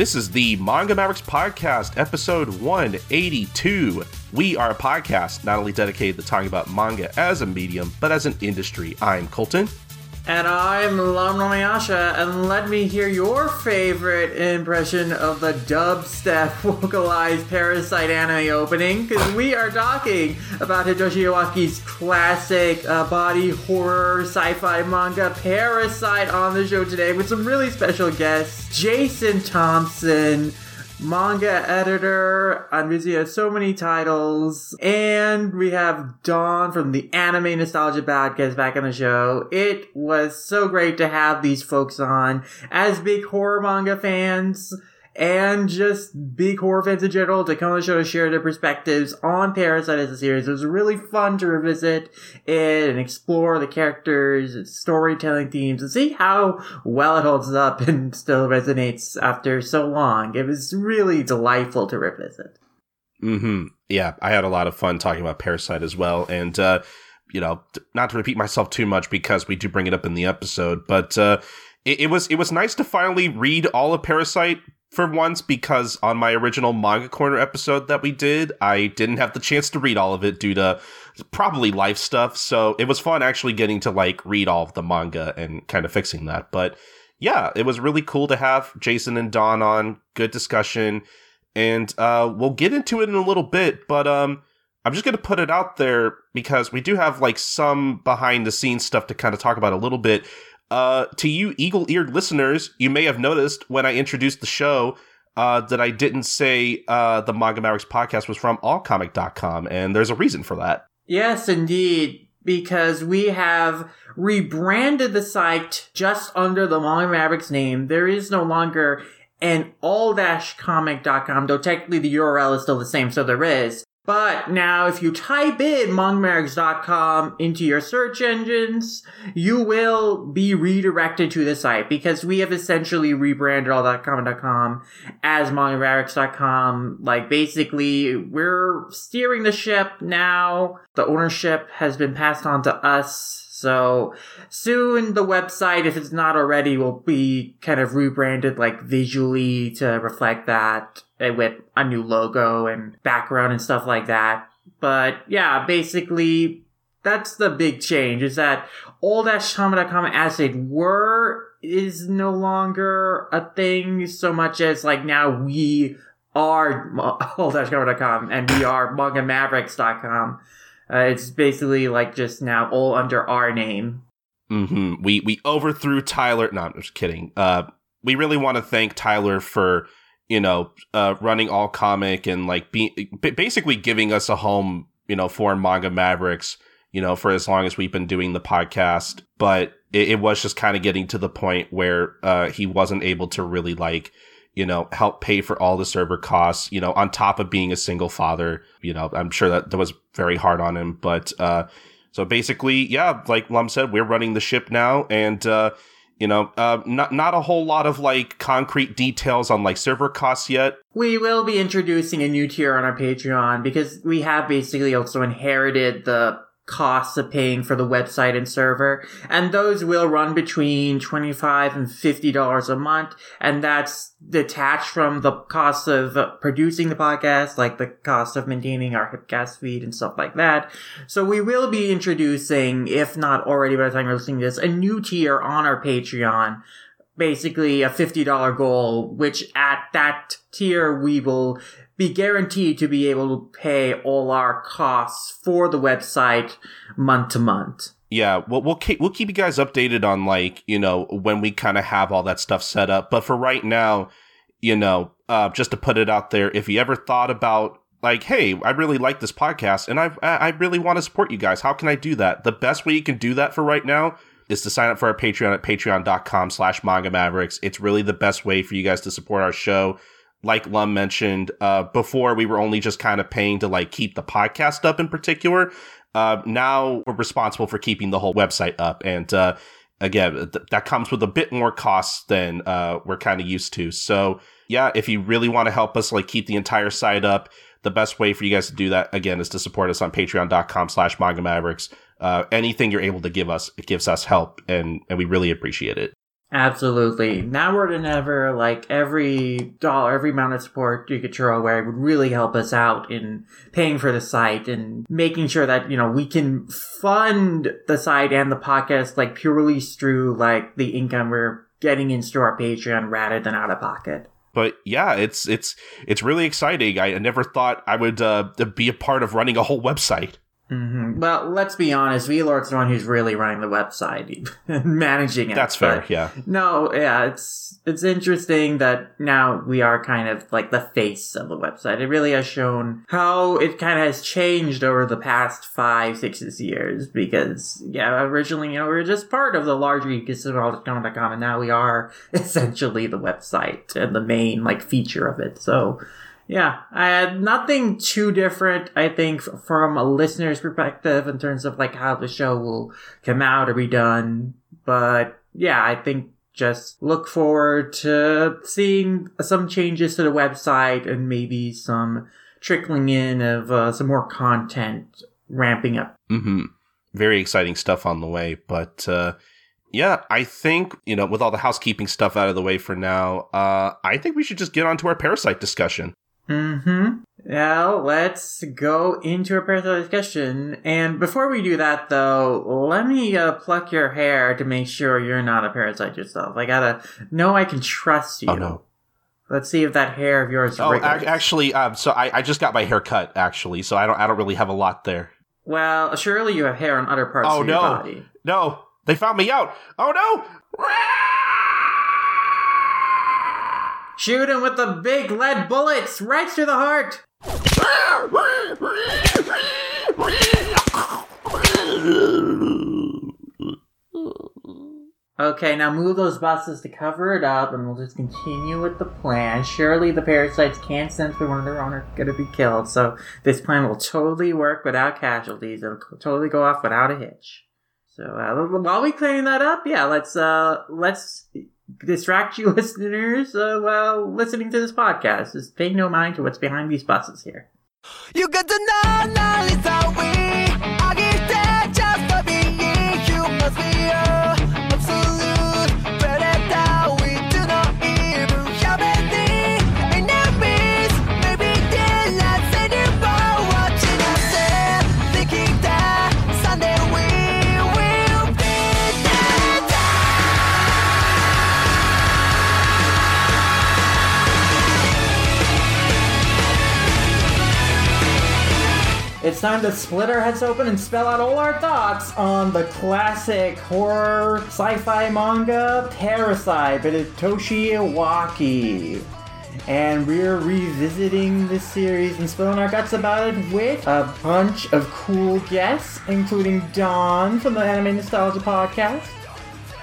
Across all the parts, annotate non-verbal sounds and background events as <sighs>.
This is the Manga Mavericks Podcast, episode 182. We are a podcast not only dedicated to talking about manga as a medium, but as an industry. I'm Colton. And I'm Lum Nomayasha, and let me hear your favorite impression of the dubstep <laughs> vocalized Parasite anime opening, because we are talking about Hitoshi Iwaaki's classic uh, body horror sci-fi manga Parasite on the show today with some really special guests, Jason Thompson, manga editor on Vizio, so many titles. And we have Dawn from the Anime Nostalgia Podcast back on the show. It was so great to have these folks on as big horror manga fans and just big horror fans in general to come on the show to share their perspectives on Parasite as a series. It was really fun to revisit it and explore the characters, storytelling themes, and see how well it holds up <laughs> and still resonates after so long. It was really delightful to revisit. Hmm. Yeah, I had a lot of fun talking about Parasite as well, and uh, you know, not to repeat myself too much because we do bring it up in the episode, but. Uh, it, it was it was nice to finally read all of Parasite for once because on my original manga corner episode that we did i didn't have the chance to read all of it due to probably life stuff. So it was fun actually getting to like read all of the manga and kind of fixing that. But yeah it was really cool to have jason and don on. Good discussion. And uh, we'll get into it in a little bit but um i'm just going to put it out there because we do have like some behind the scenes stuff to kind of talk about a little bit uh, to you eagle eared listeners, you may have noticed when I introduced the show uh, that I didn't say uh, the Manga Mavericks podcast was from allcomic.com, and there's a reason for that. Yes, indeed. Because we have rebranded the site just under the Manga Mavericks name. There is no longer an all-comic.com, though technically the URL is still the same, so there is. But now, if you type in mongmags.com into your search engines, you will be redirected to the site because we have essentially rebranded allcomic.com as mongmags.com. Like, basically, we're steering the ship now. The ownership has been passed on to us. So soon the website, if it's not already, will be kind of rebranded like visually to reflect that with a new logo and background and stuff like that. But yeah, basically that's the big change is that all-comic.com as they were is no longer a thing so much as like now we are <laughs> all-comic.com and we are mangamavericks.com. Uh, it's basically like just now all under our name. Mm-hmm. We we overthrew Tyler. No, I'm just kidding. Uh, we really want to thank Tyler for you know uh, running all comic and like being basically giving us a home. You know, for Manga Mavericks. You know, for as long as we've been doing the podcast, but it, it was just kind of getting to the point where uh, he wasn't able to really like you know, help pay for all the server costs, you know, on top of being a single father. You know, I'm sure that that was very hard on him. But uh, so basically, yeah, like Lum said, we're running the ship now, and uh, you know, uh, not not a whole lot of like concrete details on like server costs yet. We will be introducing a new tier on our Patreon because we have basically also inherited the costs of paying for the website and server. And those will run between 25 and $50 a month. And that's detached from the cost of producing the podcast, like the cost of maintaining our Hipcast feed and stuff like that. So we will be introducing, if not already by the time you're listening to this, a new tier on our Patreon basically a $50 goal, which at that tier we will be guaranteed to be able to pay all our costs for the website month to month. Yeah, well, we'll keep we'll keep you guys updated on like you know when we kind of have all that stuff set up. But for right now, you know, uh, just to put it out there, if you ever thought about like, hey, I really like this podcast and I I really want to support you guys, how can I do that? The best way you can do that for right now is to sign up for our Patreon at patreon.com slash manga mavericks. It's really the best way for you guys to support our show like Lum mentioned, uh, before we were only just kind of paying to like keep the podcast up in particular. Uh, now we're responsible for keeping the whole website up. And, uh, again, th- that comes with a bit more costs than, uh, we're kind of used to. So yeah, if you really want to help us like keep the entire site up, the best way for you guys to do that again is to support us on patreon.com slash manga mavericks. Uh, anything you're able to give us, it gives us help and, and we really appreciate it. Absolutely. Now more than ever, like every dollar, every amount of support you could throw away would really help us out in paying for the site and making sure that, you know, we can fund the site and the podcast like purely through like the income we're getting into our Patreon rather than out of pocket. But yeah, it's it's it's really exciting. I never thought I would uh, be a part of running a whole website. Mm-hmm. Well, let's be honest. Velort's the one who's really running the website, <laughs> managing it. That's fair. But yeah. No, yeah, it's it's interesting that now we are kind of like the face of the website. It really has shown how it kind of has changed over the past five, six years. Because yeah, originally you know we were just part of the larger ecosystem of allcomic.com, and now we are <laughs> essentially the website and the main like feature of it. So yeah, had nothing too different, I think, from a listener's perspective in terms of like how the show will come out or be done. But yeah, I think just look forward to seeing some changes to the website and maybe some trickling in of uh, some more content ramping up. Mm-hmm. Very exciting stuff on the way, but uh, yeah, I think you know, with all the housekeeping stuff out of the way for now, uh, I think we should just get on to our parasite discussion. Mm-hmm. Now let's go into a parasite discussion. And before we do that, though, let me uh, pluck your hair to make sure you're not a parasite yourself. I gotta know I can trust you. Oh no. Let's see if that hair of yours. Oh, actually, um, so I, I just got my hair cut actually, so I don't I don't really have a lot there. Well, surely you have hair on other parts Oh of your no, body. no, they found me out. Oh no. Shoot him with the big lead bullets right through the heart. Okay, now move those buses to cover it up, and we'll just continue with the plan. Surely the parasites can't sense that one of their own are to be killed, so this plan will totally work without casualties. It'll totally go off without a hitch. So uh, while we're cleaning that up, yeah, let's uh let's distract you <laughs> listeners uh, while listening to this podcast. Just pay no mind to what's behind these buses here. You to know we It's time to split our heads open and spell out all our thoughts on the classic horror sci-fi manga Parasite by Toshi Iwaaki. And we're revisiting this series and spilling our guts about it with a bunch of cool guests, including Don from the Anime Nostalgia Podcast,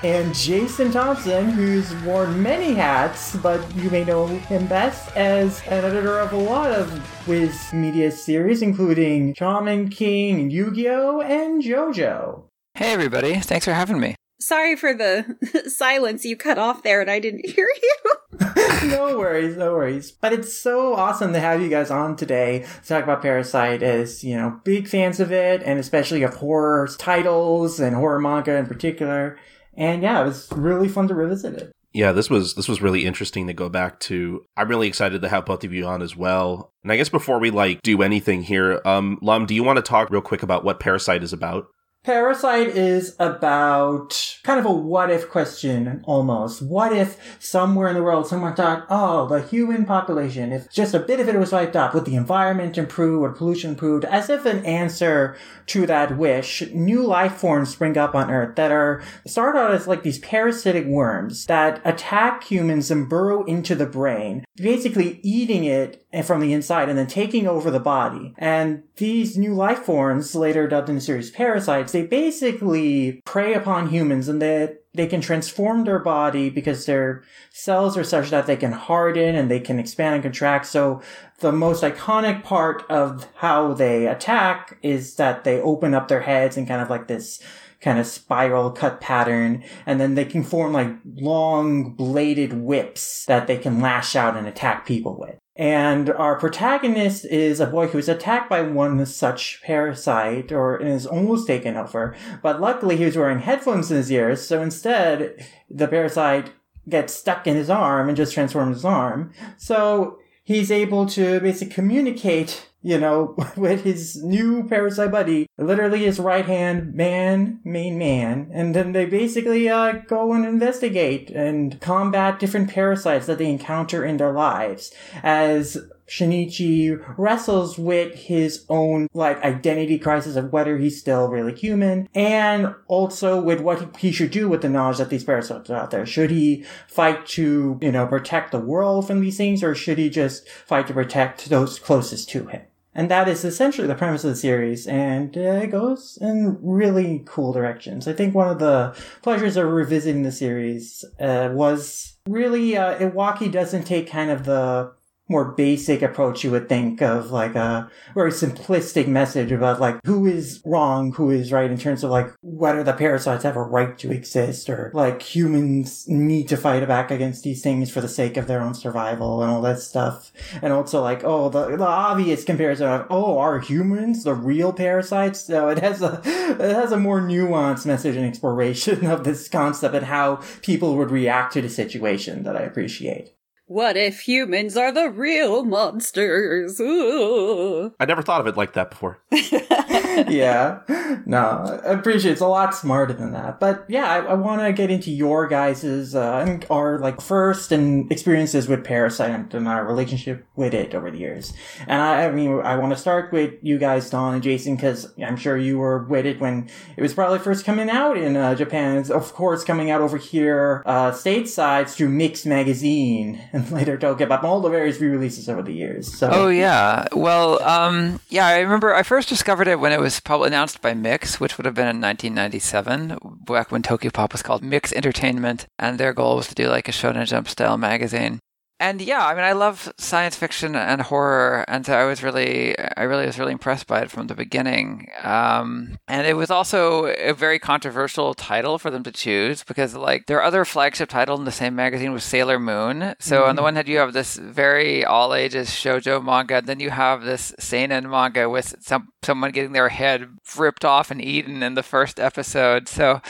and Jason Thompson, who's worn many hats, but you may know him best as an editor of a lot of Viz Media series, including Shaman King, Yu-Gi-Oh, and JoJo. Hey, everybody. Thanks for having me. Sorry for the <laughs> silence you cut off there and I didn't <laughs> hear you. <laughs> no worries, no worries. But it's so awesome to have you guys on today to talk about Parasite as, you know, big fans of it, and especially of horror titles and horror manga in particular. And yeah, it was really fun to revisit it. Yeah, this was this was really interesting to go back to. I'm really excited to have both of you on as well. And I guess before we like do anything here, um, Lum, do you want to talk real quick about what Parasite is about? Parasite is about kind of a what if question almost. What if somewhere in the world someone thought, oh, the human population, if just a bit of it was wiped out, would the environment improve, would pollution improve? As if an answer to that wish, new life forms spring up on Earth that are, start out as like these parasitic worms that attack humans and burrow into the brain, basically eating it from the inside and then taking over the body. And these new life forms, later dubbed in the series parasites, they basically prey upon humans and they they can transform their body because their cells are such that they can harden and they can expand and contract. So the most iconic part of how they attack is that they open up their heads and kind of like this kind of spiral cut pattern, and then they can form like long bladed whips that they can lash out and attack people with. And our protagonist is a boy who is attacked by one such parasite or is almost taken over. But luckily he was wearing headphones in his ears, so instead the parasite gets stuck in his arm and just transforms his arm. So he's able to basically communicate, you know, <laughs> with his new parasite buddy, literally his right hand man, main man. And then they basically uh, go and investigate and combat different parasites that they encounter in their lives as Shinichi wrestles with his own like identity crisis of whether he's still really human and also with what he should do with the knowledge that these parasites are out there. Should he fight to, you know, protect the world from these things or should he just fight to protect those closest to him? And that is essentially the premise of the series, and uh, it goes in really cool directions. I think one of the pleasures of revisiting the series uh, was really uh, Iwaaki doesn't take kind of the more basic approach you would think of like a very simplistic message about like who is wrong, who is right in terms of like whether the parasites have a right to exist or like humans need to fight back against these things for the sake of their own survival and all that stuff. And also like, oh, the, the obvious comparison of, oh, are humans the real parasites? So it has a, it has a more nuanced message and exploration of this concept and how people would react to the situation that I appreciate. What if humans are the real monsters? Ooh. I never thought of it like that before. <laughs> yeah. No, I appreciate it's a lot smarter than that. But yeah, I, I want to get into your guys's, uh, and our like first and experiences with Parasite and our relationship with it over the years. And I, I mean, I want to start with you guys, Don and Jason, because I'm sure you were with it when it was probably first coming out in uh, Japan. It's of course coming out over here, uh, stateside through Mixx Magazine <laughs> and <laughs> later Tokyo all the various re-releases over the years. So. Oh yeah. Well, um, yeah, I remember I first discovered it when it was probably announced by Mixx, which would have been in 1997, back when Tokyopop was called Mixx Entertainment, and their goal was to do like a Shonen Jump style magazine. And yeah, I mean, I love science fiction and horror, and so I was really, I really was really impressed by it from the beginning. Um, and it was also a very controversial title for them to choose because, like, their other flagship title in the same magazine was Sailor Moon. So on the one hand, you have this very all ages shojo manga, and then you have this seinen manga with some someone getting their head ripped off and eaten in the first episode. So,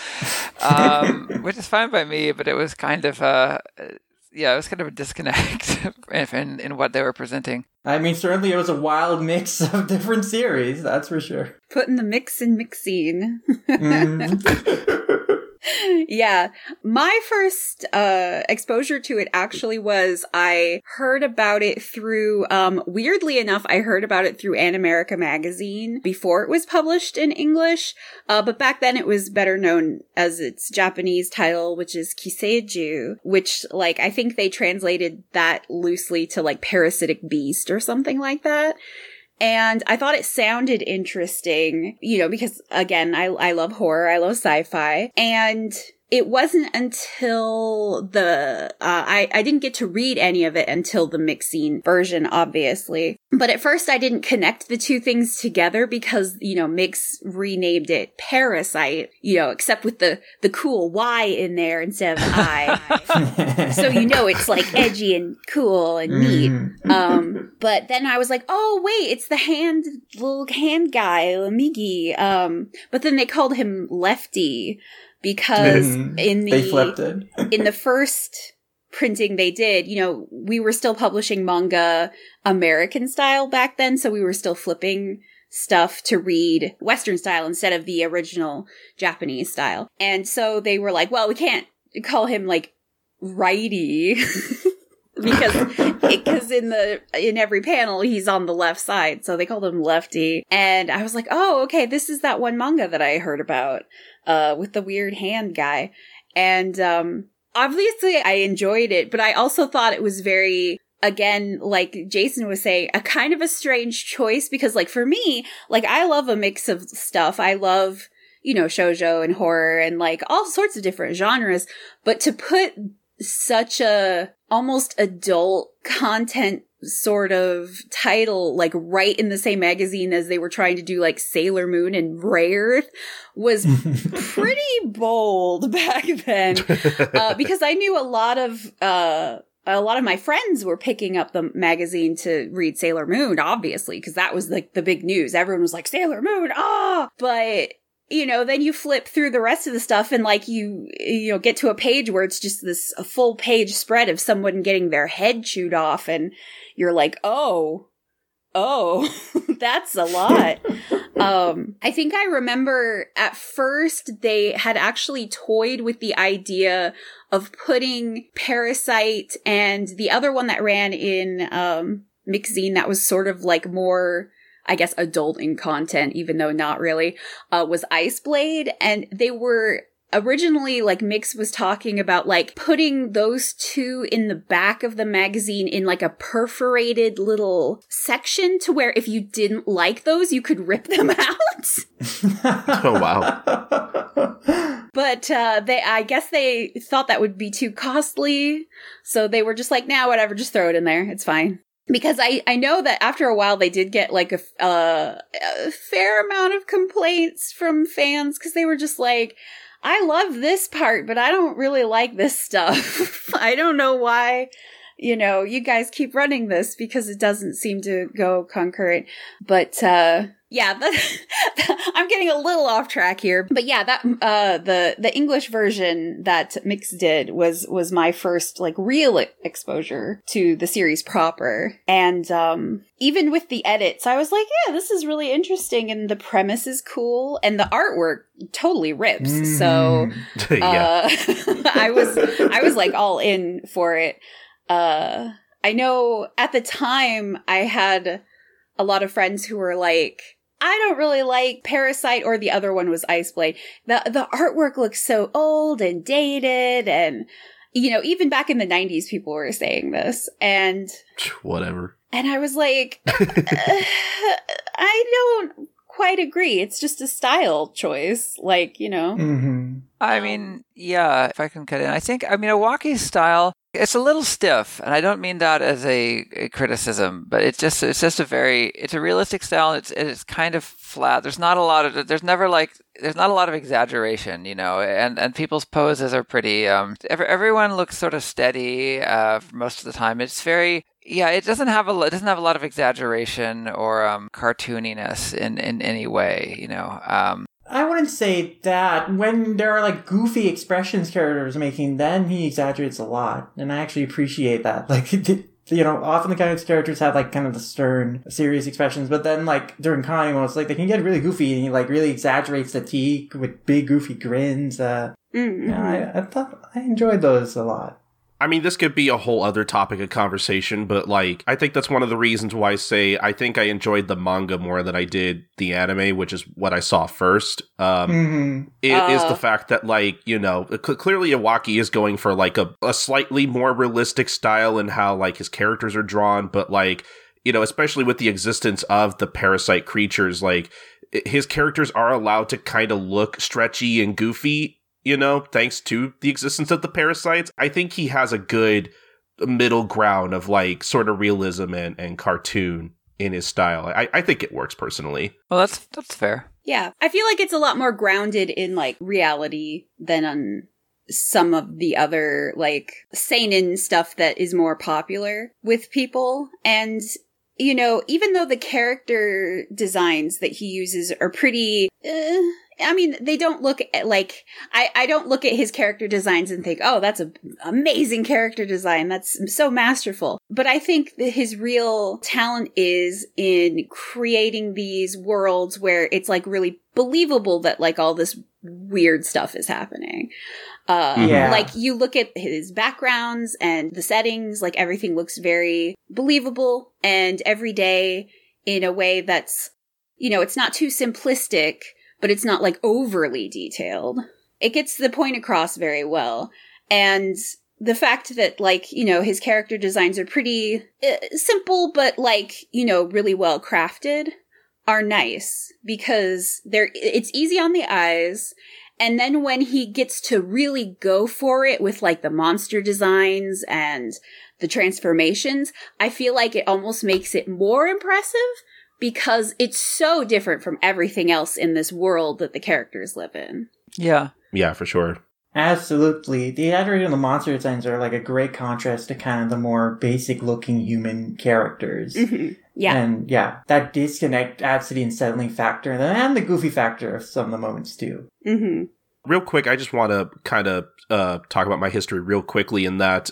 um, <laughs> which is fine by me, but it was kind of uh, yeah, it was kind of a disconnect <laughs> in, in what they were presenting. I mean, certainly it was a wild mix <laughs> of different series, that's for sure. Putting the mix in MixxZine. <laughs> Mhm. Yeah. My first uh exposure to it actually was I heard about it through um weirdly enough I heard about it through Animerica magazine before it was published in English. Uh but back then it was better known as its Japanese title which is Kiseiju, which like I think they translated that loosely to like parasitic beast or something like that. And I thought it sounded interesting, you know, because again, I, I love horror, I love sci-fi, and it wasn't until the uh, I I didn't get to read any of it until the mixing version, obviously. But at first, I didn't connect the two things together because you know Mixx renamed it Parasite, you know, except with the the cool Y in there instead of I. <laughs> so you know it's like edgy and cool and neat. Mhm. Um, but then I was like, oh wait, it's the hand little hand guy, Lamigi. Um, but then they called him Lefty because <laughs> in the they flipped it. <laughs> in the first printing they did, you know, we were still publishing manga American style back then, so we were still flipping stuff to read Western style instead of the original Japanese style. And so they were like, well, we can't call him like righty <laughs> because because in the in every panel he's on the left side so they called him lefty. And i was like oh okay this is that one manga that i heard about uh with the weird hand guy. And um obviously i enjoyed it but i also thought it was very again like jason was saying a kind of a strange choice because like for me like i love a mix of stuff. I love you know shoujo and horror and like all sorts of different genres. But to put such a almost adult content sort of title like right in the same magazine as they were trying to do like Sailor Moon and Earth was <laughs> pretty bold back then uh, <laughs> because I knew a lot of uh a lot of my friends were picking up the magazine to read Sailor Moon, obviously, because that was like the big news. Everyone was like, Sailor Moon, ah! But, you know, then you flip through the rest of the stuff and like you, you know, get to a page where it's just this a full page spread of someone getting their head chewed off and you're like, oh, oh, <laughs> that's a lot. um, I think I remember at first they had actually toyed with the idea of putting Parasite and the other one that ran in um, MixxZine that was sort of like more. I guess adult in content, even though not really, uh, was Ice Blade. And they were originally like Mixx was talking about like putting those two in the back of the magazine in like a perforated little section to where if you didn't like those, you could rip them <laughs> out. <laughs> Oh wow. but uh they I guess they thought that would be too costly. So they were just like, nah, whatever, just throw it in there. It's fine. Because I, I know that after a while they did get like a, uh, a fair amount of complaints from fans because they were just like, I love this part, but I don't really like this stuff. <laughs> I don't know why, you know, you guys keep running this because it doesn't seem to go concurrent. But, uh, yeah, that, <laughs> I'm getting a little off track here. But yeah, that, uh, the, the English version that Mixx did was, was my first, like, real exposure to the series proper. And, um, even with the edits, I was like, yeah, this is really interesting and the premise is cool and the artwork totally rips. So, <laughs> yeah. uh, <laughs> I was I was like all in for it. Uh, I know at the time I had a lot of friends who were like, I don't really like Parasite or the other one was Ice Blade. The the artwork looks so old and dated and you know, even back in the 90s people were saying this and <laughs> Whatever. and I was like <laughs> uh, I don't quite agree. It's just a style choice. Like, you know. hmm I mean, yeah, if I can cut in. I think, I mean, Iwaaki's style, it's a little stiff, and I don't mean that as a, a criticism, but it's just, it's just a very, it's a realistic style. It's, it's kind of flat. There's not a lot of, there's never like, there's not a lot of exaggeration, you know, and, and people's poses are pretty, um, every, everyone looks sort of steady, uh, most of the time. It's very, yeah, it doesn't have a it doesn't have a lot of exaggeration or um, cartooniness in, in any way, you know. Um, I wouldn't say that. When there are like goofy expressions characters making, then he exaggerates a lot, and I actually appreciate that. <laughs> Like, you know, often the comics characters have like kind of the stern, serious expressions, but then like during comic it's like they can get really goofy, and he like really exaggerates the teeth with big goofy grins. Uh, Mm, yeah, I, I thought I enjoyed those a lot. I mean, this could be a whole other topic of conversation, but like, I think that's one of the reasons why I say I think I enjoyed the manga more than I did the anime, which is what I saw first. Um, hmm it is Uh. the fact that like you know cl- clearly Iwaaki is going for like a, a slightly more realistic style in how like his characters are drawn but like you know especially with the existence of the parasite creatures like his characters are allowed to kind of look stretchy and goofy you know thanks to the existence of the parasites i think he has a good middle ground of like sort of realism and, and cartoon in his style I, I think it works personally well, that's that's fair. Yeah. I feel like it's a lot more grounded in like reality than on some of the other like seinen stuff that is more popular with people. And you know, even though the character designs that he uses are pretty, uh, I mean, they don't look at, like, I, I don't look at his character designs and think, oh, that's an amazing character design. That's so masterful. But I think that his real talent is in creating these worlds where it's like really believable that like all this weird stuff is happening. Uh, Mhm. Yeah. like you look at his backgrounds and the settings, like everything looks very believable and everyday in a way that's, you know, it's not too simplistic, but it's not like overly detailed. It gets the point across very well. And the fact that like, you know, his character designs are pretty uh, simple, but like, you know, really well crafted are nice because they're, it's easy on the eyes. And then when he gets to really go for it with like the monster designs and the transformations, I feel like it almost makes it more impressive because it's so different from everything else in this world that the characters live in. Yeah. yeah for sure Absolutely. The exaggerated and the monster designs are like a great contrast to kind of the more basic looking human characters. Mhm. Yeah. And yeah, that disconnect adds to the unsettling factor and the goofy factor of some of the moments too. hmm real quick, I just want to kind of uh, talk about my history real quickly in that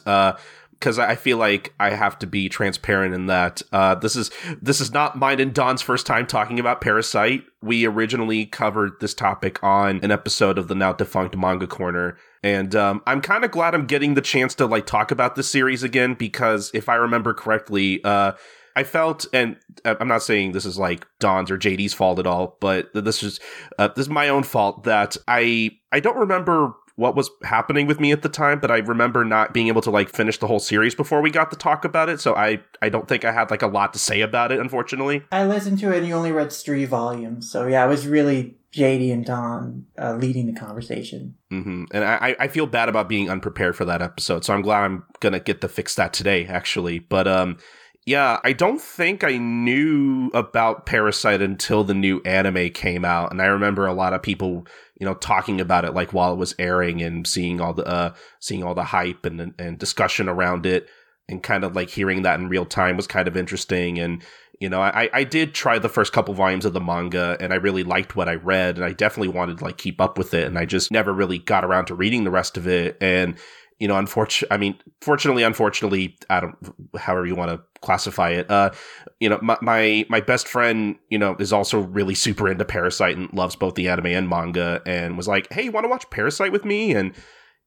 because I feel like I have to be transparent in that uh, this is this is not mine and Don's first time talking about Parasite. We originally covered this topic on an episode of the now defunct Manga Corner. And um, I'm kind of glad I'm getting the chance to like talk about this series again because if I remember correctly, uh, I felt, and uh, I'm not saying this is like Don's or JD's fault at all, but this is uh, this is my own fault that I I don't remember what was happening with me at the time, but I remember not being able to like finish the whole series before we got to talk about it. So I I don't think I had like a lot to say about it, unfortunately. I listened to it and you only read three volumes. So yeah, it was really JD and Don uh, leading the conversation. hmm And I I feel bad about being unprepared for that episode, so I'm glad I'm gonna get to fix that today, actually. But um. Yeah, I don't think I knew about Parasite until the new anime came out, and I remember a lot of people, you know, talking about it like while it was airing and seeing all the uh, seeing all the hype and and discussion around it, and kind of like hearing that in real time was kind of interesting. And you know, I I did try the first couple volumes of the manga, and I really liked what I read, and I definitely wanted to like keep up with it, and I just never really got around to reading the rest of it, and you know, unfortunately, I mean, fortunately, unfortunately, I don't, however you want to classify it. Uh, you know, my, my, my best friend, you know, is also really super into Parasite and loves both the anime and manga and was like, Hey, you want to watch Parasite with me? And,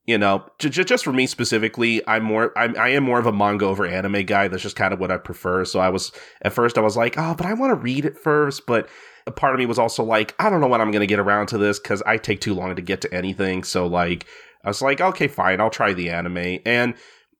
you know, j- j- just for me specifically, I'm more, I'm, I am more of a manga over anime guy. That's just kind of what I prefer. So I was, at first I was like, Oh, but I want to read it first. But a part of me was also like, I don't know when I'm going to get around to this because I take too long to get to anything. So like, I was like, okay, fine, I'll try the anime. And,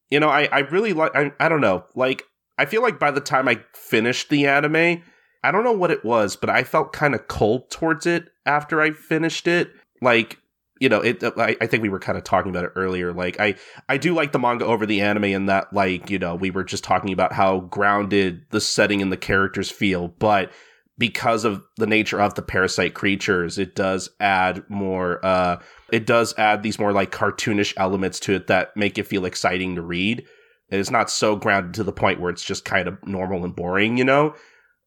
you know, I, I really like, I, I don't know, like, I feel like by the time I finished the anime, I don't know what it was, but I felt kind of cold towards it after I finished it. Like, you know, it. I, I think we were kind of talking about it earlier. Like, I, I do like the manga over the anime in that, like, you know, we were just talking about how grounded the setting and the characters feel, but because of the nature of the parasite creatures, it does add more. uh It does add these more like cartoonish elements to it that make it feel exciting to read. And it's not so grounded to the point where it's just kind of normal and boring, you know.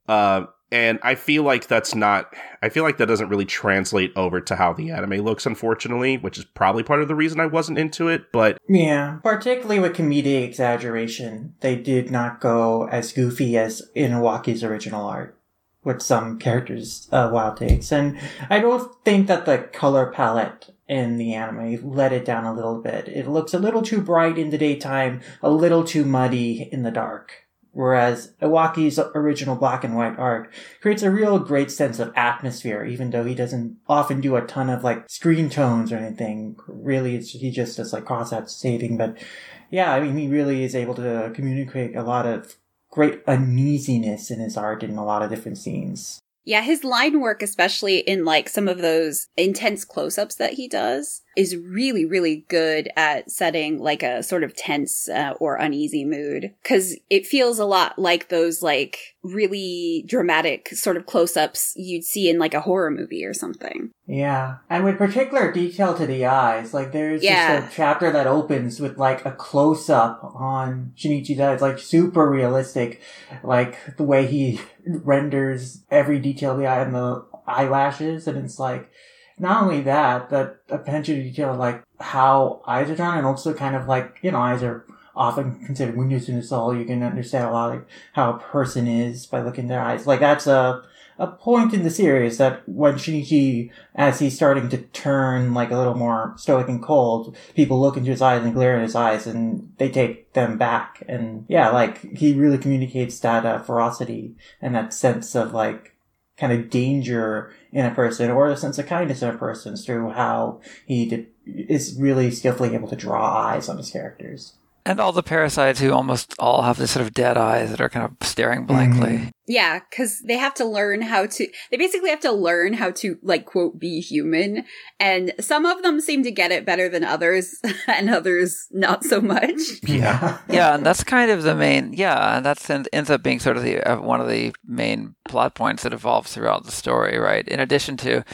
Uh, and I feel like that's not. I feel like that doesn't really translate over to how the anime looks, unfortunately, which is probably part of the reason I wasn't into it. But Yeah, particularly with comedic exaggeration, they did not go as goofy as Inawaki's original art with some characters' uh, wild takes. And I don't think that the color palette in the anime let it down a little bit. It looks a little too bright in the daytime, a little too muddy in the dark. Whereas Iwaaki's original black and white art creates a real great sense of atmosphere, even though he doesn't often do a ton of like screen tones or anything. Really, he just does like crosshatch shading. But yeah, I mean, he really is able to communicate a lot of great uneasiness in his art in a lot of different scenes. Yeah, his line work, especially in like some of those intense close ups that he does, is really, really good at setting like a sort of tense uh, or uneasy mood. Cause it feels a lot like those like really dramatic sort of close ups you'd see in like a horror movie or something. Yeah, and with particular detail to the eyes, like there's Yeah. just a chapter that opens with like a close up on Shinichi's eyes, like super realistic, like the way he <laughs> renders every detail of the eye and the eyelashes, and it's like not only that, that attention to detail, like how eyes are drawn, and also kind of like you know eyes are often considered windows to the soul. You can understand a lot of how a person is by looking their eyes. Like that's a a point in the series that when Shinichi, as he's starting to turn like a little more stoic and cold, people look into his eyes and glare in his eyes and they take them back. And yeah, like he really communicates that uh, ferocity and that sense of like kind of danger in a person or a sense of kindness in a person through how he did, is really skillfully able to draw eyes on his characters. And all the parasites who almost all have this sort of dead eyes that are kind of staring blankly. Mm-hmm. Yeah, because they have to learn how to, they basically have to learn how to, like, quote, be human. And some of them seem to get it better than others, <laughs> and others not so much. <laughs> Yeah. yeah, and that's kind of the main. Yeah, and that's en- ends up being sort of the uh, one of the main plot points that evolves throughout the story, right? In addition to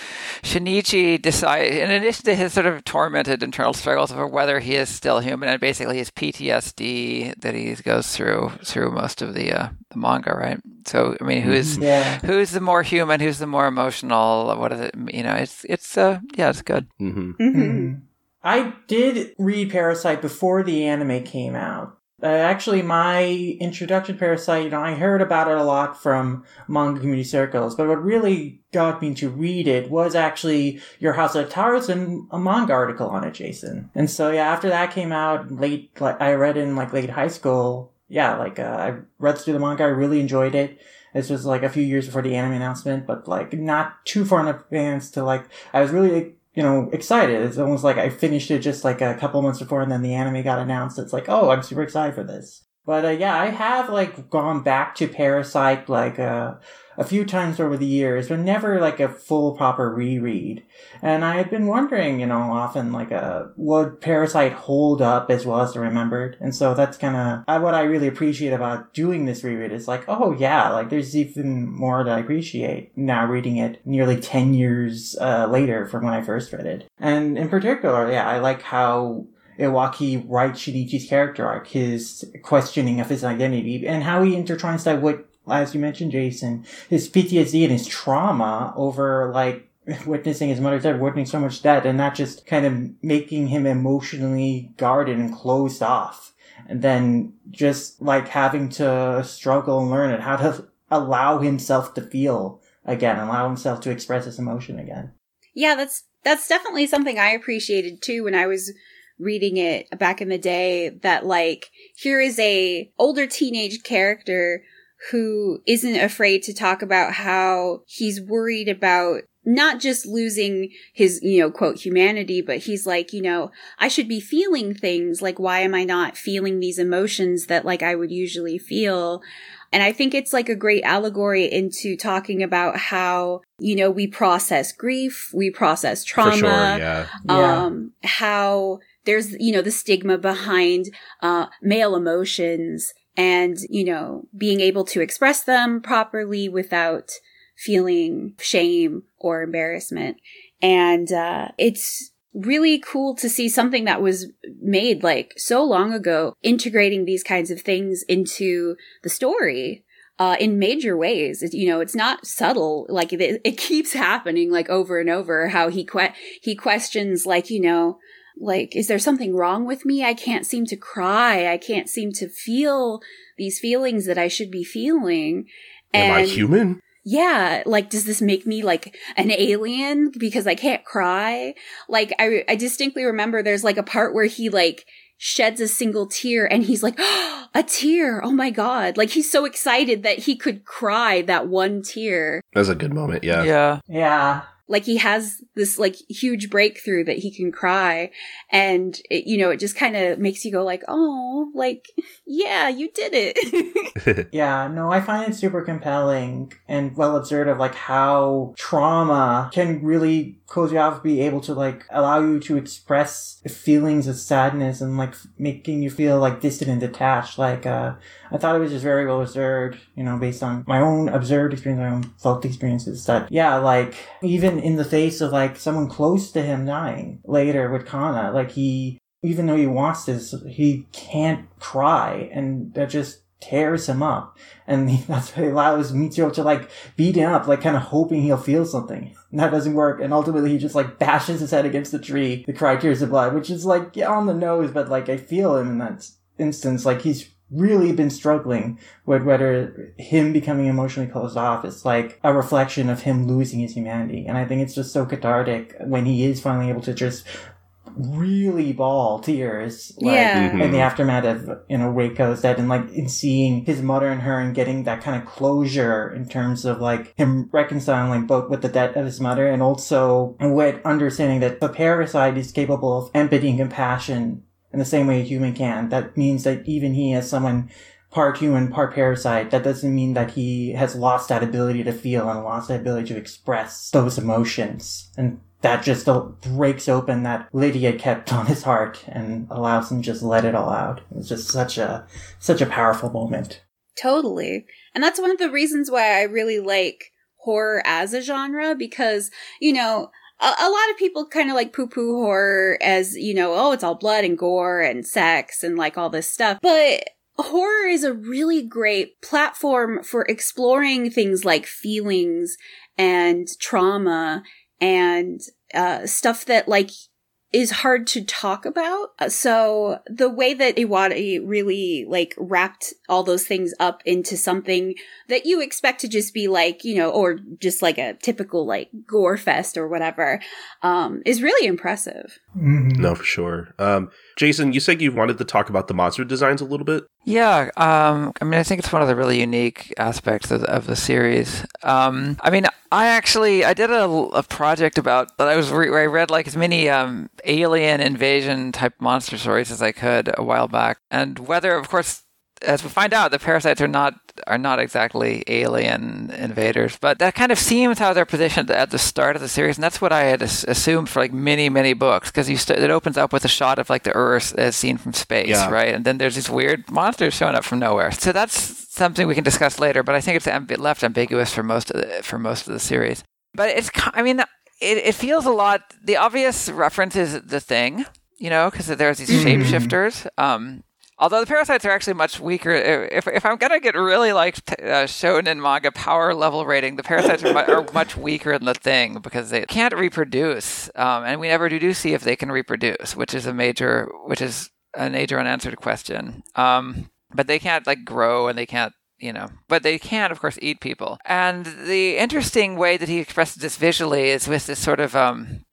Shinichi decide, in addition to his sort of tormented internal struggles over whether he is still human, and basically his PTSD that he goes through through most of the uh, the manga, right? So, I mean, who's Yeah. who's the more human? Who's the more emotional? What is it? You know, it's it's uh yeah, it's good. hmm Mhm. I did read Parasite before the anime came out. Uh, actually, my introduction to Parasite, you know, I heard about it a lot from manga community circles, but what really got me to read it was actually your House of 1000 Manga article on it, Jason. And so, yeah, after that came out late, like, I read in like late high school. Yeah, like, uh, I read through the manga. I really enjoyed it. This was like a few years before the anime announcement, but like not too far in advance to like, I was really you know, excited. It's almost like I finished it just like a couple months before and then the anime got announced. It's like, oh, I'm super excited for this. But uh, yeah, I have like gone back to Parasite like uh, a few times over the years, but never like a full proper reread. And I had been wondering, you know, often like uh, would Parasite hold up as well as remembered? And so that's kind of uh, what I really appreciate about doing this reread. Is like, oh yeah, like there's even more that I appreciate now reading it nearly ten years uh, later from when I first read it. And in particular, yeah, I like how Iwaaki writes Shinichi's character arc, his questioning of his identity, and how he intertwines that with, as you mentioned, Jason, his PTSD and his trauma over like <laughs> witnessing his mother's death, witnessing so much death, and not just kind of making him emotionally guarded and closed off. And then just like having to struggle and learn and how to <laughs> allow himself to feel again, allow himself to express his emotion again. Yeah, that's that's definitely something I appreciated too when I was reading it back in the day that like here is a older teenage character who isn't afraid to talk about how he's worried about not just losing his, you know, quote, humanity, but he's like, you know, I should be feeling things. Like, why am I not feeling these emotions that like I would usually feel? And I think it's like a great allegory into talking about how, you know, we process grief, we process trauma, sure, yeah. Yeah. um, how there's, you know, the stigma behind, uh, male emotions and, you know, being able to express them properly without feeling shame or embarrassment. And, uh, it's, really cool to see something that was made like so long ago integrating these kinds of things into the story uh, in major ways. It, you know, it's not subtle. Like it, it keeps happening like over and over how he que- he questions like, you know, like, is there something wrong with me? I can't seem to cry. I can't seem to feel these feelings that I should be feeling. Am I human? yeah, like, does this make me like an alien because I can't cry? Like, I, I distinctly remember there's like a part where he like sheds a single tear and he's like, <gasps> a tear. Oh my God. Like, he's so excited that he could cry that one tear. That's a good moment, yeah. Yeah. Yeah. Like, he has this like huge breakthrough that he can cry. And, it, you know, it just kind of makes you go like, oh, like, yeah, you did it. <laughs> <laughs> Yeah, no, I find it super compelling and well observed of like how trauma can really to be able to like allow you to express feelings of sadness and like making you feel like distant and detached. Like, uh, I thought it was just very well observed, you know, based on my own observed experience, my own felt experiences that, yeah, like even in the face of like someone close to him dying later with Kana, like he, even though he wants this, he can't cry and that just tears him up. And <laughs> that's what allows Mitsuo to like beat him up, like kind of hoping he'll feel something. That doesn't work. And ultimately he just like bashes his head against the tree The cry tears of blood, which is like yeah, on the nose, but like I feel him in that instance. Like he's really been struggling with whether him becoming emotionally closed off is like a reflection of him losing his humanity. And I think it's just so cathartic when he is finally able to just really bawl tears. Like, Yeah. Mhm. in the aftermath of you know Reiko's death and like in seeing his mother and her and getting that kind of closure in terms of like him reconciling both with the death of his mother and also with understanding that the parasite is capable of empathy and compassion in the same way a human can. That means that even he as someone part human, part parasite, that doesn't mean that he has lost that ability to feel and lost that ability to express those emotions. And that just breaks open that had kept on his heart and allows him just let it all out. It's just such a, such a powerful moment. Totally. And that's one of the reasons why I really like horror as a genre because, you know, a, a lot of people kind of like poo poo horror as, you know, oh, it's all blood and gore and sex and like all this stuff. But horror is a really great platform for exploring things like feelings and trauma and uh, stuff that like is hard to talk about. Uh, So the way that Iwata really like wrapped all those things up into something that you expect to just be like, you know, or just like a typical like gore fest or whatever, um, is really impressive. Mm-hmm. No, for sure. Um, Jason, you said you wanted to talk about the monster designs a little bit. Yeah, um, I mean, I think it's one of the really unique aspects of, of the series. Um, I mean, I actually I did a, a project about that I was re- I read like as many um, alien invasion type monster stories as I could a while back, and whether, of course, as we find out, the parasites are not are not exactly alien invaders, but that kind of seems how they're positioned at the start of the series, and that's what I had as- assumed for like many many books because st- it opens up with a shot of like the Earth as seen from space, Yeah. right? And then there's these weird monsters showing up from nowhere. So that's something we can discuss later, but I think it's amb- left ambiguous for most of the, for most of the series. But it's I mean it it feels a lot. The obvious reference is the thing, you know, because there's these shapeshifters. Um, Although the parasites are actually much weaker. If, if I'm gonna get really like uh, shonen manga power level rating, the parasites are, mu- are <laughs> much weaker than the thing because they can't reproduce, um, and we never do see if they can reproduce, which is a major, which is a major unanswered question. Um, but they can't like grow and they can't you know but they can of course eat people and the interesting way that he expresses this visually is with this sort of um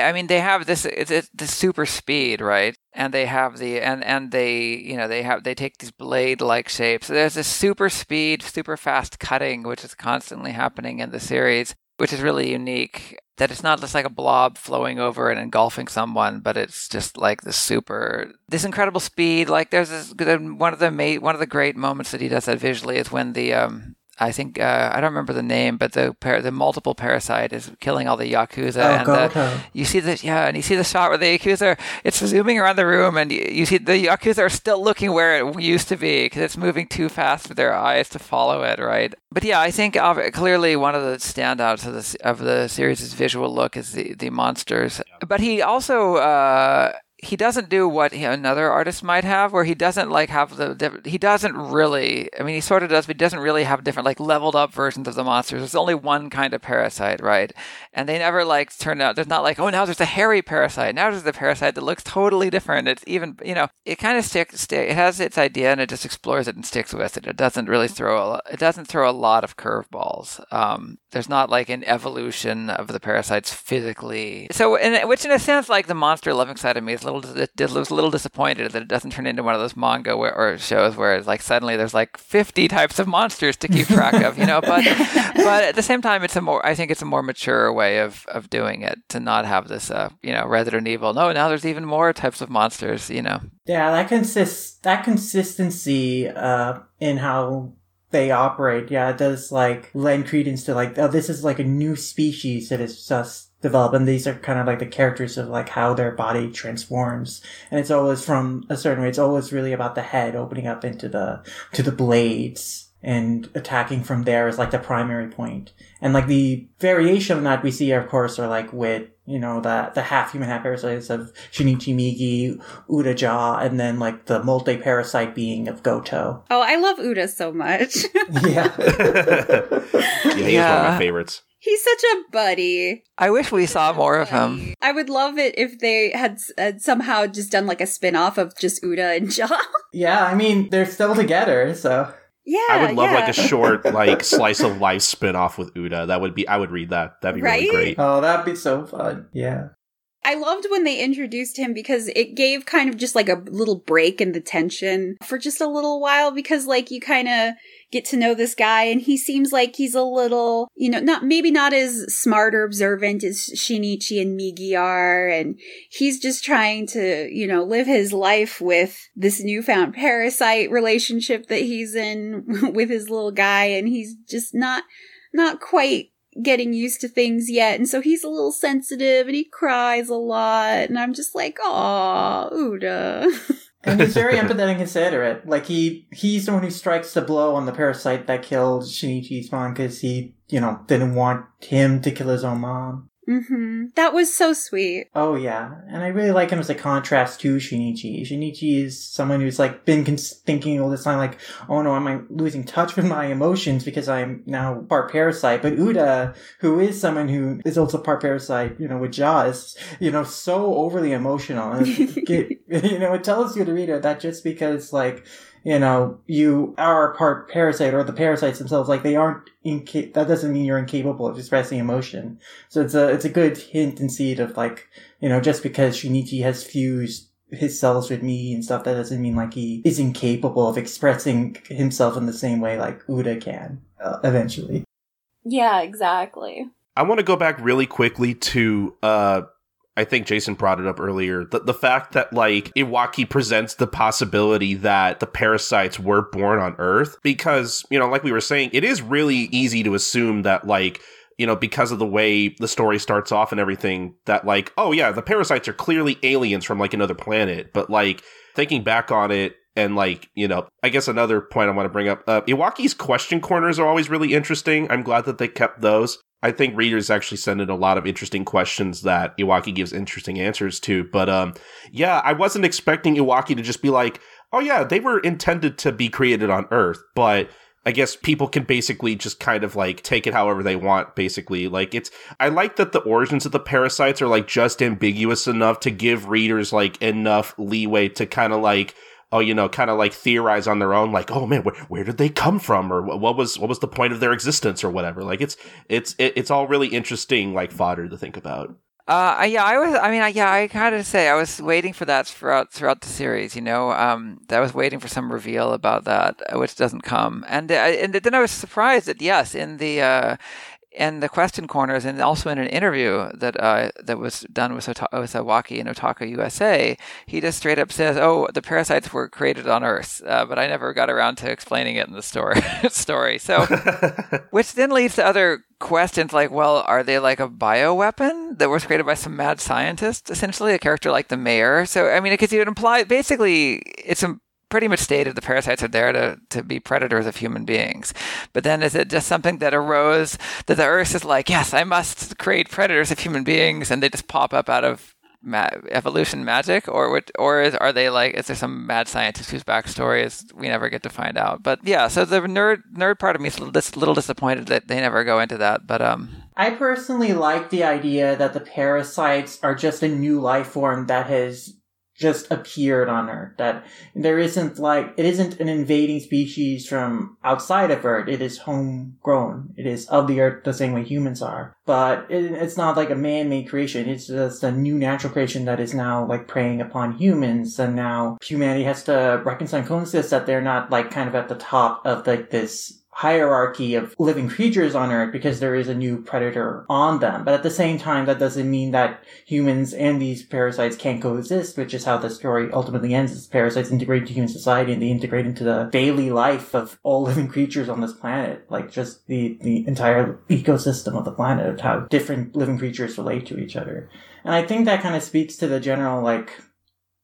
I mean, they have this it's, the super speed, right? And they have the and and they you know they have they take these blade like shapes. So there's this super speed, super fast cutting, which is constantly happening in the series, which is really unique. That it's not just like a blob flowing over and engulfing someone, but it's just like this super, this incredible speed. Like there's this one of the one of the great moments that he does that visually is when the um I think uh, I don't remember the name, but the par- the multiple parasite is killing all the yakuza, Oh, and Goto. you see the yeah, and you see the shot where the yakuza it's zooming around the room, and you, you see the yakuza are still looking where it used to be because it's moving too fast for their eyes to follow it, right? But yeah, I think uh, clearly one of the standouts of the of the series' visual look is the the monsters, but he also. Uh, he doesn't do what he, another artist might have, where he doesn't like have the he doesn't really. I mean, he sort of does, but he doesn't really have different like leveled up versions of the monsters. There's only one kind of parasite, right? And they never like turn out. There's not like oh now there's a hairy parasite. Now there's a parasite that looks totally different. It's even you know it kind of sticks. Sti- it has its idea and it just explores it and sticks with it. It doesn't really throw a it doesn't throw a lot of curveballs. Um, there's not like an evolution of the parasites physically. So, in, which in a sense, like the monster loving side of me is a little dis- was a little disappointed that it doesn't turn into one of those manga where, or shows where it's like suddenly there's like 50 types of monsters to keep track of, you know. <laughs> But but at the same time, it's a more I think it's a more mature way of of doing it to not have this, uh, you know, Resident Evil. No, now there's even more types of monsters, you know. Yeah, that consist that consistency uh in how they operate, yeah, it does like lend credence to like oh this is like a new species that is just developed and these are kind of like the characters of like how their body transforms. And it's always from a certain way, it's always really about the head opening up into the to the blades and attacking from there is like the primary. And like the variation of that we see of course are like with you know, the, the half human, half parasites of Shinichi Migi, Uraja, and then like the multi parasite being of Goto. Oh, I love Uda so much. <laughs> Yeah. <laughs> yeah, he's one of my favorites. He's such a buddy. I wish we saw more of him. I would love it if they had, had somehow just done like a spin off of just Uda and Jaw. <laughs> yeah, I mean, they're still together, so. yeah. I would love yeah. like a short <laughs> like slice of life spin off with Uda. That would be I would read that. That'd be really great. Oh, that'd be so fun. Yeah. I loved when they introduced him because it gave kind of just like a little break in the tension for just a little while because like you kind of get to know this guy and he seems like he's a little, you know, not maybe not as smart or observant as Shinichi and Migi are and he's just trying to, you know, live his life with this newfound parasite relationship that he's in <laughs> with his little guy and he's just not not quite getting used to things yet. And so he's a little sensitive and he cries a lot. And I'm just like, aw, Uda. <laughs> And he's very <laughs> empathetic and considerate. Like he he's the one who strikes the blow on the parasite that killed Shinichi's mom because he, you know, didn't want him to kill his own mom. Hmm That was so sweet. Oh yeah, and I really like him as a contrast to Shinichi. Shinichi is someone who's like been cons- thinking all this time, like, "Oh no, am I losing touch with my emotions because I'm now part parasite?" But Uda, who is someone who is also part parasite, you know, with Jaw, is you know so overly emotional. And <laughs> <laughs> you know, it tells you the reader that just because like you know, you are part parasite or the parasites themselves, like they aren't inca- that doesn't mean you're incapable of expressing emotion. So it's a, it's a good hint and seed of like, you know, just because Shinichi has fused his cells with me and stuff, that doesn't mean like he is incapable of expressing himself in the same way like Uda can, uh, eventually. Yeah, exactly. I want to go back really quickly to uh I think Jason brought it up earlier. The the fact that like Iwaaki presents the possibility that the parasites were born on Earth because, you know, like we were saying, it is really easy to assume that like you know, because of the way the story starts off and everything, that like, oh yeah, the parasites are clearly aliens from like another planet. But like thinking back on it, and like you know, I guess another point I want to bring up, uh, Iwaaki's question corners are always really interesting. I'm glad that they kept those. I think readers actually send in a lot of interesting questions that Iwaaki gives interesting answers to. But um, yeah, I wasn't expecting Iwaaki to just be like, "Oh yeah, they were intended to be created on Earth," but I guess people can basically just kind of like take it however they want, basically. Like it's I like that the origins of the parasites are like just ambiguous enough to give readers like enough leeway to kind of like oh, you know, kind of like theorize on their own, like, oh man, where, where did they come from, or what, was what was the point of their existence, or whatever. Like it's it's it, it's all really interesting, like fodder to think about. Uh, yeah, I was. I mean, I, yeah, I kind of say I was waiting for that throughout throughout the series. You know, um, I was waiting for some reveal about that, which doesn't come, and uh, and then I was surprised that yes, in the uh, in the question corners, and also in an interview that uh, that was done with Ota- with Iwaaki and Otaku USA, he just straight up says, "Oh, the parasites were created on Earth," uh, but I never got around to explaining it in the story. <laughs> story. So, <laughs> which then leads to other questions like, well, are they like a bioweapon that was created by some mad scientist, essentially a character like the mayor? So, I mean, because it would imply basically it's a pretty much stated the parasites are there to, to be predators of human beings. But then is it just something that arose that the Earth is like, yes, I must create predators of human beings, and they just pop up out of ma- evolution magic, or would, or is, are they like, is there some mad scientist whose backstory is we never get to find out? But yeah, so the nerd nerd part of me is a little, little disappointed that they never go into that. But um, I personally like the idea that the parasites are just a new life form that has just appeared on Earth. That there isn't like it isn't an invading species from outside of Earth. It is homegrown. It is of the Earth the same way humans are. But it, it's not like a man-made creation. It's just a new natural creation that is now like preying upon humans, and now humanity has to reconcile and coexist that they're not like kind of at the top of like this hierarchy of living creatures on Earth because there is a new predator on them. But at the same time, that doesn't mean that humans and these parasites can't coexist, which is how the story ultimately ends. As parasites integrate into human society and they integrate into the daily life of all living creatures on this planet. Like just the, the entire ecosystem of the planet of how different living creatures relate to each other. And I think that kind of speaks to the general, like,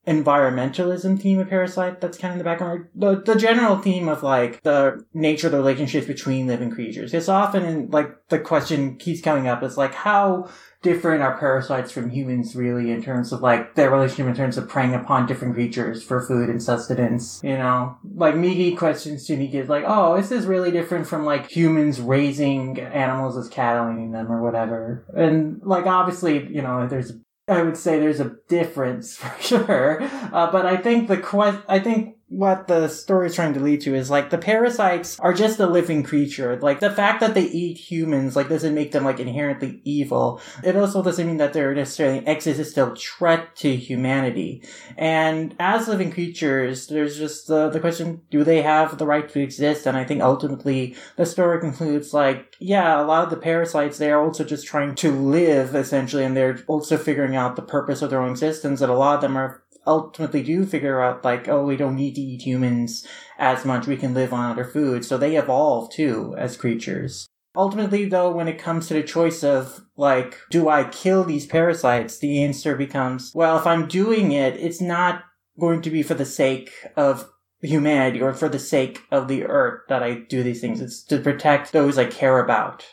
environmentalism theme of Parasyte that's kind of in the background. The, the general theme of like the nature of the relationships between living creatures. It's often like the question keeps coming up is like how different are parasites from humans really in terms of like their relationship in terms of preying upon different creatures for food and sustenance. You know, like Migi questions to me is like, oh, is this really different from like humans raising animals as cattle eating them or whatever? And like obviously, you know, there's I would say there's a difference <laughs> for sure, uh, but I think the que- I think what the story is trying to lead to is like the parasites are just a living creature. Like the fact that they eat humans like doesn't make them like inherently evil. It also doesn't mean that they're necessarily an existential threat to humanity. And as living creatures, there's just the the question: Do they have the right to exist? And I think ultimately the story concludes like, yeah, a lot of the parasites they are also just trying to live essentially, and they're also figuring out the purpose of their own existence. And a lot of them are ultimately do figure out like, oh, we don't need to eat humans as much. We can live on other foods. So they evolve too as creatures. Ultimately, though, when it comes to the choice of like, do I kill these parasites? The answer becomes, well, if I'm doing it, it's not going to be for the sake of humanity or for the sake of the earth that I do these things. It's to protect those I care about.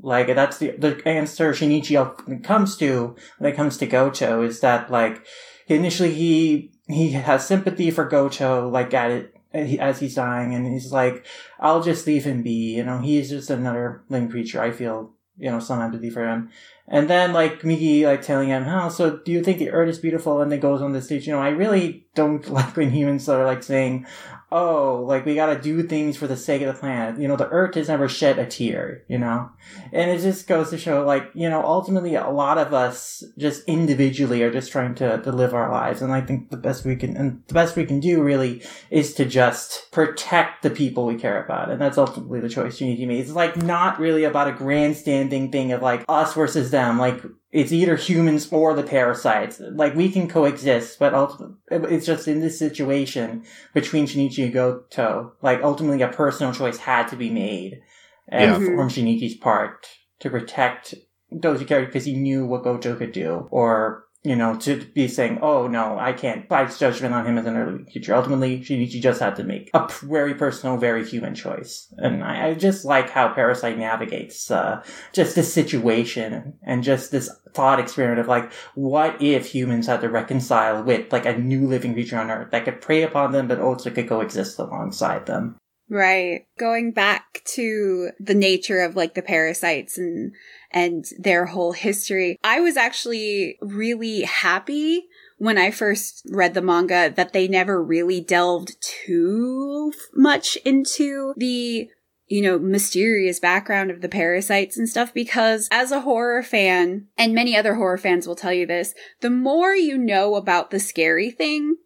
Like that's the the answer Shinichi comes to when it comes to Goto is that like initially he he has sympathy for Goto like at it as he's dying and he's like I'll just leave him be you know? He's just another living creature I feel you know some empathy for him. And then like Migi like telling him oh so do you think the earth is beautiful? And then goes on the stage you know I really don't <laughs> like when humans are like saying oh, like we gotta do things for the sake of the planet. You know, the earth has never shed a tear, you know? And it just goes to show, like, you know, ultimately a lot of us just individually are just trying to, to live our lives. And I think the best we can, and the best we can do really is to just protect the people we care about. And that's ultimately the choice you need to make. It's like not really about a grandstanding thing of like us versus them. Like, it's either humans or the parasites. Like we can coexist, but ultimately, it's just in this situation between Shinichi and Goto, like ultimately a personal choice had to be made Yeah. from Shinichi's part to protect those he cared because he knew what Goto could do, or you know, to be saying, "Oh no, I can't pass judgment on him as an early creature." Ultimately, Shinichi just had to make a very personal, very human choice, and I, I just like how Parasyte navigates uh, just this situation and just this thought experiment of like, what if humans had to reconcile with like a new living creature on Earth that could prey upon them, but also could coexist alongside them. Right. Going back to the nature of like the parasites and and their whole history. I was actually really happy when I first read the manga that they never really delved too much into the you know, mysterious background of the parasites and stuff because as a horror fan, and many other horror fans will tell you this, the more you know about the scary thing,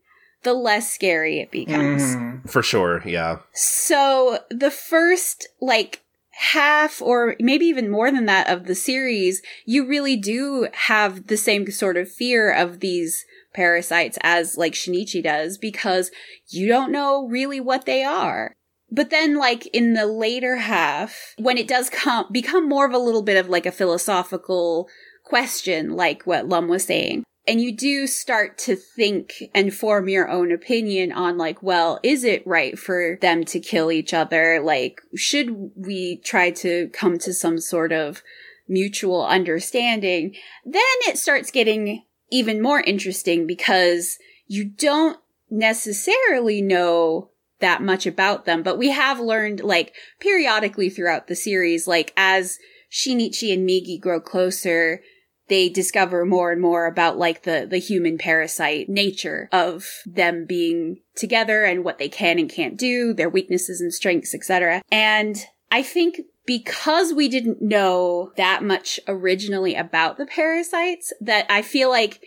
the less scary it becomes. Mhm. For sure, yeah. So the first like half or maybe even more than that of the series, you really do have the same sort of fear of these parasites as like Shinichi does because you don't know really what they are. But then like in the later half, when it does come become more of a little bit of like a philosophical question, like what Lum was saying, and you do start to think and form your own opinion on like well is it right for them to kill each other? Like should we try to come to some sort of mutual understanding? Then it starts getting even more interesting because you don't necessarily know that much about them but we have learned like periodically throughout the series like as Shinichi and Migi grow closer they discover more and more about like the the human parasite nature of them being together and what they can and can't do, their weaknesses and strengths, etc. And I think because we didn't know that much originally about the parasites that I feel like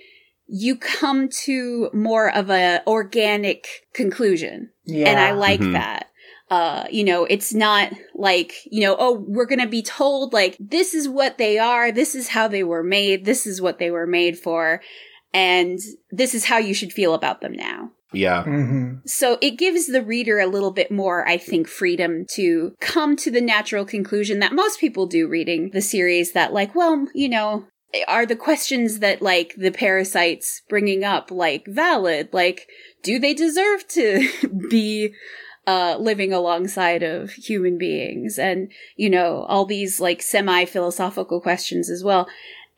you come to more of a organic conclusion. Yeah. And I like Mhm. that. Uh, you know, it's not like, you know, oh, we're gonna be told like, this is what they are, this is how they were made, this is what they were made for, and this is how you should feel about them now. Yeah. hmm So it gives the reader a little bit more, I think, freedom to come to the natural conclusion that most people do reading the series that like, well, you know, are the questions that like the parasites bringing up like valid? Like, do they deserve to <laughs> be uh, living alongside of human beings and, you know, all these like semi philosophical questions as well.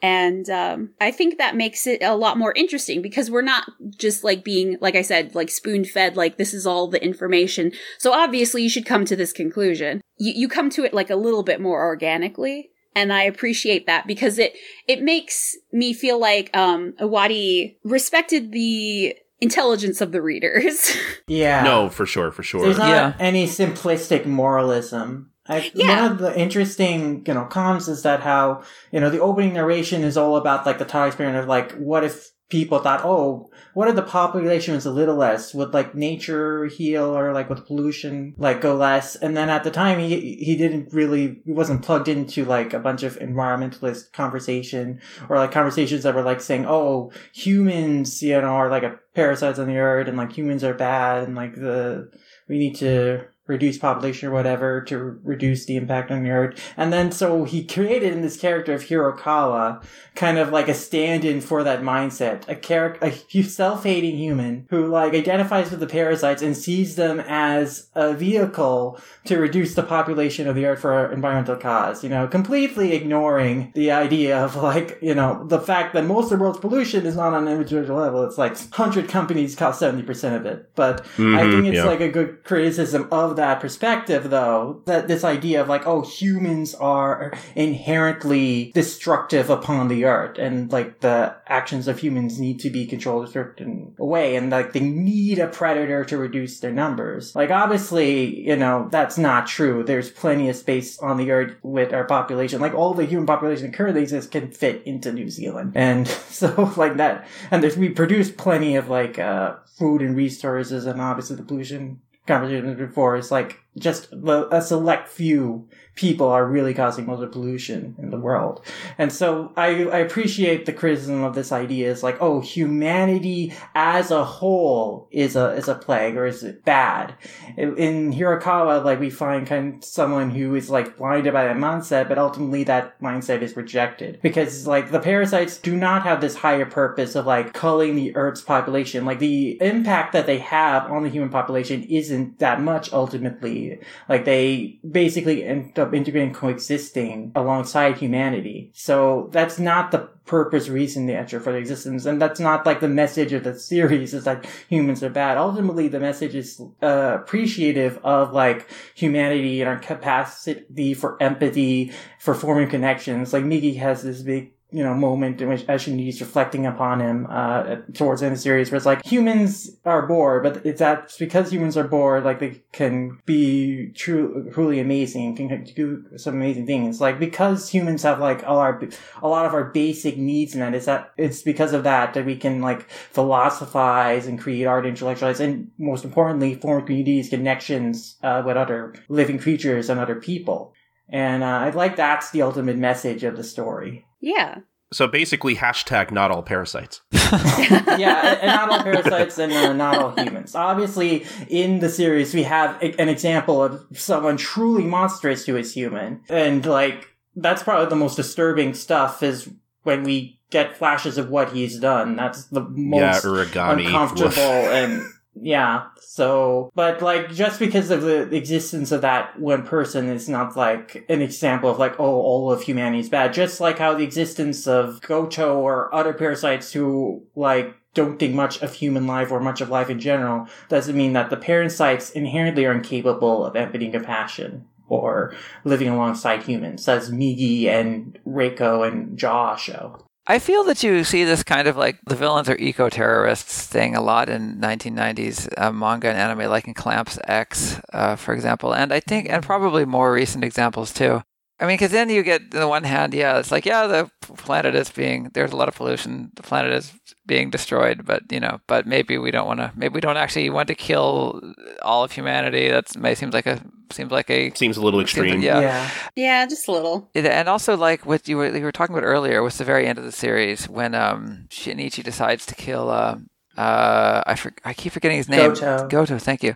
And um, I think that makes it a lot more interesting because we're not just like being, like I said, like spoon fed, like this is all the information. So obviously you should come to this conclusion. You, you come to it like a little bit more organically. And I appreciate that because it, it makes me feel like, um, Awadi respected the intelligence of the readers. <laughs> Yeah. No, for sure, for sure. There's not Yeah. any simplistic moralism. I, Yeah. One of the interesting, you know, cons is that how, you know, the opening narration is all about like the thought experiment of like, what if people thought, oh, what if the population was a little less? Would like nature heal or like with pollution like go less? And then at the time he, he didn't really, he wasn't plugged into like a bunch of environmentalist conversation or like conversations that were like saying, oh, humans, you know, are like a parasites on the earth and like humans are bad and like the, we need to reduce population or whatever to reduce the impact on the earth. And then so he created in this character of Hirokawa kind of like a stand-in for that mindset. A character, a self-hating human who like identifies with the parasites and sees them as a vehicle to reduce the population of the earth for environmental cause. You know, completely ignoring the idea of like, you know, the fact that most of the world's pollution is not on an individual level. It's like 100 companies cost 70% of it. But I Mhm, think it's yeah. like a good criticism of that perspective, though, that this idea of like, oh, humans are inherently destructive upon the earth, and like the actions of humans need to be controlled a certain way, and like they need a predator to reduce their numbers. Like, obviously, you know, that's not true. There's plenty of space on the earth with our population. Like, all the human population that currently exists can fit into New Zealand. And <laughs> so, like that, and there's, we produce plenty of like, uh, food and resources, and obviously the pollution conversation before is like just a select few people are really causing most of pollution in the world. And so I, I appreciate the criticism of this idea is like, oh, humanity as a whole is a, is a plague or is it bad? In, Hirokawa, like we find kind of someone who is like blinded by that mindset, but ultimately that mindset is rejected because like the parasites do not have this higher purpose of like culling the Earth's population. Like the impact that they have on the human population isn't that much ultimately. Like they basically end up integrating coexisting alongside humanity. So that's not the purpose, reason, nature for their existence. And that's not like the message of the series is that humans are bad. Ultimately, the message is uh, appreciative of like humanity and our capacity for empathy, for forming connections. Like migi has this big you know, moment in which Ashini's reflecting upon him uh, towards the end of the series, where it's like humans are bored, but it's that because humans are bored, like they can be true, truly amazing, can do some amazing things. Like because humans have like all our a lot of our basic needs met, it's that it's because of that that we can like philosophize and create art, intellectualize, and most importantly, form communities, connections uh, with other living creatures and other people. And uh, I like that's the ultimate message of the story. Yeah. So basically, hashtag not all parasites. <laughs> yeah, and not all <laughs> parasites and uh, not all humans. Obviously, in the series, we have a- an example of someone truly monstrous who is human, and like that's probably the most disturbing stuff is when we get flashes of what he's done. That's the yeah, most Uragami. uncomfortable and <laughs> yeah so but like just because of the existence of that one person is not like an example of like oh all of humanity is bad. Just like how the existence of goto or other parasites who like don't think much of human life or much of life in general doesn't mean that the parasites inherently are incapable of empathy and compassion or living alongside humans as migi and reiko and jaw show I feel that you see this kind of like the villains are eco terrorists thing a lot in 1990s uh, manga and anime, like in Clamp's X, uh, for example. And I think, and probably more recent examples too. I mean, because then you get, on the one hand, yeah, it's like, yeah, the planet is being, there's a lot of pollution. The planet is being destroyed, but, you know, but maybe we don't want to, maybe we don't actually want to kill all of humanity. That may seems like a, seems like a, Seems a little seems like- extreme. yeah. Yeah, Yeah, just a little. It- and also like what you were, you were talking about earlier was the very end of the series when um Shinichi decides to kill uh uh I for, I keep forgetting his name Goto. Goto thank you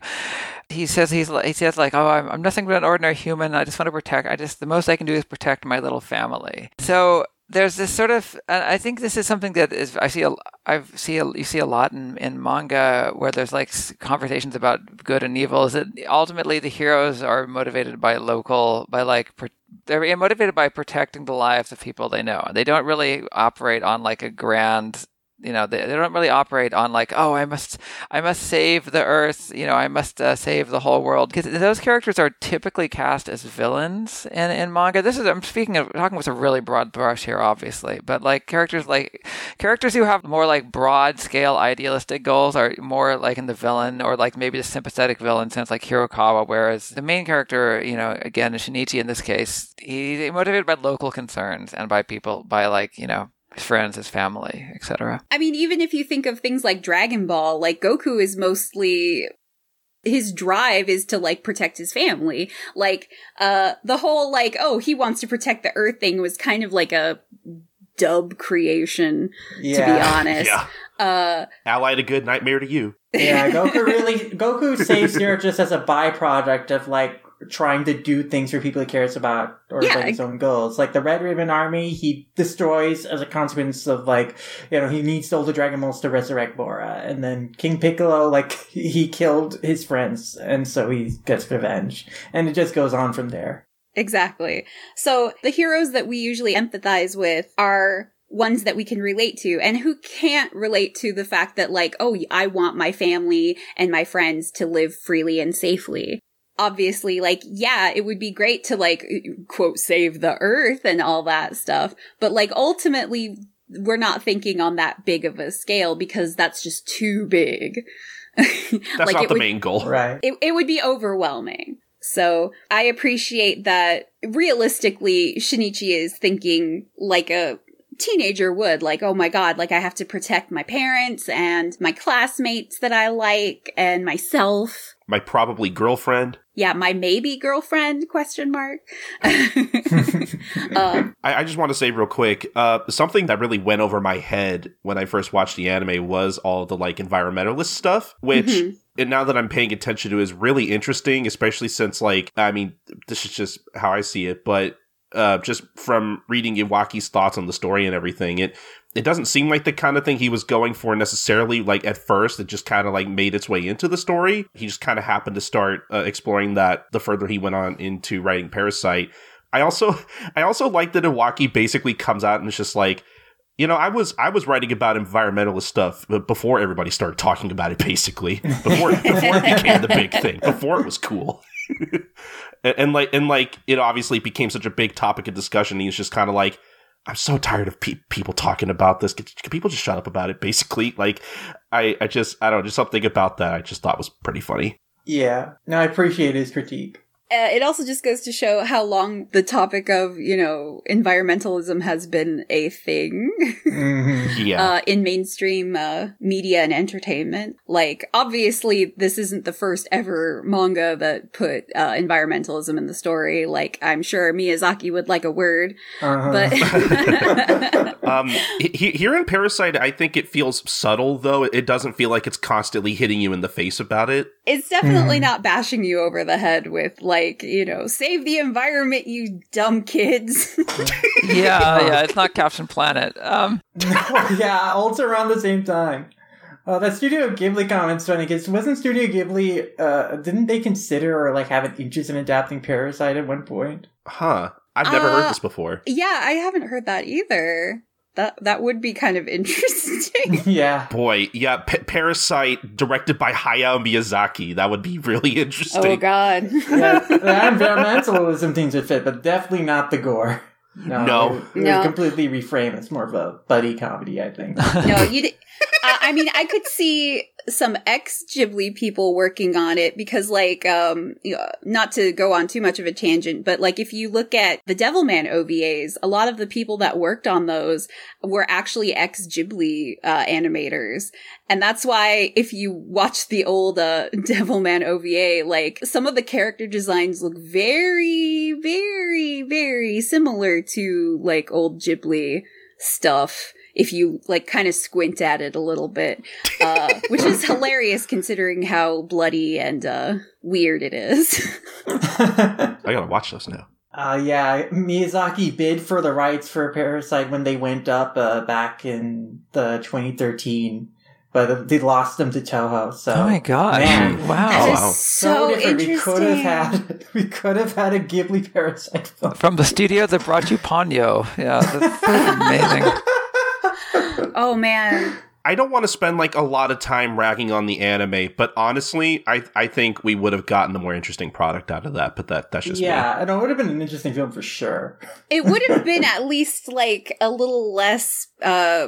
he says he's he says like oh I'm, I'm nothing but an ordinary human I just want to protect I just the most I can do is protect my little family so there's this sort of and I think this is something that is I see a I see a, you see a lot in, in manga where there's like conversations about good and evil is that ultimately the heroes are motivated by local by like they're motivated by protecting the lives of people they know. They don't really operate on like a grand You know, they, they don't really operate on like, oh, I must, I must save the Earth. You know, I must uh, save the whole world. Because those characters are typically cast as villains in, in manga. This is I'm speaking of talking with a really broad brush here, obviously, but like characters like characters who have more like broad scale idealistic goals are more like in the villain or like maybe the sympathetic villain sense, like Hirokawa. Whereas the main character, you know, again, Shinichi in this case, he's motivated by local concerns and by people, by like you know his friends, his family, etc. I mean, even if you think of things like Dragon Ball, like Goku is mostly his drive is to like protect his family. Like uh the whole like oh, he wants to protect the earth thing was kind of like a dub creation to be <laughs> honest. Yeah. Uh Allied a good nightmare to you. <laughs> Yeah, Goku really Goku saves here just as a byproduct of like trying to do things for people he cares about or Yeah, like his own goals. Like the Red Ribbon Army, he destroys as a consequence of like you know he needs all the Dragon Balls to resurrect Bora, and then King Piccolo like <laughs> he killed his friends, and so he gets revenge, and it just goes on from there. Exactly. So the heroes that we usually empathize with are ones that we can relate to and who can't relate to the fact that like, oh, I want my family and my friends to live freely and safely. Obviously, like, yeah, it would be great to like, quote, save the earth and all that stuff. But like, ultimately, we're not thinking on that big of a scale because that's just too big. <laughs> That's Like, not the would- main goal. Right. it, it would be overwhelming. So I appreciate that realistically, Shinichi is thinking like a teenager would, like, oh my god, like I have to protect my parents and my classmates that I like and myself. My probably girlfriend. Yeah, my maybe girlfriend question mark. <laughs> um, I, I just want to say real quick, uh, something that really went over my head when I first watched the anime was all the like environmentalist stuff, which Mhm. and now that I'm paying attention to is really interesting, especially since like I mean, this is just how I see it, but uh, just from reading Iwaaki's thoughts on the story and everything, it it doesn't seem like the kind of thing he was going for necessarily. Like at first, it just kind of like made its way into the story. He just kind of happened to start uh, exploring that the further he went on into writing Parasyte. I also <laughs> I also like that Iwaaki basically comes out and is just like, you know, I was I was writing about environmentalist stuff b- before everybody started talking about it. Basically, before <laughs> before it became the big thing, before it was cool, <laughs> and, and like and like it obviously became such a big topic of discussion. He's just kind of like, I'm so tired of pe- people talking about this. Can, can people just shut up about it? Basically, like I I just I don't know, just something about that I just thought was pretty funny. Yeah. No, I appreciate his critique. Uh, it also just goes to show how long the topic of, you know, environmentalism has been a thing. Mhm. Yeah, uh, in mainstream uh, media and entertainment. Like, obviously, this isn't the first ever manga that put uh, environmentalism in the story. Like, I'm sure Miyazaki would like a word, Uh-huh. but <laughs> <laughs> Um, he- here in Parasyte, I think it feels subtle though. It doesn't feel like it's constantly hitting you in the face about it. it's definitely Mhm. not bashing you over the head with, like, you know, save the environment, you dumb kids. <laughs> yeah, yeah, it's not Captain Planet. Um, <laughs> yeah, all around the same time. Uh, that Studio Ghibli comment's funny because wasn't Studio Ghibli, uh, didn't they consider or like have an interest in adapting Parasyte at one point? Huh? I've never heard Uh, this before. yeah, I haven't heard that either. That that would be kind of <laughs> interesting. <laughs> yeah. Boy, yeah, Pa- Parasyte directed by Hayao Miyazaki. That would be really interesting. oh God. yeah, <laughs> the environmentalism things would fit, but definitely not the gore. No, No. it, it was No. completely reframed. It's more of a buddy comedy, I think. no, you. D- uh, I mean, I could see some ex Ghibli people working on it because, like, um, you know, not to go on too much of a tangent, but like, if you look at the Devilman OVAs, a lot of the people that worked on those were actually ex Ghibli uh, animators, and that's why if you watch the old uh, <laughs> Devilman OVA, like some of the character designs look very, very, very similar to like old Ghibli stuff if you like kind of squint at it a little bit uh, <laughs> which is hilarious considering how bloody and uh, weird it is <laughs> I gotta watch those now. Uh, yeah, Miyazaki bid for the rights for Parasyte when they went up uh, back in the 2013, but they lost them to Toho. So oh my god, man, wow. That is wow. so, different. interesting We could have had we could have had a Ghibli Parasyte film. From the studio that brought you Ponyo. Yeah, that's, that's amazing. <laughs> oh man I don't want to spend like a lot of time ragging on the anime, but honestly, I I think we would have gotten a more interesting product out of that. But that that's just me. yeah, and it would have been an interesting film for sure. <laughs> It would have been at least like a little less uh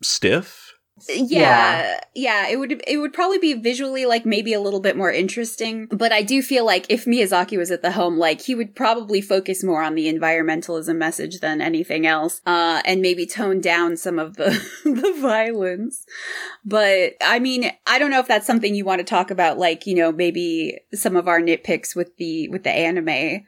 stiff. Yeah, yeah, it would it would probably be visually like maybe a little bit more interesting, but I do feel like if Miyazaki was at the helm like he would probably focus more on the environmentalism message than anything else. Uh and maybe tone down some of the <laughs> the violence. But I mean, I don't know if that's something you want to talk about like, you know, maybe some of our nitpicks with the with the anime.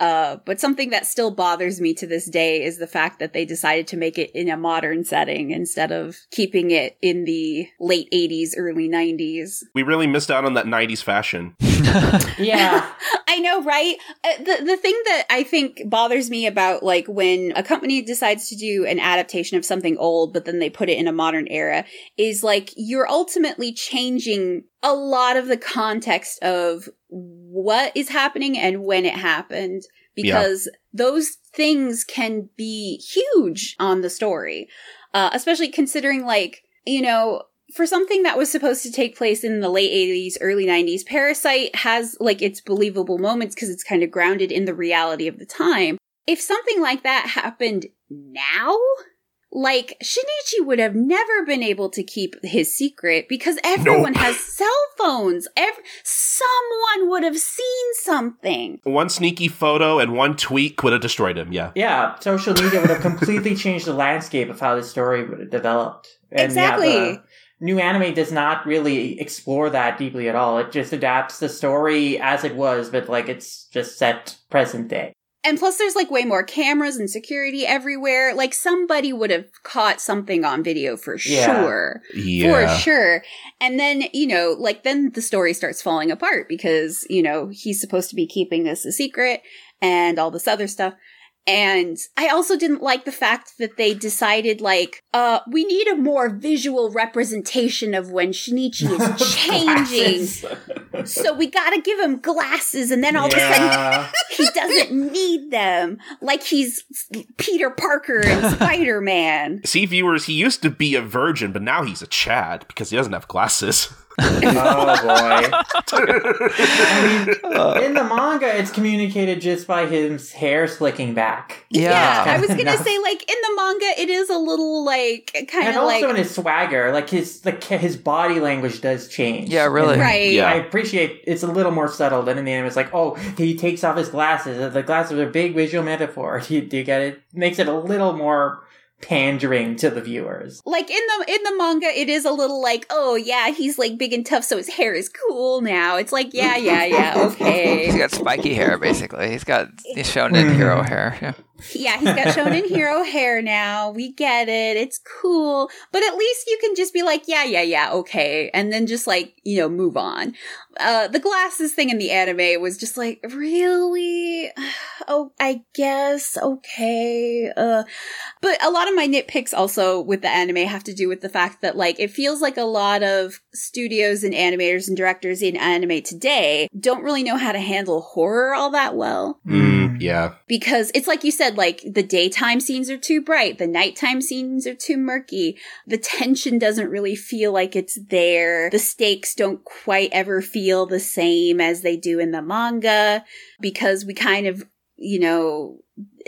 Uh, but something that still bothers me to this day is the fact that they decided to make it in a modern setting instead of keeping it in the late 80s, early 90s. We really missed out on that '90s fashion. <laughs> Yeah, <laughs> I know, right? Uh, the the thing that I think bothers me about like when a company decides to do an adaptation of something old, but then they put it in a modern era, is like you're ultimately changing a lot of the context of what is happening and when it happened because those things can be huge on the story, uh, especially considering like you know for something that was supposed to take place in the late 80s, early 90s, Parasyte has like its believable moments because it's kind of grounded in the reality of the time. If something like that happened now, like Shinichi would have never been able to keep his secret because everyone Nope. has cell phones. Ev- someone would have seen something. One sneaky photo and one tweet would have destroyed him. Yeah. yeah. Social media would have completely changed the landscape of how the story would have developed. And Exactly. Yeah, the new anime does not really explore that deeply at all. It just adapts the story as it was, but like it's just set present day. And plus, there's like way more cameras and security everywhere. Like somebody would have caught something on video for Yeah. sure. Yeah. For sure. And then, you know, like then the story starts falling apart because, you know, he's supposed to be keeping this a secret and all this other stuff. And I also didn't like the fact that they decided like, uh, we need a more visual representation of when Shinichi is <laughs> changing. So we gotta give him glasses and then all of a sudden <laughs> he doesn't need them like he's Peter Parker and <laughs> Spider Man. See, viewers, he used to be a virgin, but now he's a Chad because he doesn't have glasses. Oh boy. <laughs> I mean, in the manga, it's communicated just by his hair slicking back. Yeah. I was gonna No. say like in the manga it is a little like kind and of also like in his swagger, like his like his body language does change. Yeah, really. And Right. Yeah. I appreciate it's a little more subtle than in the anime. It's like, oh, he takes off his glasses. The glasses are a big visual metaphor. <laughs> Do you, do you get it? Makes it a little more pandering to the viewers. like in the in the manga it is a little like oh yeah he's like big and tough so his hair is cool now. It's like yeah yeah yeah <laughs> okay. he's got spiky hair, basically. He's got he's shown in hero mm. hair. Yeah. Yeah he's got shonen <laughs> hero hair now. We get it. It's cool. But at least you can just be like yeah yeah yeah okay and then just like you know move on. Uh, the glasses thing in the anime was just like really <sighs> oh I guess okay uh But a lot of my nitpicks also with the anime have to do with the fact that like it feels like a lot of studios and animators and directors in anime today don't really know how to handle horror all that well Mm, yeah. because it's like you said like the daytime scenes are too bright the nighttime scenes are too murky the tension doesn't really feel like it's there the stakes don't quite ever feel the same as they do in the manga because we kind of you know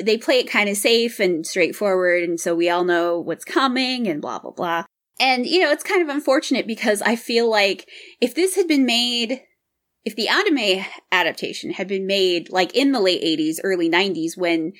they play it kind of safe and straightforward and so we all know what's coming and blah blah blah. And you know it's kind of unfortunate because i feel like if this had been made if the anime adaptation had been made like in the late 80s early 90s when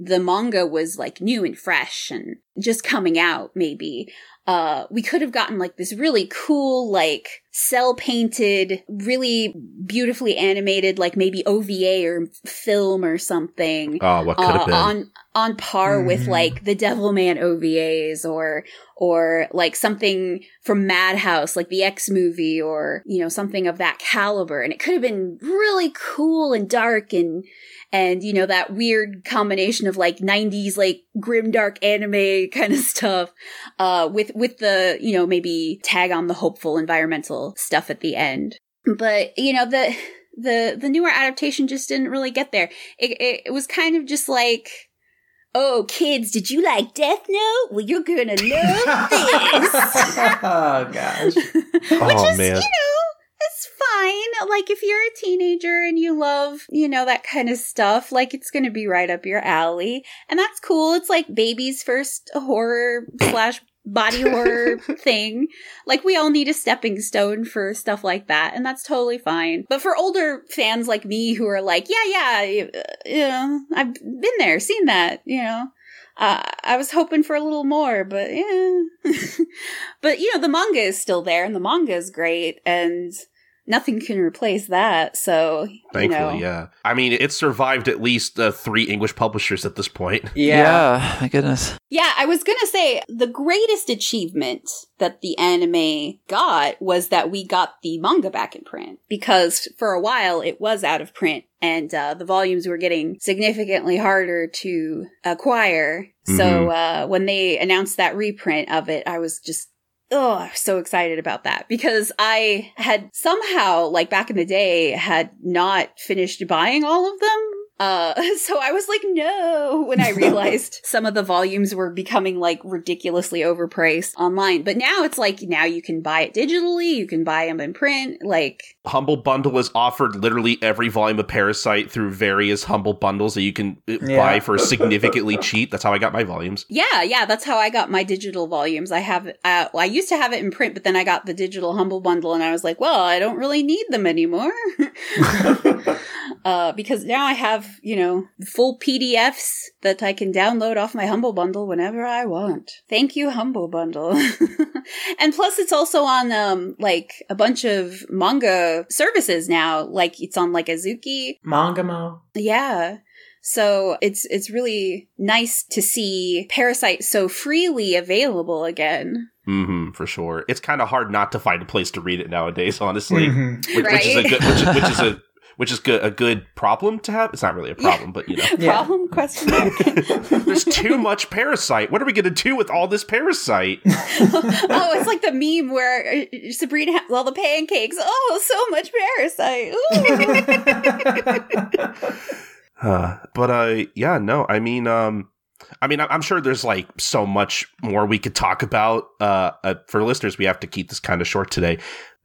the manga was like new and fresh and just coming out maybe uh we could have gotten like this really cool like cell painted really beautifully animated like maybe ova or film or something Oh, what could uh, have been? on on par with Mhm. like the Devilman OVAs or or like something from Madhouse, like the X movie, or you know something of that caliber, and it could have been really cool and dark and and you know that weird combination of like 90s like grim dark anime <laughs> kind of stuff uh with with the you know maybe tag on the hopeful environmental stuff at the end but you know the the the newer adaptation just didn't really get there it, it, it was kind of just like Oh, kids, did you like Death Note? Well, you're gonna love <laughs> this. oh gosh. <laughs> Which Oh, is, man. you know, it's fine. Like if you're a teenager and you love, you know, that kind of stuff, like it's gonna be right up your alley. And that's cool. It's like baby's first horror slash body horror <laughs> thing. Like we all need a stepping stone for stuff like that, and that's totally fine. But for older fans like me who are like, yeah, yeah, you uh, know, I've been there, seen that, you know. Uh, I was hoping for a little more, but yeah. <laughs> but you know, the manga is still there, and the manga is great, and nothing can replace that. So you Thankfully, know. yeah. I mean, it survived at least uh, three English publishers at this point. <laughs> Yeah. my goodness. Yeah, I was gonna say the greatest achievement that the anime got was that we got the manga back in print because for a while it was out of print and uh, the volumes were getting significantly harder to acquire. So uh, when they announced that reprint of it, I was just Oh, I was so excited about that because I had somehow, like back in the day, had not finished buying all of them. Uh, <laughs> so I was like, no, when I realized <laughs> some of the volumes were becoming like ridiculously overpriced online. But now it's like, now you can buy it digitally, you can buy them in print. Like, Humble Bundle is offered literally every volume of Parasyte through various Humble Bundles that you can uh, Yeah. buy for <laughs> significantly cheap. That's how I got my volumes. yeah, yeah, that's how I got my digital volumes. I have, uh, well, I used to have it in print, but then I got the digital Humble Bundle and I was like, well, I don't really need them anymore. uh, because now I have, you know, full PDFs that I can download off my Humble Bundle whenever I want. Thank you, Humble Bundle. <laughs> and plus, it's also on, um, like a bunch of manga services now. Like it's on like Azuki. Mangamo. Yeah. So it's it's really nice to see Parasyte so freely available again. hmm for sure. It's kind of hard not to find a place to read it nowadays, honestly. Mhm. Which, which is a good, which, which is a <laughs> which is good, a good problem to have. It's not really a problem, but you know, <laughs> Yeah. Problem question mark. <laughs> there's too much parasite. What are we gonna do with all this parasite? <laughs> oh, it's like the meme where uh, Sabrina has all the pancakes. Oh, so much parasite. Uh, but uh, yeah, no, I mean, um, I mean, I'm sure there's like so much more we could talk about. Uh, uh, for listeners, we have to keep this kind of short today.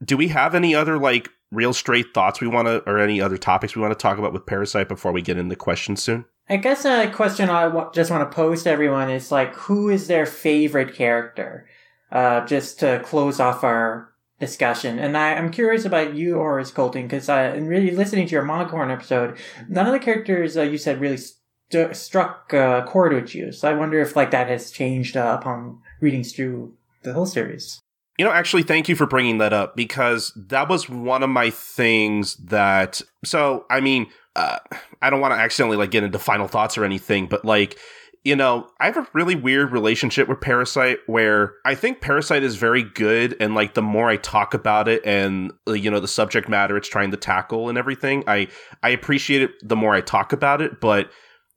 Do we have any other like real straight thoughts we want to, or any other topics we want to talk about with Parasyte before we get into questions soon? I guess a question I just want to pose to everyone is like, who is their favorite character? Uh, just to close off our discussion. And I, I'm curious about you, Horace Colton, because in really listening to your Manga Horn episode, none of the characters uh, you said really st- struck uh, chord with you. So I wonder if like that has changed uh, upon reading through the whole series. You know, actually, thank you for bringing that up because that was one of my things that. So, I mean, uh, I don't want to accidentally like get into final thoughts or anything, but like, you know, I have a really weird relationship with Parasyte where I think Parasyte is very good, and like the more I talk about it and uh, you know the subject matter it's trying to tackle and everything, I I appreciate it the more I talk about it, but.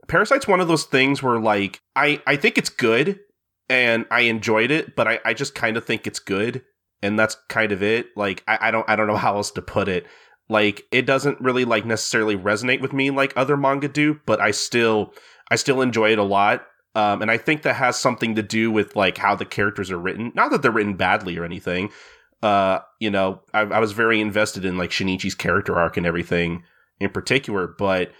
Parasyte's one of those things where like I I think it's good and I enjoyed it, but I, I just kind of think it's good, and that's kind of it. Like I, I don't I don't know <laughs> how else to put it. Like it doesn't really like necessarily resonate with me like other manga do, but I still I still enjoy it a lot. Um, and I think that has something to do with like how the characters are written. Not that they're written badly or anything. Uh, you know, I, I was very invested in like Shinichi's character arc and everything in particular, but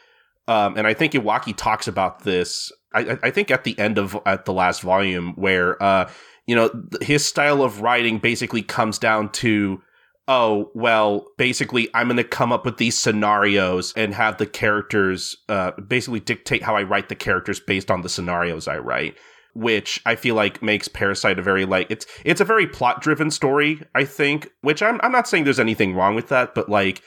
um, and I think Iwaaki talks about this. I, I- think at the end of at the last volume, where uh, you know his style of writing basically comes down to, oh well, basically I'm going to come up with these scenarios and have the characters uh, basically dictate how I write the characters based on the scenarios I write. Which I feel like makes Parasyte a very like it's it's a very plot driven story. I think, which I'm I'm not saying there's anything wrong with that, but like,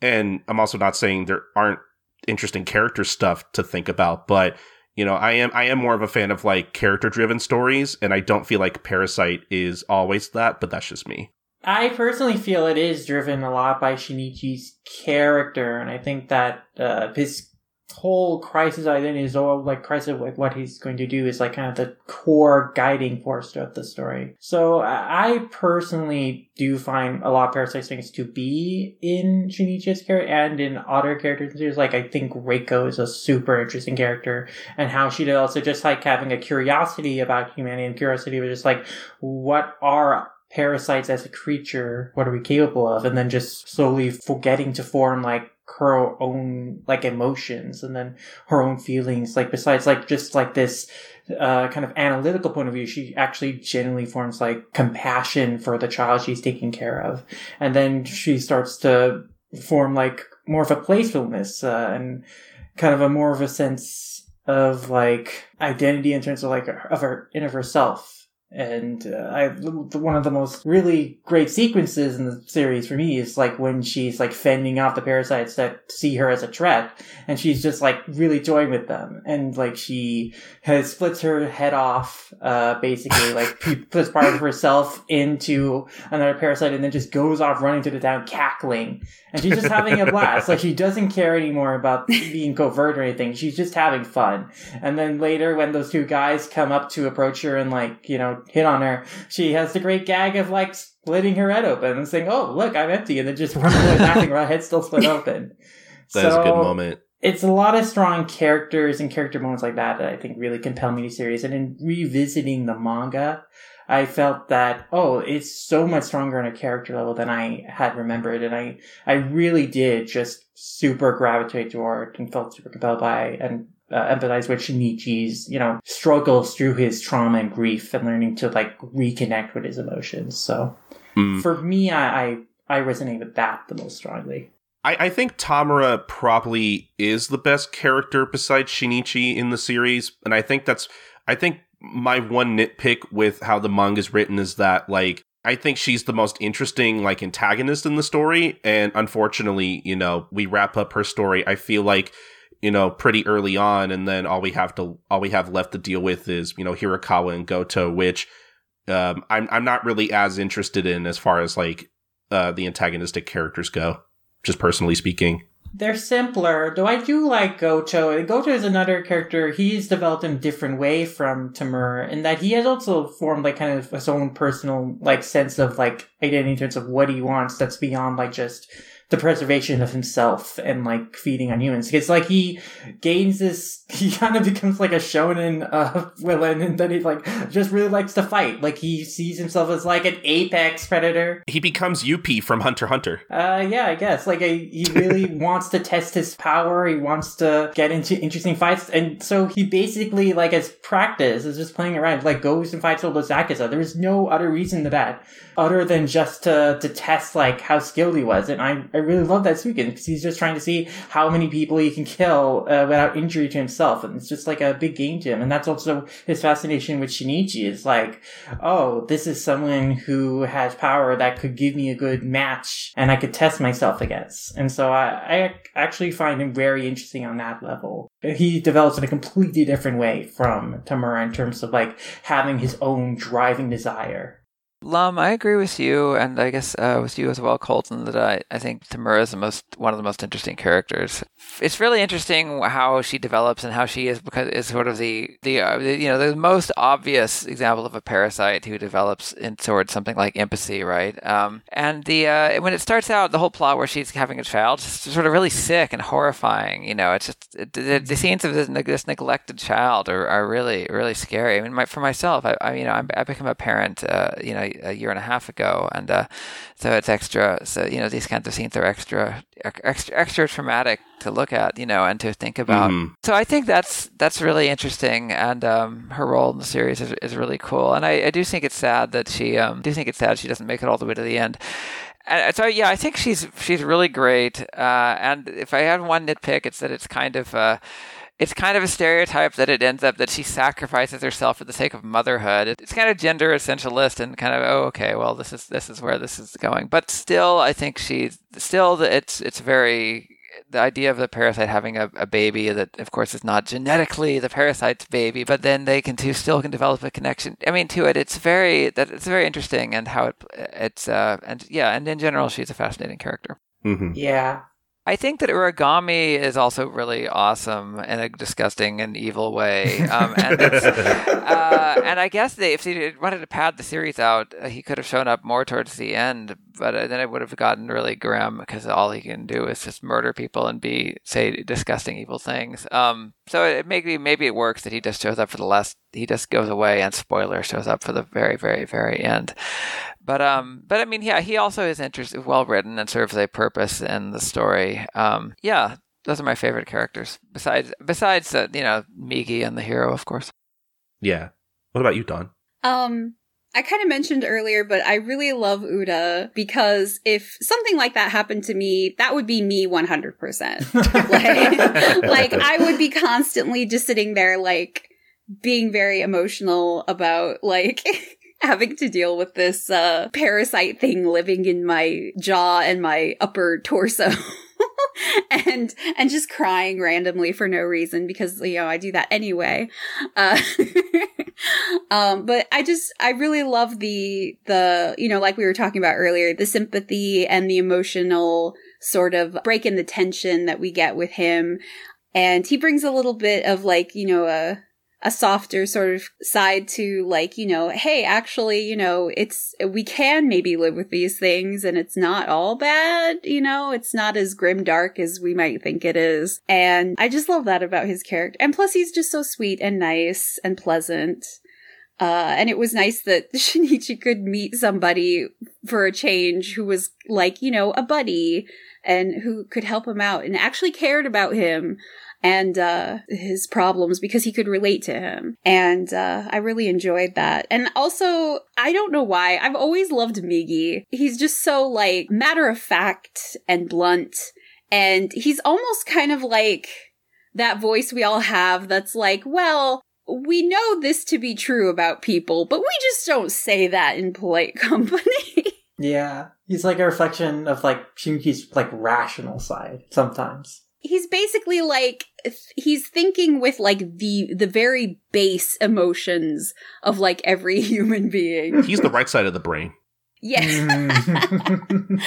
and I'm also not saying there aren't interesting character stuff to think about but you know i am i am more of a fan of like character driven stories and i don't feel like parasyte is always that but that's just me. I personally feel it is driven a lot by Shinichi's character, and I think that uh, his whole crisis identity is all like crisis like what he's going to do is like kind of the core guiding force of the story. So I I personally do find a lot of Parasyte things to be in Shinichi's character and in other characters. Like I think Reiko is a super interesting character and how she did also just like having a curiosity about humanity and curiosity was just like what are parasites as a creature what are we capable of and then just slowly forgetting to form like her own like emotions and then her own feelings. Like besides like just like this uh, kind of analytical point of view she actually genuinely forms like compassion for the child she's taking care of. And then she starts to form like more of a playfulness uh, and kind of a more of a sense of like identity in terms of like of her in of herself and uh, I one of the most really great sequences in the series for me is like when she's like fending off the parasites that see her as a threat, and she's just like really toying with them, and like she has splits her head off, uh, basically <laughs> like puts part of herself into another parasite, and then just goes off running to the town cackling, and she's just having a blast. like she doesn't care anymore about being covert or anything. She's just having fun. And then later, when those two guys come up to approach her and like you know hit on her, she has the great gag of like splitting her head open and saying, "Oh, look, I'm empty," and then just <laughs> running away laughing. Her head's still split open. <laughs> That is a good moment. It's a lot of strong characters and character moments like that that I think really compel me to series. And in revisiting the manga, I felt that oh, it's so much stronger on a character level than I had remembered, and I I really did just super gravitate toward and felt super compelled by and uh, empathize with Shinichi's you know struggles through his trauma and grief and learning to like reconnect with his emotions. So Mm. for me, I, I I resonate with that the most strongly. I, I think Tamura probably is the best character besides Shinichi in the series, and I think that's I think my one nitpick with how the manga is written is that like I think she's the most interesting like antagonist in the story, and unfortunately, you know, we wrap up her story. I feel like you know pretty early on, and then all we have to all we have left to deal with is you know Hirokawa and Goto, which um, I'm I'm not really as interested in as far as like uh, the antagonistic characters go, just personally speaking. They're simpler, though I do like Goto. Goto is another character. He's developed in a different way from Tamura in that he has also formed like kind of his own personal like sense of like identity in terms of what he wants that's beyond like just the preservation of himself and like feeding on humans. It's like he gains this, <laughs> he kind of becomes like a shonen uh, <laughs> villain and then he like just really likes to fight. Like he sees himself as like an apex predator. He becomes UP from Hunter Hunter. Uh, yeah, I guess. Like, a, he really <laughs> wants to test his power. He wants to get into interesting fights. And so he basically, like, as practice, is just playing around. Like, goes and fights Oda Zakuza. There was no other reason to that other than just to, to test, like, how skilled he was. And I, I really love that Suiken because he's just trying to see how many people he can kill uh, without injury to himself. And it's just like a big game to him. And that's also his fascination with Shinichi is like, oh, this is someone who has power that could give me a good match and I could test myself against. And so I, I actually find him very interesting on that level. He develops in a completely different way from Tamura in terms of like having his own driving desire. Lum, I agree with you, and I guess uh, with you as well, Colton. That I, I think Tamura is the most one of the most interesting characters. It's really interesting how she develops and how she is because is sort of the the, uh, the you know the most obvious example of a parasite who develops in towards something like empathy, right? Um, and the uh, when it starts out, the whole plot where she's having a child, is sort of really sick and horrifying. You know, it's just it, the, the scenes of this, this neglected child are, are really really scary. I mean, my, for myself, I, I you know I'm, I became a parent, uh, you know, a year and a half ago, and uh, so it's extra. So you know, these kinds of scenes are extra extra extra traumatic to look at, you know, and to think about. Mhm. So I think that's that's really interesting, and um, her role in the series is, is really cool. And I, I do think it's sad that she um, do think it's sad she doesn't make it all the way to the end. And so yeah, I think she's she's really great. Uh, and if I had one nitpick, it's that it's kind of. Uh, it's kind of a stereotype that it ends up that she sacrifices herself for the sake of motherhood. It's kind of gender essentialist and kind of oh okay, well this is this is where this is going. But still, I think she's still it's it's very the idea of the parasite having a, a baby that of course is not genetically the parasite's baby, but then they can too still can develop a connection. I mean to it. It's very that it's very interesting and how it it's uh and yeah and in general she's a fascinating character. hmm Yeah. I think that Uragami is also really awesome in a disgusting and evil way. Um, and, <laughs> uh, and I guess they, if they wanted to pad the series out, uh, he could have shown up more towards the end, but uh, then it would have gotten really grim because all he can do is just murder people and be say disgusting evil things. Um, so it maybe maybe it works that he just shows up for the last. He just goes away, and spoiler shows up for the very very very end. But um, but I mean, yeah, he also is interesting, well written, and serves a purpose in the story. Um, yeah, those are my favorite characters. Besides, besides, uh, you know, Migi and the hero, of course. Yeah. What about you, Don? Um, I kind of mentioned earlier, but I really love Uda because if something like that happened to me, that would be me 100%. <laughs> like, like I would be constantly just sitting there, like, being very emotional about, like, <laughs> having to deal with this, uh, parasite thing living in my jaw and my upper torso. <laughs> <laughs> and and just crying randomly for no reason because you know I do that anyway. Uh, <laughs> um, but I just I really love the the you know like we were talking about earlier the sympathy and the emotional sort of break in the tension that we get with him, and he brings a little bit of like you know a a softer sort of side to like, you know, hey, actually, you know, it's, we can maybe live with these things and it's not all bad, you know, it's not as grim dark as we might think it is. And I just love that about his character. And plus he's just so sweet and nice and pleasant. Uh, and it was nice that <laughs> Shinichi could meet somebody for a change who was like, you know, a buddy and who could help him out and actually cared about him and uh, his problems because he could relate to him. And uh, I really enjoyed that. And also, I don't know why, I've always loved Migi. He's just so like matter of fact and blunt. And he's almost kind of like that voice we all have that's like, well, we know this to be true about people, but we just don't say that in polite <laughs> company. Yeah. He's like a reflection of like Shinichi's like rational side sometimes. He's basically like th- he's thinking with like the the very base emotions of like every <laughs> human being. He's the right side of the brain. Yeah. Mm.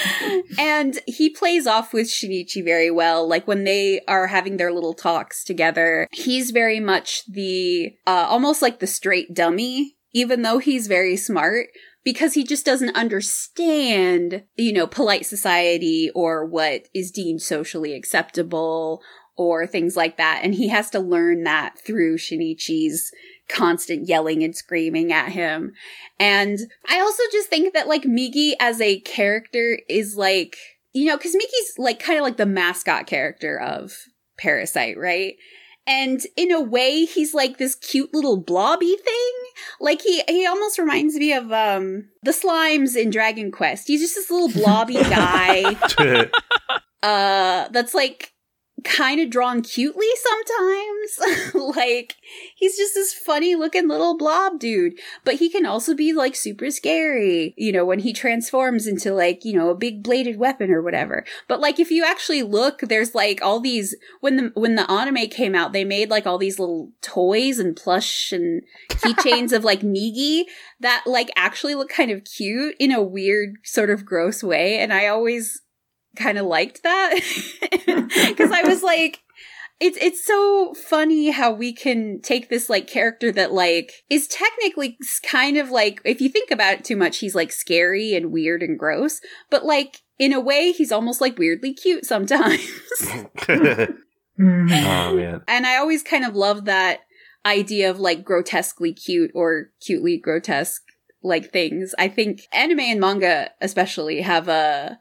<laughs> <laughs> and he plays off with Shinichi very well. Like when they are having their little talks together, he's very much the uh, almost like the straight dummy, even though he's very smart. Because he just doesn't understand, you know, polite society or what is deemed socially acceptable or things like that. And he has to learn that through Shinichi's constant yelling and screaming at him. And I also just think that like Migi as a character is like, you know, cause Migi's like kind of like the mascot character of Parasyte, right? And in a way, he's like this cute little blobby thing. Like he, he almost reminds me of, um, the slimes in Dragon Quest. He's just this little blobby <laughs> guy, uh, that's like kind of drawn cutely sometimes. <laughs> like he's just this funny looking little blob dude, but he can also be like super scary, you know, when he transforms into like, you know, a big bladed weapon or whatever. But like if you actually look, there's like all these when the when the anime came out, they made like all these little toys and plush and keychains <laughs> of like Migi that like actually look kind of cute in a weird sort of gross way and I always kind of liked that <laughs> because I was like, it's it's so funny how we can take this like character that like is technically kind of like if you think about it too much, he's like scary and weird and gross, but like in a way, he's almost like weirdly cute sometimes. <laughs> Mm. oh man. and I always kind of love that idea of like grotesquely cute or cutely grotesque like things. I think anime and manga especially have a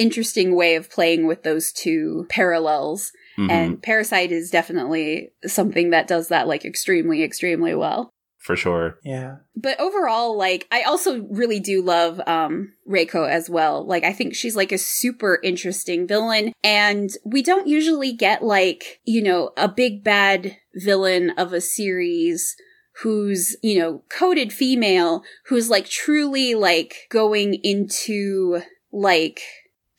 interesting way of playing with those two parallels. Mhm. And Parasyte is definitely something that does that like extremely, extremely well. for sure. yeah. But overall, like, I also really do love, um, Reiko as well. Like, I think she's like a super interesting villain. And we don't usually get like, you know, a big bad villain of a series who's, you know, coded female, who's like truly like going into like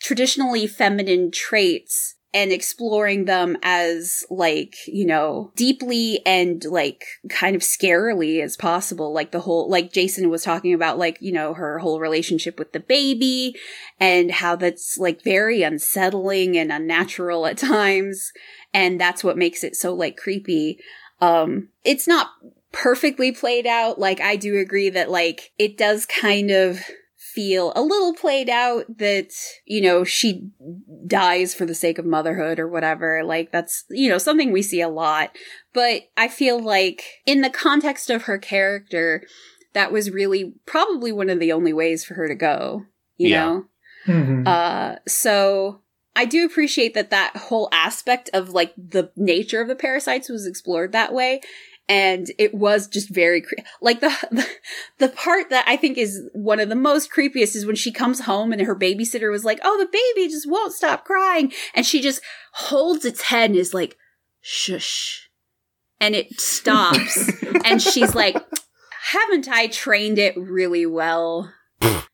traditionally feminine traits and exploring them as like, you know, deeply and like kind of scarily as possible. Like the whole, like Jason was talking about, like, you know, her whole relationship with the baby and how that's like very unsettling and unnatural at times. And that's what makes it so like creepy. Um, it's not perfectly played out. Like, I do agree that like it does kind of feel a little played out that, you know, she dies for the sake of motherhood or whatever. Like that's, you know, something we see a lot. But I feel like in the context of her character, that was really probably one of the only ways for her to go, you Yeah. know? Mhm. Uh, so I do appreciate that that whole aspect of like the nature of the parasites was explored that way. And it was just very cre- like the, <laughs> the the part that I think is one of the most creepiest is when she comes home and her babysitter was like, "Oh, the baby just won't stop crying," and she just holds its head and is like, "Shush," and it stops, <laughs> and she's like, "Haven't I trained it really well?"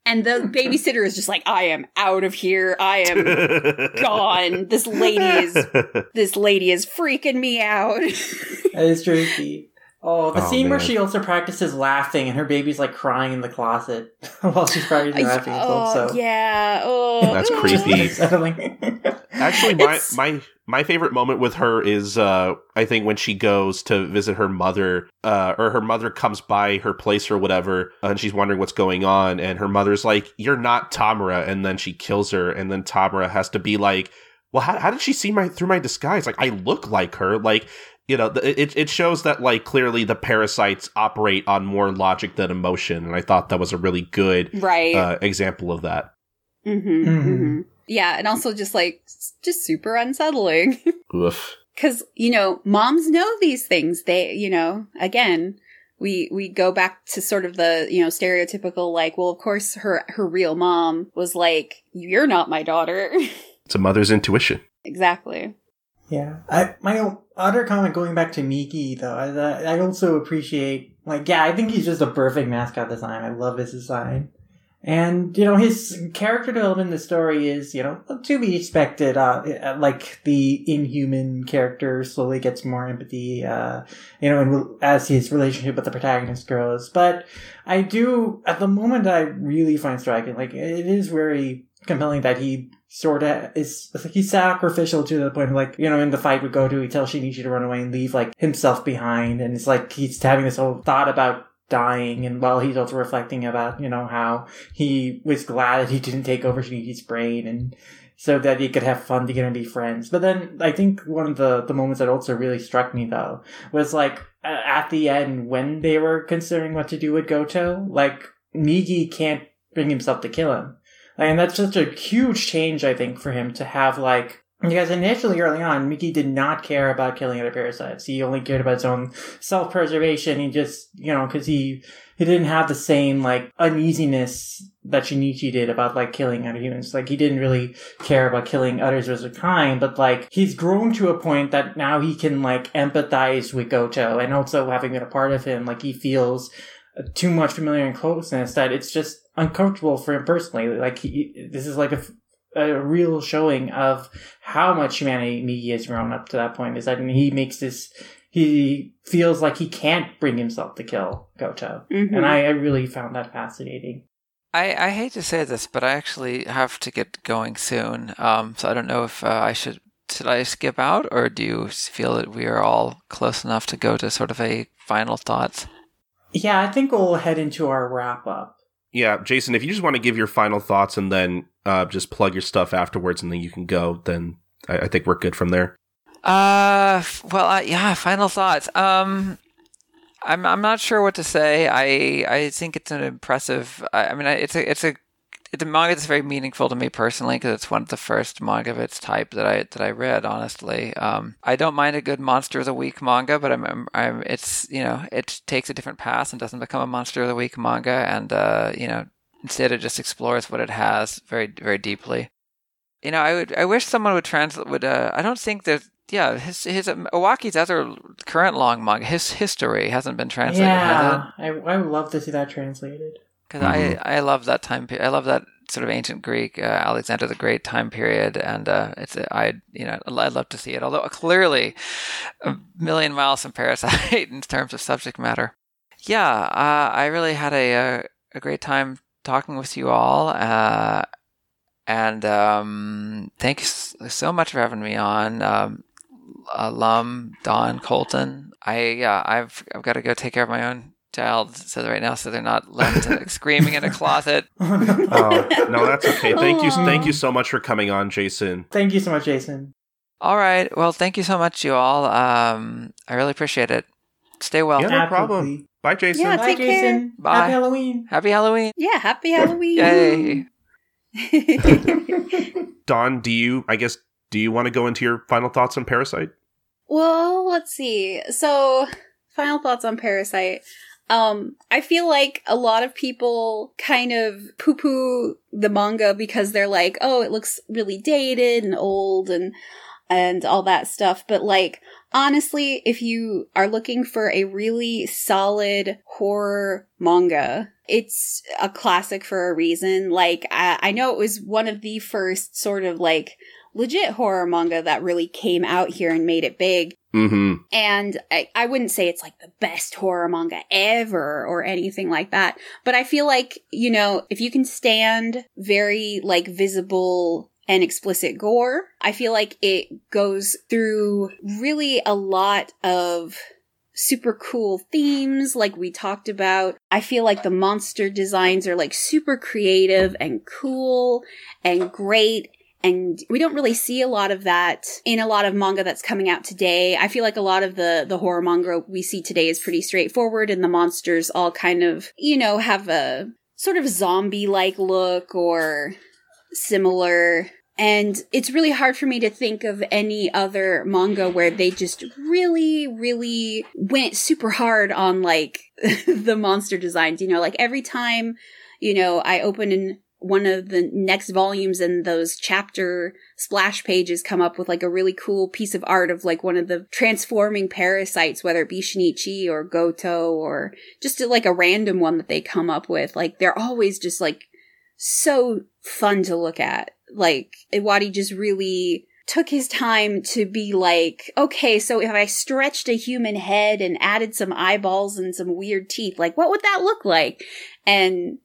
And the babysitter is just like, I am out of here. I am <laughs> gone. This lady is this lady is freaking me out. That is tricky. <laughs> Oh, the Oh, scene where she also practices laughing and her baby's like crying in the closet <laughs> while she's practicing laughing. is oh also yeah. Oh, <laughs> That's ugh. <laughs> creepy. Actually, my It's- my my favorite moment with her is uh I think when she goes to visit her mother, uh, or her mother comes by her place or whatever, and she's wondering what's going on, and her mother's like, "You're not Tamura," and then she kills her, and then Tamura has to be like, "Well, how, how did she see my through my disguise? Like, I look like her, like." You know, it it shows that like clearly the parasites operate on more logic than emotion, and I thought that was a really good right. uh, example of that. mm-hmm, Mhm. hmm Yeah, and also just like just super unsettling. <laughs> Oof. Cause, you know, moms know these things. They, you know, again, we, we go back to sort of the, you know, stereotypical, like, well, of course her, her real mom was like, you're not my daughter. <laughs> It's a mother's intuition. exactly. Yeah, I, my other comment going back to Migi though, I, I also appreciate like yeah, I think he's just a perfect mascot design. I love his design, and you know his character development in the story is you know to be expected. Uh, like the inhuman character slowly gets more empathy, uh, you know, and as his relationship with the protagonist grows. But I do at the moment I really find striking like it is very compelling that he sort of is like he's sacrificial to the point of like you know in the fight with Goto he tells Shinichi to run away and leave like himself behind and it's like he's having this whole thought about dying and while he's also reflecting about you know how he was glad that he didn't take over Shinichi's brain and so that he could have fun together and be friends. But then I think one of the the moments that also really struck me though was like at the end when they were considering what to do with Goto like Migi can't bring himself to kill him and that's such a huge change, I think, for him to have like because initially early on, Migi did not care about killing other parasites. He only cared about his own self preservation. He just you know because he he didn't have the same like uneasiness that Shinichi did about like killing other humans. Like he didn't really care about killing others as a kind, but like he's grown to a point that now he can like empathize with Goto and also having been a part of him, like he feels too much familiar and closeness that it's just uncomfortable for him personally. Like he, this is like a, a real showing of how much humanity Migi has grown up to that point. Is that he makes this, he feels like he can't bring himself to kill Goto, Mhm. and I, I really found that fascinating. I, I hate to say this, but I actually have to get going soon. Um, so I don't know if uh, I should should I skip out, or do you feel that we are all close enough to go to sort of a final thoughts? Yeah, I think we'll head into our wrap up. Yeah, Jason, if you just want to give your final thoughts and then uh, just plug your stuff afterwards and then you can go, then I, I think we're good from there. Uh, well, uh, yeah. Final thoughts. Um, I'm I'm not sure what to say. I I think it's an impressive. I, I mean, it's a it's a a manga that's very meaningful to me personally because it's one of the first manga of its type that I that I read. Honestly, um, I don't mind a good monster of the week manga, but I'm, I'm I'm it's you know it takes a different path and doesn't become a monster of the week manga, and uh, you know instead it just explores what it has very very deeply. You know, I would I wish someone would translate would uh, I don't think that yeah his his um, Iwaaki's other current long manga his history hasn't been translated yeah, I, I would love to see that translated. Because I I love that time period. I love that sort of ancient Greek, uh, Alexander the Great time period, and uh, it's I you know I'd love to see it. Although clearly a million miles from Parasyte <laughs> in terms of subject matter. Yeah, uh, I really had a, a a great time talking with you all. Uh, and um, thank you so much for having me on. Um, alum Don Colton. I yeah, I've I've got to go take care of my own child so right now, so they're not left <laughs> screaming in a closet. <laughs> Oh, no, that's okay. Thank you, thank you so much for coming on, Jason. Thank you so much, Jason. All right. Well, thank you so much, you all. Um, I really appreciate it. Stay well. Yeah, no Absolutely. problem. Bye, Jason. Yeah. Bye, Take care. Bye. Happy Halloween. Happy Halloween. Yeah, happy Halloween. Yay. <laughs> Don, do you? I guess do you want to go into your final thoughts on Parasyte? Well, let's see. So, final thoughts on Parasyte. Um, I feel like a lot of people kind of poo poo the manga because they're like, oh, it looks really dated and old and, and all that stuff. But like, honestly, if you are looking for a really solid horror manga, it's a classic for a reason. Like, I, I know it was one of the first sort of like legit horror manga that really came out here and made it big. Mm-hmm. And I, I wouldn't say it's like the best horror manga ever or anything like that. But I feel like, you know, if you can stand very like visible and explicit gore, I feel like it goes through really a lot of super cool themes like we talked about. I feel like the monster designs are like super creative and cool and great and we don't really see a lot of that in a lot of manga that's coming out today. I feel like a lot of the the horror manga we see today is pretty straightforward and the monsters all kind of, you know, have a sort of zombie-like look or similar and it's really hard for me to think of any other manga where they just really, really went super hard on like <laughs> the monster designs. You know, like every time, you know, I open in one of the next volumes and those chapter splash pages come up with like a really cool piece of art of like one of the transforming parasites, whether it be Shinichi or Goto or just like a random one that they come up with. Like they're always just like so fun to look at. Like Iwaaki just really took his time to be like, okay, so if I stretched a human head and added some eyeballs and some weird teeth, like what would that look like? And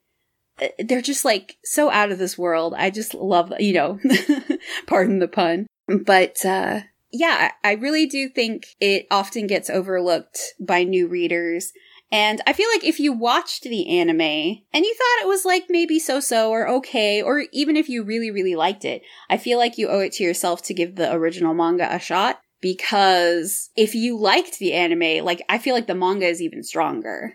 they're just like so out of this world. I just love, you know, <laughs> pardon the pun. But uh yeah, I I really do think it often gets overlooked by new readers. And I feel like if you watched the anime and you thought it was like maybe so so or okay, or even if you really, really liked it, I feel like you owe it to yourself to give the original manga a shot. Because if you liked the anime, like I feel like the manga is even stronger.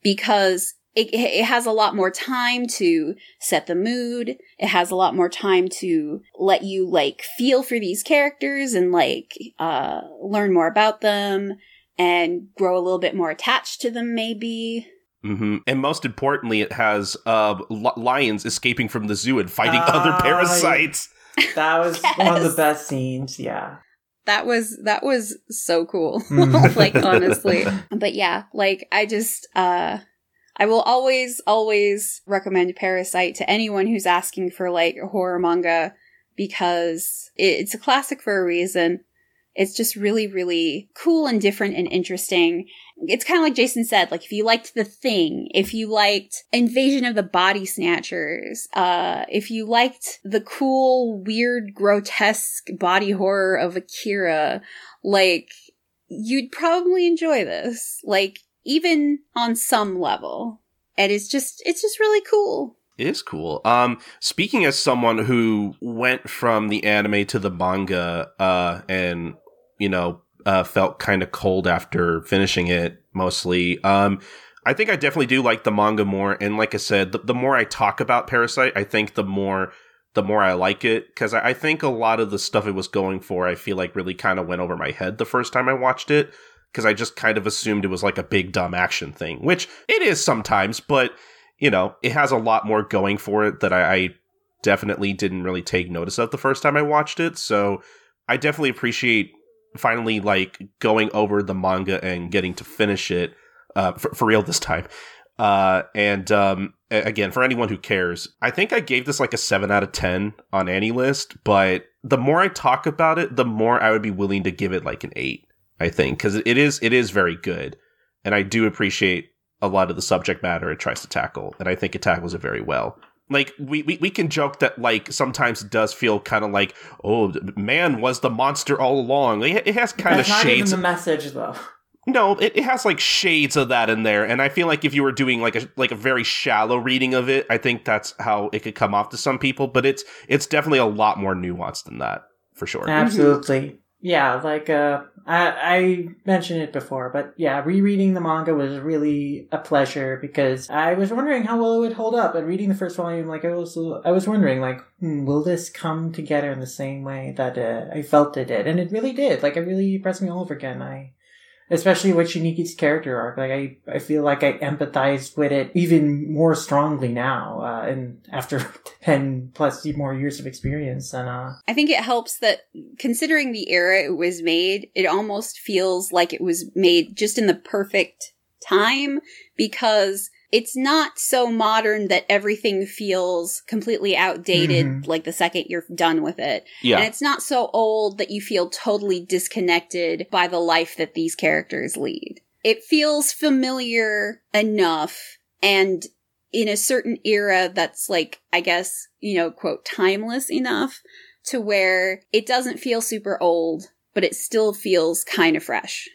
Because it, it has a lot more time to set the mood. It has a lot more time to let you like feel for these characters and like uh learn more about them and grow a little bit more attached to them maybe. Mm-hmm. And most importantly, it has uh, li- lions escaping from the zoo and fighting Ah, other parasites. That was one of the best scenes. Yeah. That was that was so cool. Mm. <laughs> like honestly. But yeah, like I just uh I will always always recommend Parasyte to anyone who's asking for like a horror manga because it's a classic for a reason. It's just really really cool and different and interesting. It's kind of like Jason said, like if you liked The Thing, if you liked Invasion of the Body Snatchers, uh if you liked the cool weird grotesque body horror of Akira, like you'd probably enjoy this like even on some level and it's just it's just really cool It is cool. Um, speaking as someone who went from the anime to the manga, uh, and you know, uh, felt kind of cold after finishing it, mostly. Um, I think I definitely do like the manga more. And like I said, the, the more I talk about Parasyte, I think the more the more I like it because I, I think a lot of the stuff it was going for, I feel like really kind of went over my head the first time I watched it because I just kind of assumed it was like a big dumb action thing, which it is sometimes, but you know, it has a lot more going for it that I, I definitely didn't really take notice of the first time I watched it. So I definitely appreciate finally like going over the manga and getting to finish it uh, for, for real this time. Uh, and um, again, for anyone who cares, I think I gave this like a seven out of ten on any list. But the more I talk about it, the more I would be willing to give it like an eight. I think because it is it is very good, and I do appreciate a lot of the subject matter it tries to tackle, and I think it tackles it very well. Like we, we, we can joke that like sometimes it does feel kind of like oh man was the monster all along. It, it has kind of That's not even shades the message, though. no, it, it has like shades of that in there, and I feel like if you were doing like a like a very shallow reading of it, I think that's how it could come off to some people. But it's it's definitely a lot more nuanced than that for sure. Absolutely. Yeah, like uh I I mentioned it before, but yeah, rereading the manga was really a pleasure because I was wondering how well it would hold up. And reading the first volume, like I was I was wondering like, hmm, will this come together in the same way that uh, I felt it did? And it really did. Like it really impressed me all over again. I especially with Shinichi's character arc. Like I, I feel like I empathized with it even more strongly now, uh, and after <laughs> ten plus more years of experience. And uh, I think it helps that considering the era it was made, it almost feels like it was made just in the perfect time because it's not so modern that everything feels completely outdated Mhm. like the second you're done with it. Yeah, And it's not so old that you feel totally disconnected by the life that these characters lead. It feels familiar enough and in a certain era that's like, I guess, you know, quote, timeless enough to where it doesn't feel super old, but it still feels kind of fresh.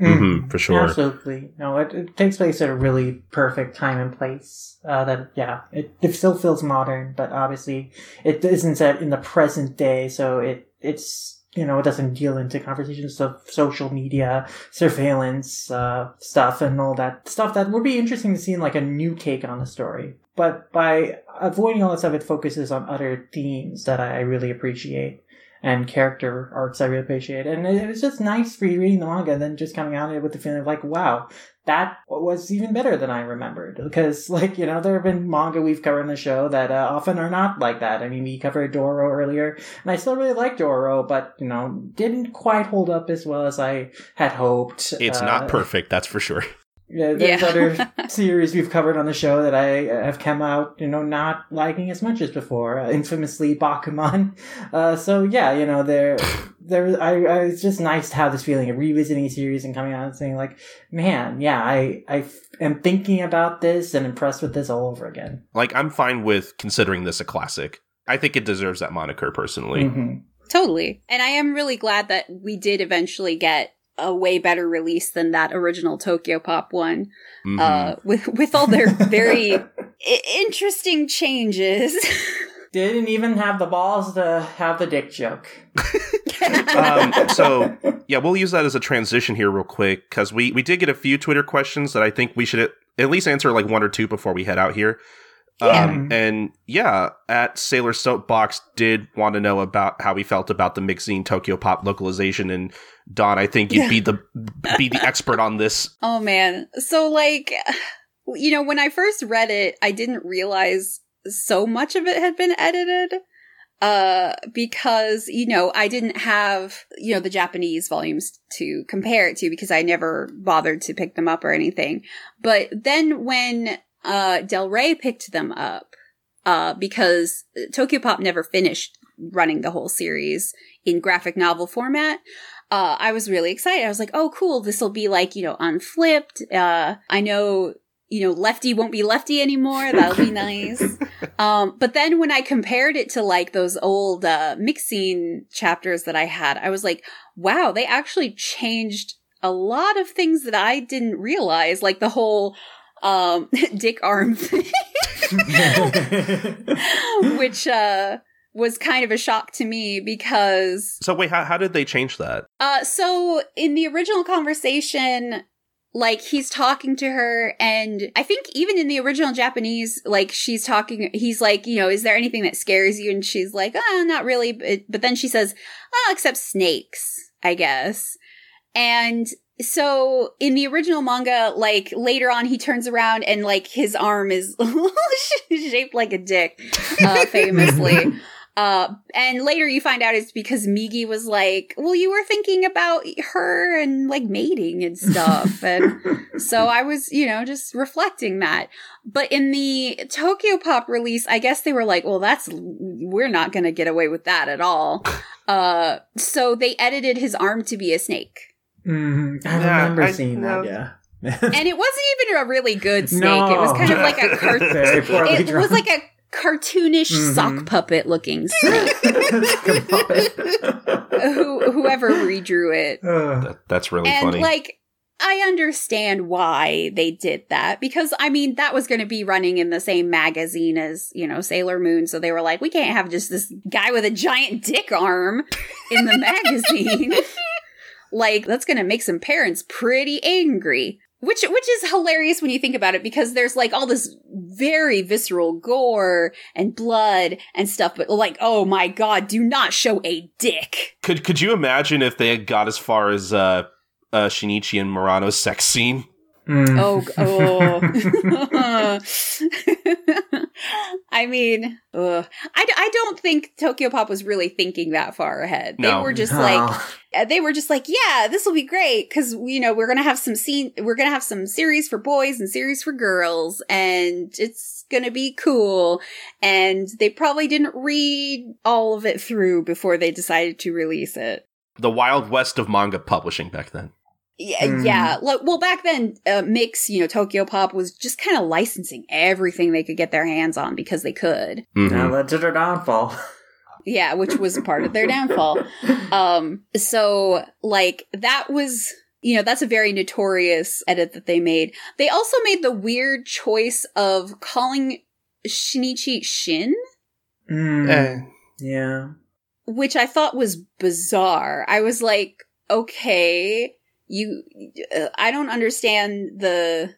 Mhm, for sure. Absolutely. No, it, it takes place at a really perfect time and place. Uh, that, yeah, it, it still feels modern, but obviously it isn't set in the present day, so it, it's, you know, it doesn't deal into conversations of social media, surveillance, uh, stuff and all that stuff that would be interesting to see in like a new take on the story. But by avoiding all that stuff, it focuses on other themes that I really appreciate and character arcs I really appreciate. And it was just nice rereading the manga and then just coming out of it with the feeling of like, wow, that was even better than I remembered. Because, <laughs> like, you know, there have been manga we've covered in the show that uh, often are not like that. I mean, we covered Doro earlier, and I still really like Doro, but, you know, didn't quite hold up as well as I had hoped. it's Uh, not perfect, that's for sure. <laughs> yeah, there's Yeah. other <laughs> series we've covered on the show that I uh, have come out, you know, not liking as much as before. Uh, infamously, Bakuman. Uh, so yeah, you know, there, <laughs> there. I, I, it's just nice to have this feeling of revisiting a series and coming out and saying like, man, yeah, I, I f- am thinking about this and impressed with this all over again. Like I'm fine with considering this a classic. I think it deserves that moniker personally. Mhm. Totally. And I am really glad that we did eventually get a way better release than that original Tokyopop one. Mhm. Uh, with with all their very <laughs> I- interesting changes. <laughs> Didn't even have the balls to have the dick joke. <laughs> um, so yeah, we'll use that as a transition here real quick because we we did get a few Twitter questions that I think we should at, at least answer like one or two before we head out here. Yeah. Um, and yeah, at Sailor Soapbox did want to know about how we felt about the MixxZine Tokyo Pop localization. And Don, I think you'd be the be the expert on this. <laughs> Oh man. So like you know, when I first read it, I didn't realize so much of it had been edited. Uh, because, you know, I didn't have, you know, the Japanese volumes to compare it to because I never bothered to pick them up or anything. But then when, uh, Del Rey picked them up, uh, because Tokyopop never finished running the whole series in graphic novel format, uh, I was really excited. I was like, oh, cool. This will be like, you know, unflipped. Uh, I know, you know, lefty won't be lefty anymore. That'll be nice. <laughs> um, but then when I compared it to like those old, uh, MixxZine chapters that I had, I was like, wow, they actually changed a lot of things that I didn't realize, like the whole, um, <laughs> dick arm thing, <laughs> which, uh, was kind of a shock to me because So wait, how, how did they change that? uh, so in the original conversation, like he's talking to her, and I think even in the original Japanese, like she's talking, he's like, you know, is there anything that scares you? And she's like, ah, not really. But, but then she says, oh, except snakes, I guess. And so in the original manga, like later on, he turns around and like his arm is <laughs> shaped like a dick, uh, <laughs> famously. Uh, and later you find out it's because Migi was like, well, you were thinking about her and like mating and stuff. <laughs> and so I was, you know, just reflecting that. But in the Tokyopop release, I guess they were like, well, that's, we're not going to get away with that at all. Uh, so they edited his arm to be a snake. Mhm. I Yeah, remember I- seeing no. that. Yeah. And it wasn't even a really good <laughs> snake. No. It was kind of like a <laughs> cartoon. It drawn. was like a cartoonish Mhm. sock puppet looking <laughs> snake. Who, whoever redrew it. That, that's really and funny. like I understand why they did that because I mean that was going to be running in the same magazine as you know Sailor Moon, so they were like, we can't have just this guy with a giant dick arm in the magazine. Like that's going to make some parents pretty angry. Which which is hilarious when you think about it because there's like all this very visceral gore and blood and stuff, but like, oh my god, do not show a dick. could could you imagine if they had got as far as uh, uh, Shinichi and Murano's sex scene? Mm. Oh, oh. <laughs> I mean, ugh. I, I don't think Tokyopop was really thinking that far ahead. They No. were just Oh. like, uh, they were just like, yeah, this will be great because you know we're gonna have some scene, we're gonna have some series for boys and series for girls, and it's gonna be cool. And they probably didn't read all of it through before they decided to release it. The Wild West of manga publishing back then. Yeah, Mm. yeah. Well, back then, uh, Mixx, you know, Tokyopop was just kind of licensing everything they could get their hands on because they could. Mhm. Now led to their downfall. <laughs> Yeah, which was part of their downfall. Um, so like that was, you know, that's a very notorious edit that they made. They also made the weird choice of calling Shinichi Shin, Mm. Eh, Yeah. which I thought was bizarre. I was like, okay, you, uh, I don't understand the,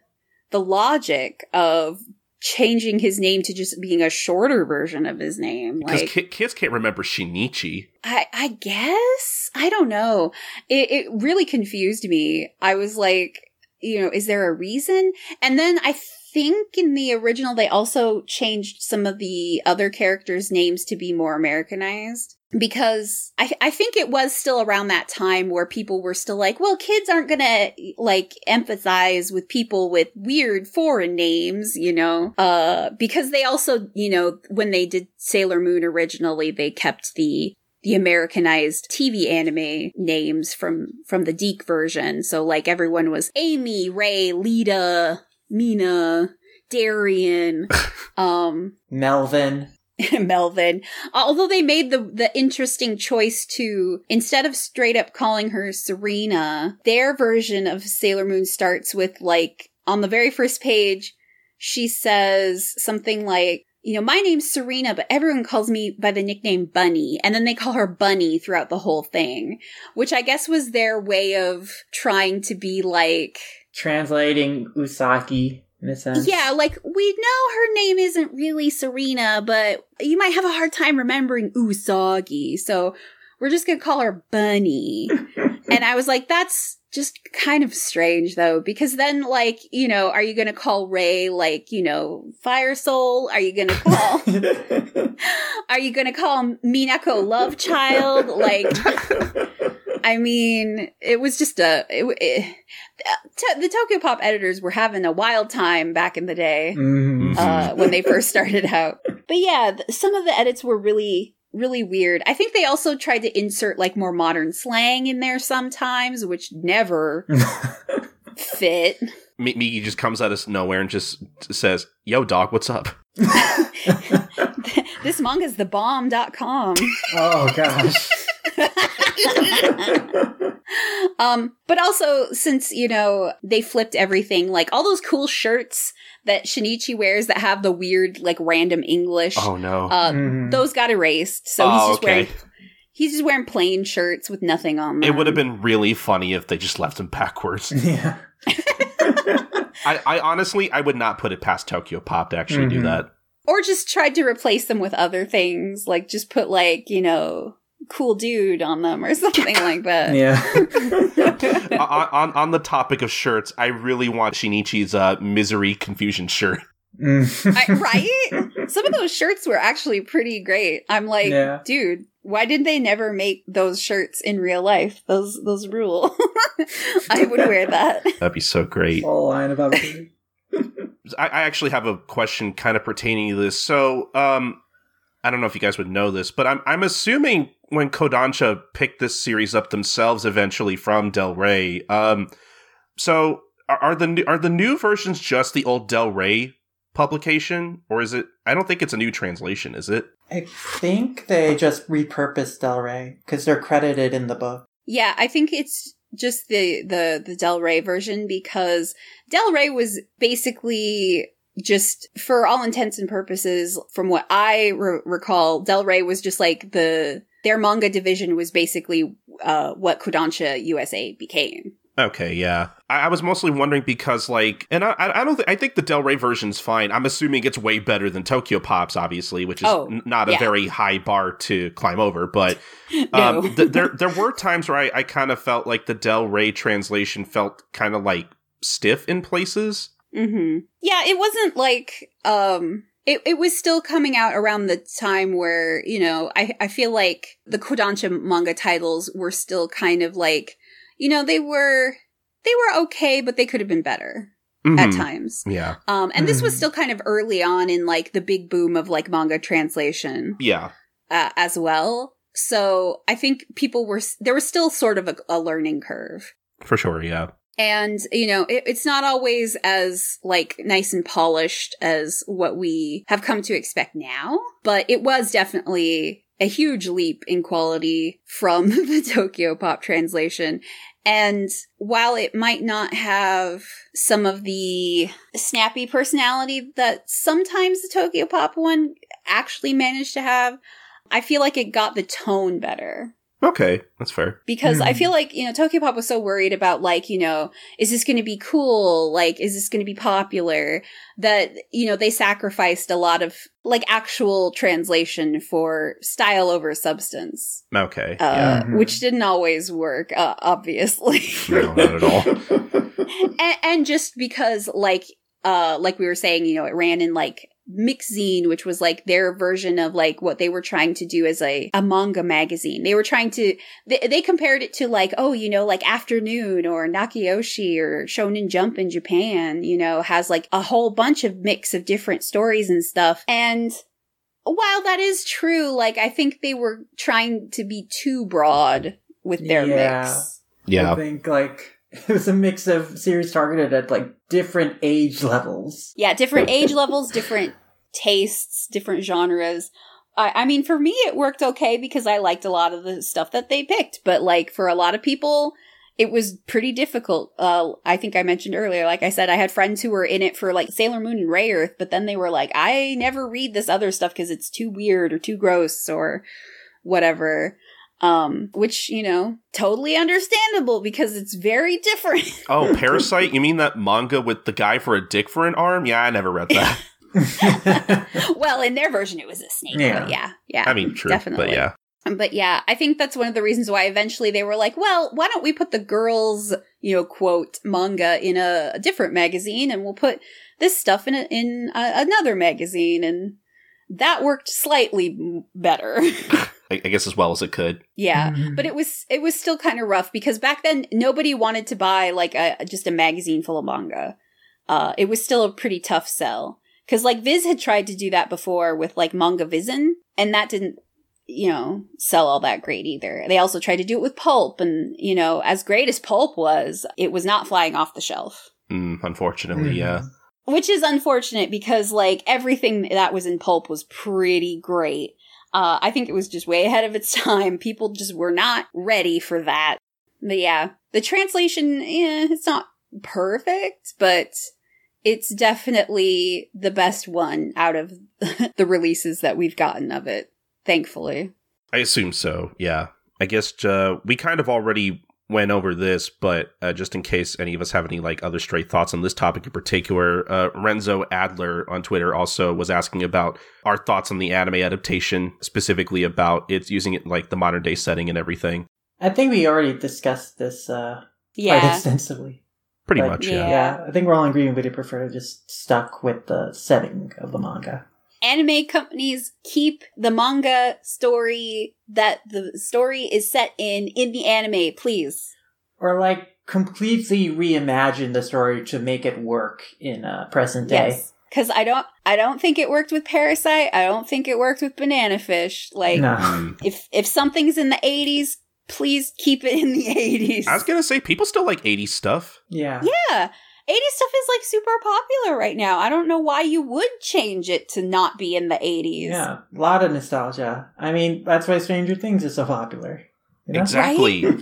the logic of changing his name to just being a shorter version of his name. Because Like, ki- kids can't remember Shinichi. I, I guess I don't know. It, it really confused me. I was like, you know, is there a reason? And then I think in the original they also changed some of the other characters' names to be more Americanized because I, I think it was still around that time where people were still like, well, kids aren't gonna like empathize with people with weird foreign names, you know, uh, because they also, you know, when they did Sailor Moon originally, they kept the the Americanized TV anime names from from the DiC version. So like everyone was Amy, Raye, Lita, Mina, Darien, <laughs> um, Melvin. <laughs> Melvin. Uh, although they made the the interesting choice to instead of straight up calling her Serena, their version of Sailor Moon starts with like on the very first page, she says something like, you know, my name's Serena, but everyone calls me by the nickname Bunny. And then they call her Bunny throughout the whole thing, which I guess was their way of trying to be like, Translating Usagi in a sense. yeah, like we know her name isn't really Serena, but you might have a hard time remembering Usagi. So we're just going to call her Bunny. <laughs> and I was like, that's just kind of strange though, because then like, you know, are you going to call Raye like, you know, Fire Soul? Are you going to call, <laughs> <laughs> are you going to call Minako Love Child? Like, I mean, it was just a, it, it, to- the Tokyopop editors were having a wild time back in the day Mhm. uh, when they first started out. But yeah, th- some of the edits were really, really weird. I think they also tried to insert like more modern slang in there sometimes, which never <laughs> fit. Mi- Migi just comes out of nowhere and just says, "Yo, dog, what's up?" <laughs> <laughs> this manga's the bomb.com. oh gosh. <laughs> um, but also since, you know, they flipped everything, like all those cool shirts that Shinichi wears that have the weird, like random English, Oh no. uh, Mhm. those got erased. So he's oh, just okay. wearing he's just wearing plain shirts with nothing on them. It would have been really funny if they just left him backwards. <laughs> yeah. I, I honestly, I would not put it past Tokyopop to actually do Mhm. that. or just tried to replace them with other things, like just put like, you know, cool dude on them or <laughs> something like that. Yeah. <laughs> on, on on the topic of shirts, I really want Shinichi's uh, misery confusion shirt. I, right? Some of those shirts were actually pretty great. I'm like, Yeah. dude, why did they never make those shirts in real life? Those those rule. <laughs> I would wear that. That'd be so great. Whole line about it. I, I actually have a question kind of pertaining to this. So, um, I don't know if you guys would know this, but I'm I'm assuming when Kodansha picked this series up themselves eventually from Del Rey, um, so are, are the new, are the new versions just the old Del Rey publication, or is it? I don't think it's a new translation, is it? I think they just repurposed Del Rey because they're credited in the book. Yeah, I think it's just the the the Del Rey version because Del Rey was basically just for all intents and purposes from what I re- recall Del Rey was just like the their manga division was basically uh what Kodansha USA became. Okay, yeah. I, I was mostly wondering because, like, and I, I don't, th- I think the Del Rey version's fine. I'm assuming it's way better than Tokyopop's, obviously, which is Oh, n- not a very high bar to climb over. But <laughs> um, th- there, there were times where I, I kind of felt like the Del Rey translation felt kind of like stiff in places. Hmm Yeah, it wasn't like um it, it was still coming out around the time where, you know, I, I feel like the Kodansha manga titles were still kind of like, you know, they were they were okay, but they could have been better at Mhm. times. Yeah, Um and this was Mhm. still kind of early on in like the big boom of like manga translation yeah, uh, as well. So I think people were there was still sort of a, a learning curve. for sure. Yeah, And, you know, it, it's not always as, like, nice and polished as what we have come to expect now, but it was definitely a huge leap in quality from <laughs> the Tokyopop translation. And while it might not have some of the snappy personality that sometimes the Tokyopop one actually managed to have, I feel like it got the tone better okay, that's fair. because I Hmm. feel like, you know, Tokyopop was so worried about like, you know, is this going to be cool? Like, is this going to be popular? That, you know, they sacrificed a lot of like actual translation for style over substance, Okay, uh, yeah, Mhm. which didn't always work, uh, obviously. no, not at all. <laughs> <laughs> and, and just because like, uh, like we were saying, you know, it ran in like MixxZine, which was like their version of like what they were trying to do as a, a manga magazine. They were trying to, they, they compared it to like, oh, you know, like Afternoon or Nakayoshi or Shonen Jump in Japan, you know, has like a whole bunch of mix of different stories and stuff. And while that is true, like I think they were trying to be too broad with their Yeah. mix. Yeah. I think like <laughs> it was a mix of series targeted at like different age levels. Yeah, different age levels, different tastes, different genres. I, I mean, for me, it worked okay because I liked a lot of the stuff that they picked. But like for a lot of people, it was pretty difficult. Uh, I think I mentioned earlier, like I said, I had friends who were in it for like Sailor Moon and Rayearth, but then they were like, I never read this other stuff because it's too weird or too gross or whatever. Um, which, you know, totally understandable because it's very different. <laughs> Oh, Parasyte? You mean that manga with the guy for a dick for an arm? Yeah, I never read that. <laughs> <laughs> well, in their version, it was a snake. Yeah. But yeah, yeah. I mean, true, definitely. but yeah. But yeah, I think that's one of the reasons why eventually they were like, well, why don't we put the girls, you know, quote manga in a, a different magazine and we'll put this stuff in a, in a, another magazine and that worked slightly better. I, I guess as well as it could. yeah. Mhm. But it was it was still kind of rough because back then nobody wanted to buy like a just a magazine full of manga. Uh it was still a pretty tough sell cuz like Viz had tried to do that before with like Manga Vizion and that didn't you know sell all that great either. They also tried to do it with Pulp and you know as great as Pulp was, it was not flying off the shelf. Mm, unfortunately, yeah. Which is unfortunate because like everything that was in Pulp was pretty great. Uh, I think it was just way ahead of its <laughs> time. People just were not ready for that. But yeah, the translation, eh, it's not perfect, but it's definitely the best one out of <laughs> the releases that we've gotten of it. Thankfully. I assume so. Yeah. I guess uh, we kind of already went over this, but uh, just in case any of us have any like other stray thoughts on this topic in particular, uh, Renzo Adler on Twitter also was asking about our thoughts on the anime adaptation, specifically about it's using it like the modern day setting and everything. I think we already discussed this uh, quite Yeah. extensively. Pretty But, much, yeah. yeah. Yeah, I think we're all in agreement. We'd prefer to just stuck with the setting of the manga. Anime companies keep the manga story that the story is set in in the anime, please. Or like completely reimagine the story to make it work in uh, present day. Yes. Cause I don't I don't think it worked with Parasyte. I don't think it worked with Banana Fish. Like No. Mm. if if something's in the eighties, please keep it in the eighties. I was gonna say people still like 80s stuff. Yeah. Yeah. 80s stuff is like super popular right now. I don't know why you would change it to not be in the 80s. Yeah. A lot of nostalgia. I mean, that's why Stranger Things is so popular. You know? Exactly. <laughs>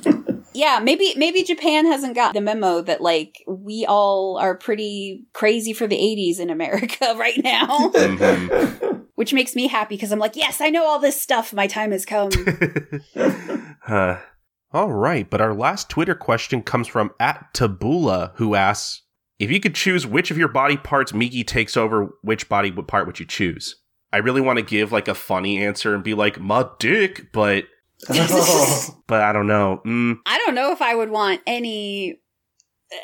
Yeah, maybe maybe Japan hasn't got the memo that like we all are pretty crazy for the 80s in America <laughs> right now, Mhm. <laughs> which makes me happy because I'm like, yes, I know all this stuff. My time has come. uh, all right, but our last Twitter question comes from at Tabula, who asks if you could choose which of your body parts Migi takes over, which body part would you choose? I really want to give like a funny answer and be like my dick, but <laughs> <laughs> but I don't know. Mm, I don't know if I would want any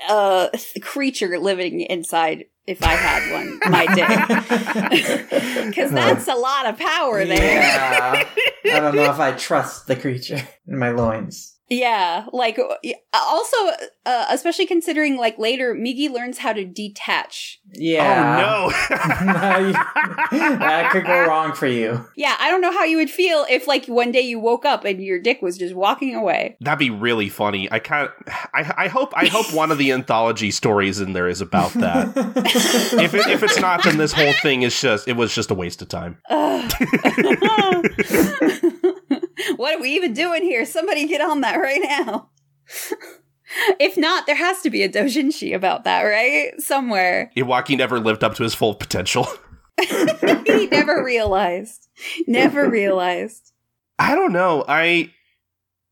uh creature living inside if I had one, my <laughs> dick. Because that's a lot of power there. Yeah. I don't know if I trust the creature in my loins. Yeah, like uh, also, uh, especially considering like later, Migi learns how to detach. Yeah. Oh no. <laughs> that could go wrong for you. Yeah, I don't know how you would feel if like one day you woke up and your dick was just walking away. That'd be really funny. I kind I I hope I hope one of the anthology stories in there is about that. <laughs> if it, if it's not, then this whole thing is just it was just a waste of time. <laughs> What are we even doing here? Somebody get on that right now. <laughs> if not, there has to be a dojinshi about that, right? Somewhere. Iwaaki never lived up to his full potential. <laughs> <laughs> he never realized. Never realized. I don't know. I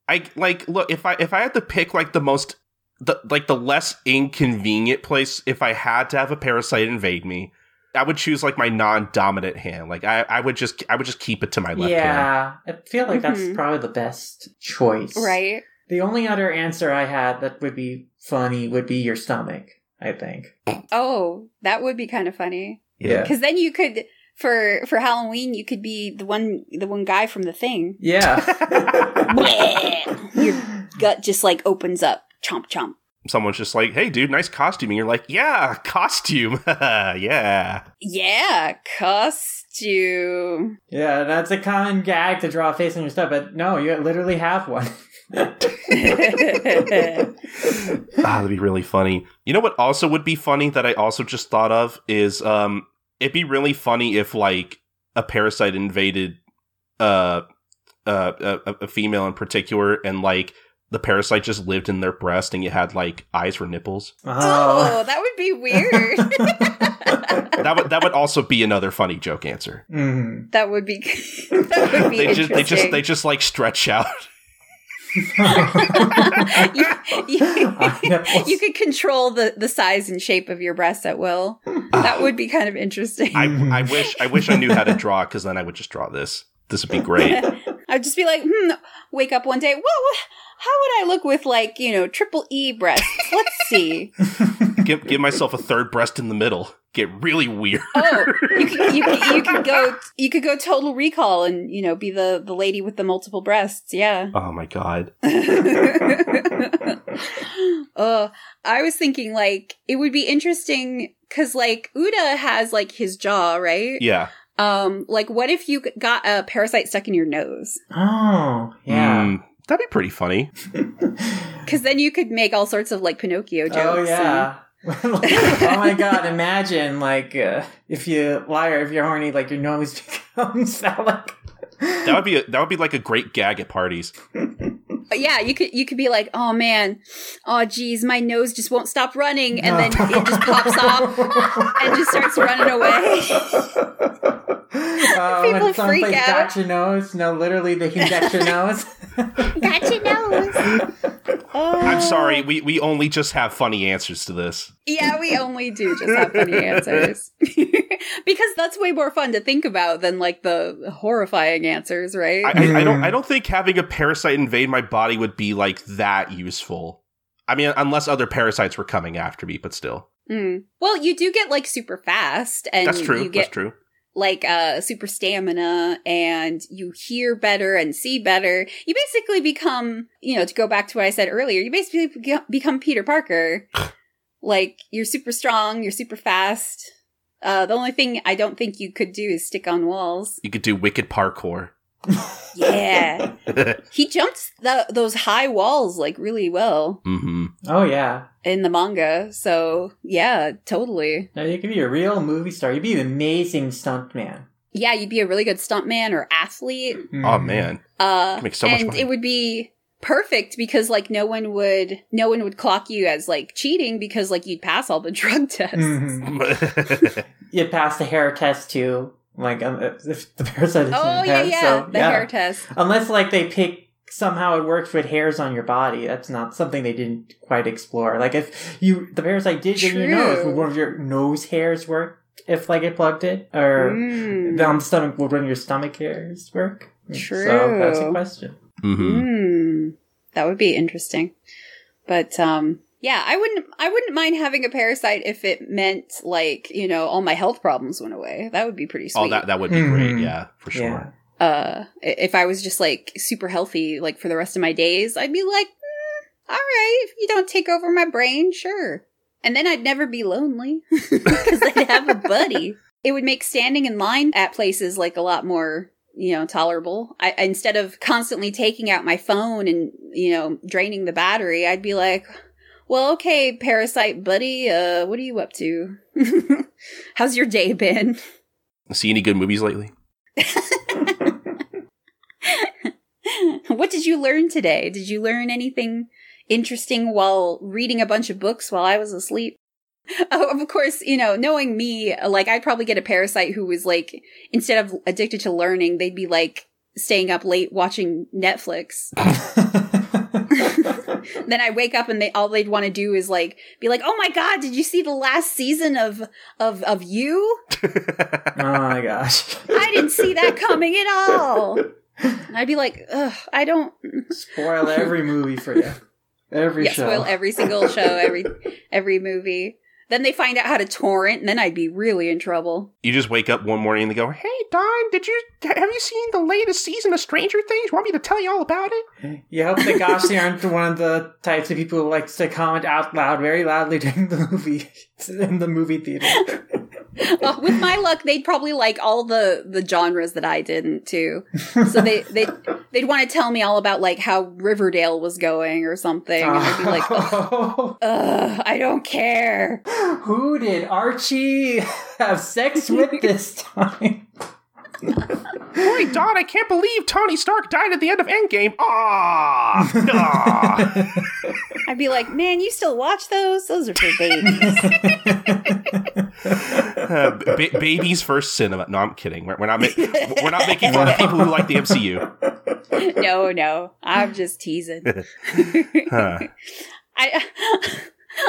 I like look if I if I had to pick like the most the like the less inconvenient place if I had to have a parasite invade me, I would choose like my non-dominant hand. Like I, I would just I would just keep it to my left hand. yeah. I feel like that's Mhm. probably the best choice. Right? The only other answer I had that would be funny would be your stomach, I think. Oh, that would be kind of funny. Yeah. Because then you could, for for Halloween, you could be the one the one guy from the thing. Yeah. <laughs> Your gut just like opens up. Chomp chomp. Someone's just like, "Hey, dude, nice costume," and you're like, "Yeah, <laughs> costume, <laughs> yeah." Yeah, costume. yeah, that's a common gag to draw a face on your stuff, but no, you literally have one. <laughs> Ah, that'd be really funny. You know what also would be funny that I also just thought of is um it'd be really funny if like a parasite invaded uh uh a, a female in particular and like the parasite just lived in their breast and you had like eyes for nipples. oh, that would be weird. <laughs> That would that would also be another funny joke answer. Mhm. that would be <laughs> that would be They just they just they just like stretch out. <laughs> you, you, you could control the, the size and shape of your breasts at will. That would be kind of interesting. I I wish I wish I knew how to draw because then I would just draw this. This would be great. I'd just be like, hmm, wake up one day, well, what, how would I look with like, you know, triple E breasts? Let's see. <laughs> give give myself a third breast in the middle. Get really weird. Oh, you <laughs> could, you could, you could go, you could go total recall and, you know, be the, the lady with the multiple breasts. Yeah. Oh my god. uh, <laughs> I was thinking like it would be interesting because like Uda has like his jaw, right? Yeah. Um, like what if you got a parasite stuck in your nose? Oh, yeah. Mm, that'd be pretty funny. Because then you could make all sorts of like Pinocchio jokes. Oh and- yeah. <laughs> oh my god, imagine like uh, if you liar, if you're horny, like your nose <laughs> becomes phallic. That would be a, that would be like a great gag at parties. But yeah, you could you could be like, oh man, oh geez, my nose just won't stop running, and then it just <laughs> pops off and just starts running away. Uh, <laughs> People when someone freak plays out. got your nose, no, literally they can get your nose. <laughs> Got your nose. Oh. I'm sorry, we, we only just have funny answers to this. Yeah, we only do just have funny answers. because that's way more fun to think about than like the horrifying answers, right? I, I, I don't I don't think having a parasite invade my body would be like that useful. I mean, unless other parasites were coming after me, but still, Mm. Well, you do get like super fast, and that's true. you get that's true. like uh super stamina and you hear better and see better you basically become you know to go back to what i said earlier you basically beco- become peter parker <sighs> like you're super strong you're super fast uh the only thing i don't think you could do is stick on walls You could do wicked parkour. Yeah <laughs> he jumped the, those high walls like really well hmm Oh yeah. in the manga so yeah totally Now you could be a real movie star. You'd be an amazing stuntman. yeah you'd be a really good stuntman or athlete Oh Mhm. man, Uh, make so much and money. it would be perfect because like no one would no one would clock you as like cheating because like you'd pass all the <laughs> drug tests. <laughs> Mhm. You pass the hair test too. Like um, if the parasite is Oh in yeah, head, yeah, so, the hair test. Unless like they pick somehow it works with hairs on your body. That's not something they didn't quite explore. Like if you the parasite did in your nose, True. would one of your nose hairs work if like it plugged it? Or Mm. down the stomach would one of your stomach hairs work? So True. that's a question. hmm Mm. That would be interesting. But um yeah, I wouldn't I wouldn't mind having a parasite if it meant like, you know, all my health problems went away. That would be pretty sweet. Oh, that that would be great. Mhm. Yeah, for sure. Yeah. uh if i was just like super healthy like for the rest of my days i'd be like mm, all right if you don't take over my brain sure and then i'd never be lonely <laughs> because i'd have a buddy it would make standing in line at places like a lot more you know tolerable I, instead of constantly taking out my phone and you know draining the battery i'd be like well okay parasite buddy uh what are you up to <laughs> how's your day been See any good movies lately? <laughs> what did you learn today? Did you learn anything interesting while reading a bunch of books while I was asleep? <laughs> Oh, of course, you know, knowing me, like I'd probably get a parasite who was like, instead of addicted to learning, they'd be like staying up late watching Netflix. <laughs> then I wake up and they all they'd want to do is like be like, "Oh my god, did you see the last season of of of you? <laughs> oh my gosh. I didn't see that coming at all." And <laughs> I'd be like, "Ugh, I don't Spoil every movie for you. Every yeah, show. spoil every single show, every every movie. Then they find out how to torrent, and then I'd be really in trouble. You just wake up one morning and they go, "Hey Don, did you have you seen the latest season of Stranger Things? Want me to tell you all about it?" You hope that gosh they aren't one of the types of people who likes to comment out loud very loudly during the movie <laughs> in the movie theater. <laughs> Uh, with my luck, they'd probably like all the the genres that I didn't too. So they they <laughs> they'd want to tell me all about like how Riverdale was going or something, and I'd be like, Ugh, <laughs> Ugh, I don't care. who did Archie have sex with this time? Boy, Don, I can't believe Tony Stark died at the end of Endgame. Ah, ah. I'd be like, man, you still watch those? Those are for babies. <laughs> Uh, ba- baby's first cinema. No, I'm kidding. We're, we're not ma- we're not making fun of people who like the MCU. no, no, I'm just teasing. <laughs> Huh. <laughs> I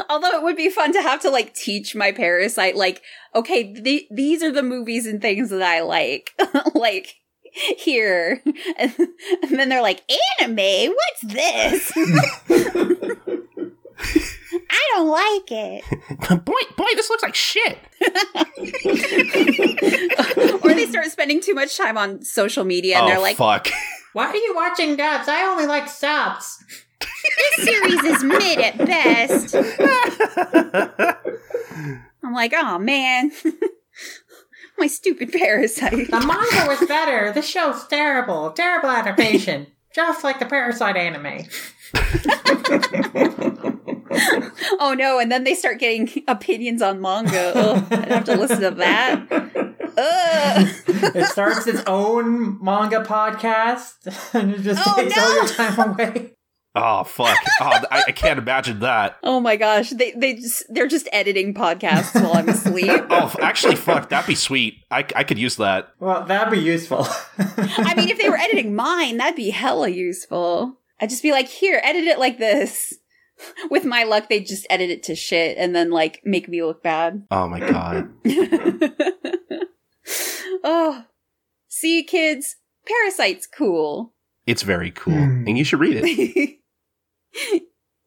although it would be fun to have to like teach my parasite like okay th- these are the movies and things that I like <laughs> like here and, and then they're like anime what's this <laughs> I don't like it <laughs> boy, boy, this looks like shit. or they start spending too much time on social media and oh they're like fuck. Why are you watching Guts? I only like subs. This series is mid at best <laughs> I'm like oh man <laughs> my stupid parasite The manga was better. The show's terrible. Terrible adaptation. Just like the Parasyte anime. <laughs> Oh no, and then they start getting opinions on manga. Ugh, I'd have to listen to that. Ugh. It starts its own manga podcast and it just Oh, takes all no. your time away. Oh fuck. Oh, I, I can't imagine that. <laughs> Oh my gosh, they they just they're just editing podcasts while I'm asleep. <laughs> Oh, actually, fuck. That'd be sweet. I, I could use that. Well, that'd be useful. <laughs> I mean, if they were editing mine, that'd be hella useful. I'd just be like, here, edit it like this. With my luck, they'd just edit it to shit and then like make me look bad. Oh my god. oh, see, kids, Parasyte's cool. It's very cool, Hmm. and you should read it. <laughs>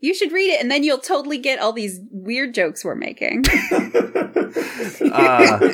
You should read it, and then you'll totally get all these weird jokes we're making. <laughs> Uh,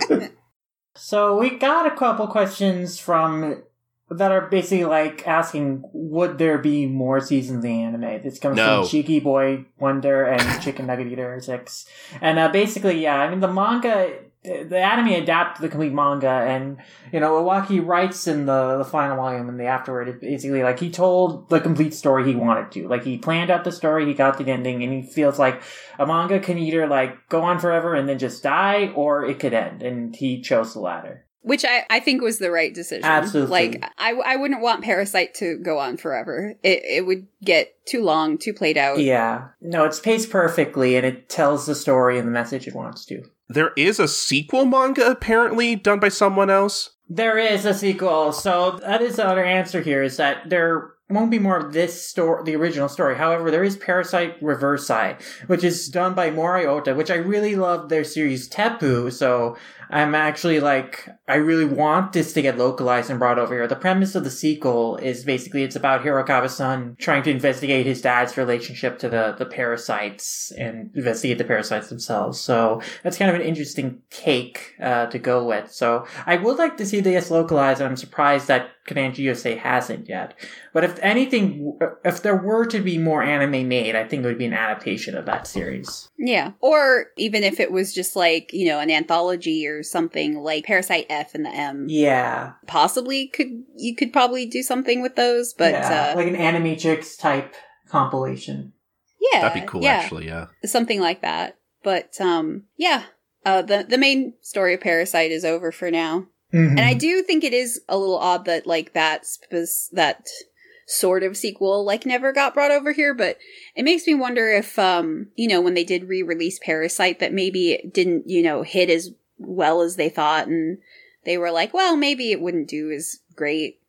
So we got a couple questions from that are basically like asking, would there be more seasons of the anime? This comes No. from Cheeky Boy Wonder and Chicken Nugget Eater Six, and uh, basically, yeah, I mean the manga, the anime adapted the complete manga, and you know Iwaaki writes in the the final volume and the afterward, it basically like he told the complete story he wanted to, like he planned out the story, he got the ending, and he feels like a manga can either like go on forever and then just die, or it could end, and he chose the latter. Which I, I think was the right decision. Absolutely. Like, I, I wouldn't want Parasyte to go on forever. It, it would get too long, too played out. Yeah. No, it's paced perfectly and it tells the story and the message it wants to. There is a sequel manga apparently done by someone else. There is a sequel, so that is the other answer here is that there won't be more of this story, the original story. However, there is Parasyte Reverse which is done by Mori Ota, which I really love their series Teppu, so I'm actually like, I really want this to get localized and brought over here. The premise of the sequel is basically it's about Hirokawa's son trying to investigate his dad's relationship to the, the parasites and investigate the parasites themselves. So that's kind of an interesting take uh, to go with. So I would like to see this localized, and I'm surprised that Kodansha USA hasn't yet. But if anything, if there were to be more anime made, I think it would be an adaptation of that series. Yeah. Or even if it was just like, you know, an anthology or something like Parasyte F and the M. Yeah, Possibly could, you could probably do something with those, but, yeah, uh, like an anime chicks type compilation. yeah. That'd be cool, yeah. actually. Yeah. something like that. But um yeah, uh the the main story of Parasyte is over for now. Mm-hmm. And I do think it is a little odd that like that spec- that sort of sequel like never got brought over here, but it makes me wonder if um you know when they did re-release Parasyte that maybe it didn't, you know, hit as well as they thought and they were like, well, maybe it wouldn't do as great.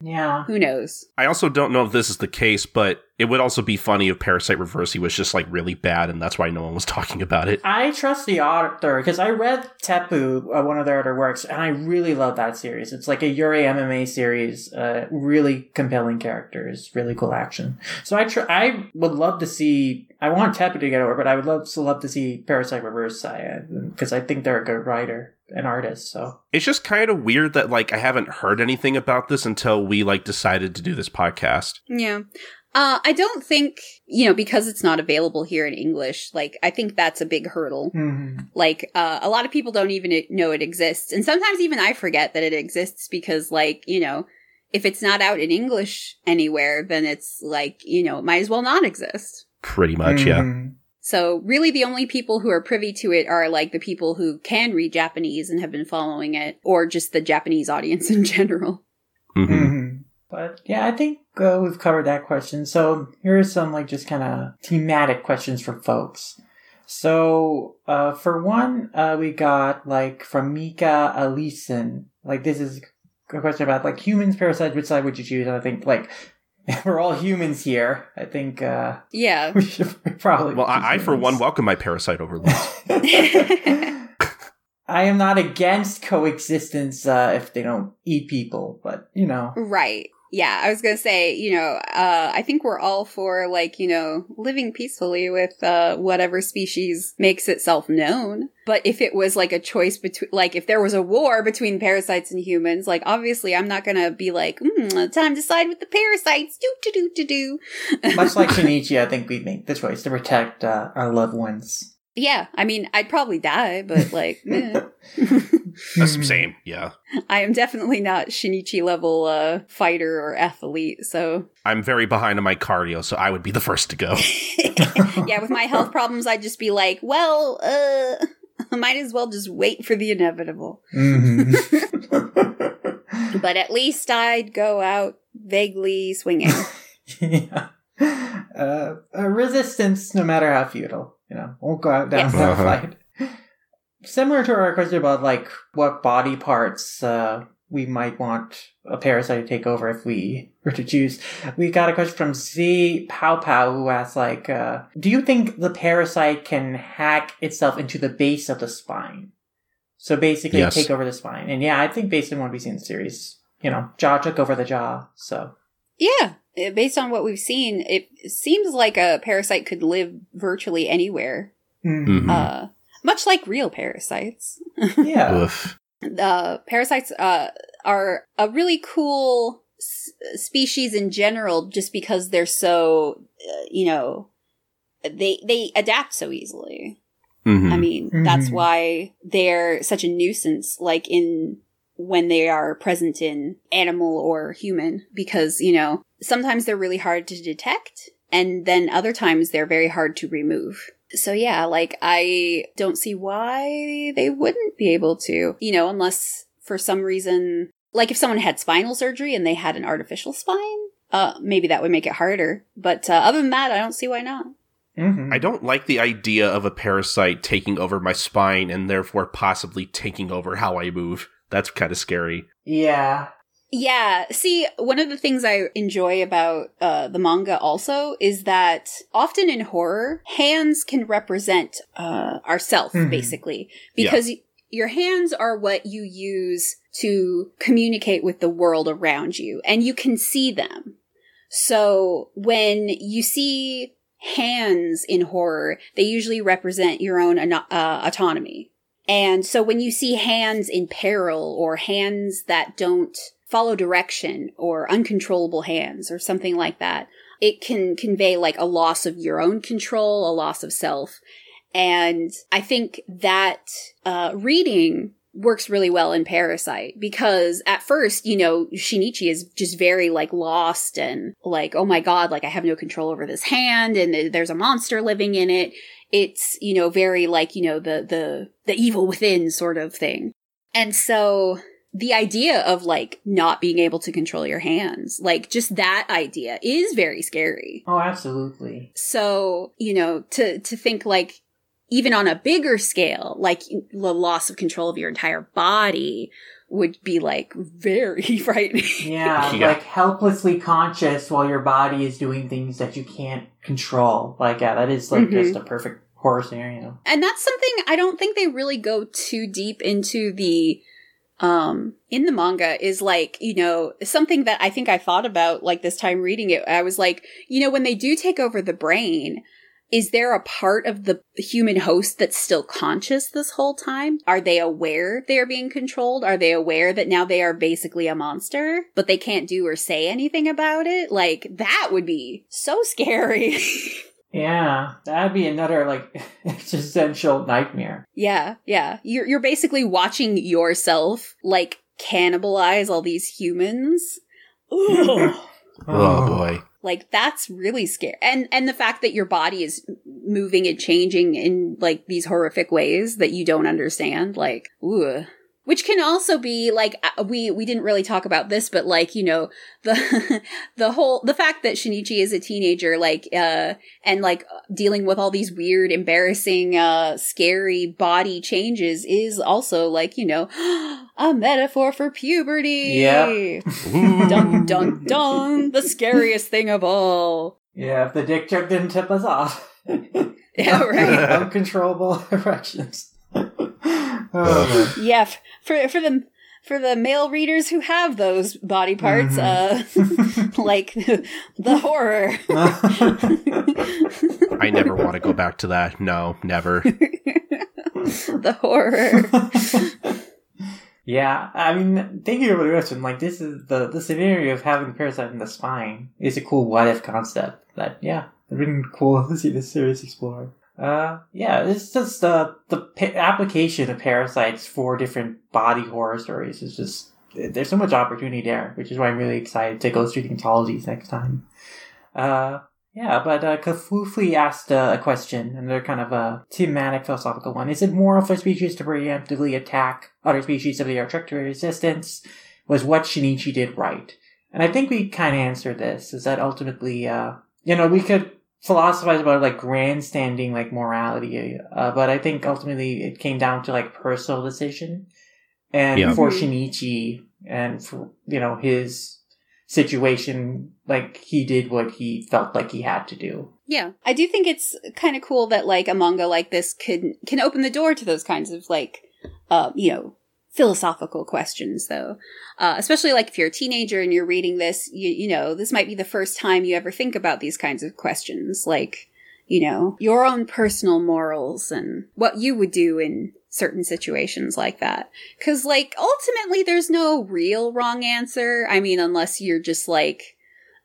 yeah. Who knows? I also don't know if this is the case, but it would also be funny if Parasyte Reverse was just like really bad, and that's why no one was <laughs> talking about it. I trust the author because I read Teppu, uh, one of their other works, and I really love that series. It's like a Yuri MMA series, uh, really compelling characters, really cool action. So I tr- I would love to see. I want Teppu to get over, but I would love to love to see Parasyte Reverse because I think they're a good writer and artist. So It's just kind of weird that like I haven't heard anything about this until we like decided to do this podcast. Yeah. Uh, I don't think, you know, because it's not available here in English, like, I think that's a big hurdle. Mhm. Like, uh, a lot of people don't even know it exists. And sometimes even I forget that it exists because, like, you know, if it's not out in English anywhere, then it's like, you know, it might as well not exist. Pretty much, yeah. Mhm. So really the only people who are privy to it are like the people who can read Japanese and have been following it, or just the Japanese audience <laughs> in general. hmm Mhm. But yeah, I think uh, we've covered that question. So here are some like just kind of thematic questions for folks. So uh, for one, uh, we got like from Mika Alison. Like this is a question about like humans, parasites. Which side would you choose? And I think like <laughs> we're all humans here. I think uh, Yeah. <laughs> we should probably. Well, I, I for one welcome my parasite overlords. <laughs> I am not against coexistence uh, if they don't eat people, but you know. Right. Yeah, I was gonna say, you know, uh, I think we're all for like, you know, living peacefully with uh, whatever species makes itself known. But if it was like a choice between, like, if there was a war between parasites and humans, like, obviously, I'm not gonna be like, mm, time to side with the parasites. Do do do do do. Much like <laughs> Shinichi, I think we'd make the choice to protect uh, our loved ones. Yeah, I mean, I'd probably die, but like, <laughs> eh. That's the same, yeah. I am definitely not Shinichi level uh, fighter or athlete, so I'm very behind on my cardio, so I would be the first to go. <laughs> <laughs> yeah, with my health problems, I'd just be like, well, uh, I might as well just wait for the inevitable. Mm-hmm. But at least I'd go out vaguely swinging. yeah. Uh, uh, resistance, no matter how futile, you know, won't go out down Yes. that Uh-huh. fight. Similar to our question about like what body parts uh, we might want a parasite to take over if we were to choose. We got a question from Z Pow Pow who asks like, uh, do you think the parasite can hack itself into the base of the spine? So basically Yes. take over the spine. And yeah, I think based on what we see in the series, you know, jaw took over the jaw, so Yeah, eh, based on what we've seen, it seems like a parasite could live virtually anywhere, Mhm. Mhm. uh, much like real parasites. <laughs> yeah. Oof. uh, parasites uh, are a really cool s- species in general, just because they're so, uh, you know, they they adapt so easily. Mhm. I mean, that's Mhm. why they're such a nuisance, like in when they are present in animal or human, because, you know, sometimes they're really hard to detect, and then other times they're very hard to remove. So yeah, like I don't see why they wouldn't be able to, you know, unless for some reason, like if someone had spinal surgery and they had an artificial spine, uh, maybe that would make it harder. But uh, other than that, I don't see why not. Mhm. I don't like the idea of a parasite taking over my spine and therefore possibly taking over how I move. That's kind of scary. Yeah. Yeah. See, one of the things I enjoy about uh, the manga also is that often in horror, hands can represent uh, ourself, Mhm. basically, because y- your hands are what you use to communicate with the world around you, and you can see them. So when you see hands in horror, they usually represent your own uh, autonomy. And so when you see hands in peril or hands that don't follow direction or uncontrollable hands or something like that, it can convey like a loss of your own control, a loss of self. And I think that uh, reading works really well in Parasyte because at first, you know, Shinichi is just very like lost and like, oh my god, like I have no control over this hand and there's a monster living in it. It's, you know, very like, you know, the the the evil within sort of thing. And so the idea of like not being able to control your hands, like just that idea is very scary. Oh, absolutely. So, you know, to to think like even on a bigger scale, like the loss of control of your entire body would be like very <laughs> frightening. Yeah, <laughs> Yeah. like helplessly conscious while your body is doing things that you can't control. Like, yeah, that is like Mhm. just a perfect horror scenario. and that's something I don't think they really go too deep into the um in the manga is like you know something that I think I thought about like this time reading it. I was like you know when they do take over the brain is there a part of the human host that's still conscious this whole time? Are they aware they are being controlled? Are they aware that now they are basically a monster but they can't do or say anything about it? Like that would be so scary <laughs> Yeah, that'd be another like <laughs> existential nightmare. Yeah, yeah. You're you're basically watching yourself like cannibalize all these humans. Ugh. <laughs> Oh, oh, boy. like that's really scary. And and the fact that your body is moving and changing in like these horrific ways that you don't understand, like ooh. Which can also be like uh, we we didn't really talk about this, but like you know the <laughs> the whole the fact that Shinichi is a teenager, like uh and like dealing with all these weird, embarrassing, uh scary body changes is also like you know <gasps> a metaphor for puberty. yeah <laughs> dun <laughs> dun dun, the scariest thing of all. Yeah, if the dick joke didn't tip us off. Yeah, right. Uncontrollable erections. Oh. Yeah, for for the for the male readers who have those body parts, uh, <laughs> like the horror. <laughs> I never want to go back to that. No, never. <laughs> the horror. yeah, I mean, thank you for the question, like this is the the scenario of having the parasite in the spine is a cool what if concept. That yeah, it's been cool to see this series explore. Uh, yeah, it's just the the pa- application of parasites for different body horror stories is just there's so much opportunity there, which is why I'm really excited to go through the anthologies next time. Uh, yeah, but uh, Kafufli asked uh, a question, and they're kind of a thematic philosophical one. Is it moral for species to preemptively attack other species if they are tricked to resistance? Was what Shinichi did right? And I think we kind of answered this, is that ultimately, uh, you know, we could philosophize about like grandstanding like morality, uh, but I think ultimately it came down to like personal decision. And Yeah. for Mhm. Shinichi and for, you know, his situation, like he did what he felt like he had to do. Yeah, I do think it's kind of cool that like a manga like this could can open the door to those kinds of like, uh, you know, philosophical questions though. Uh, especially like if you're a teenager and you're reading this, you, you know, this might be the first time you ever think about these kinds of questions. Like, you know, your own personal morals and what you would do in certain situations like that. Cause like ultimately there's no real wrong answer. I mean, unless you're just like,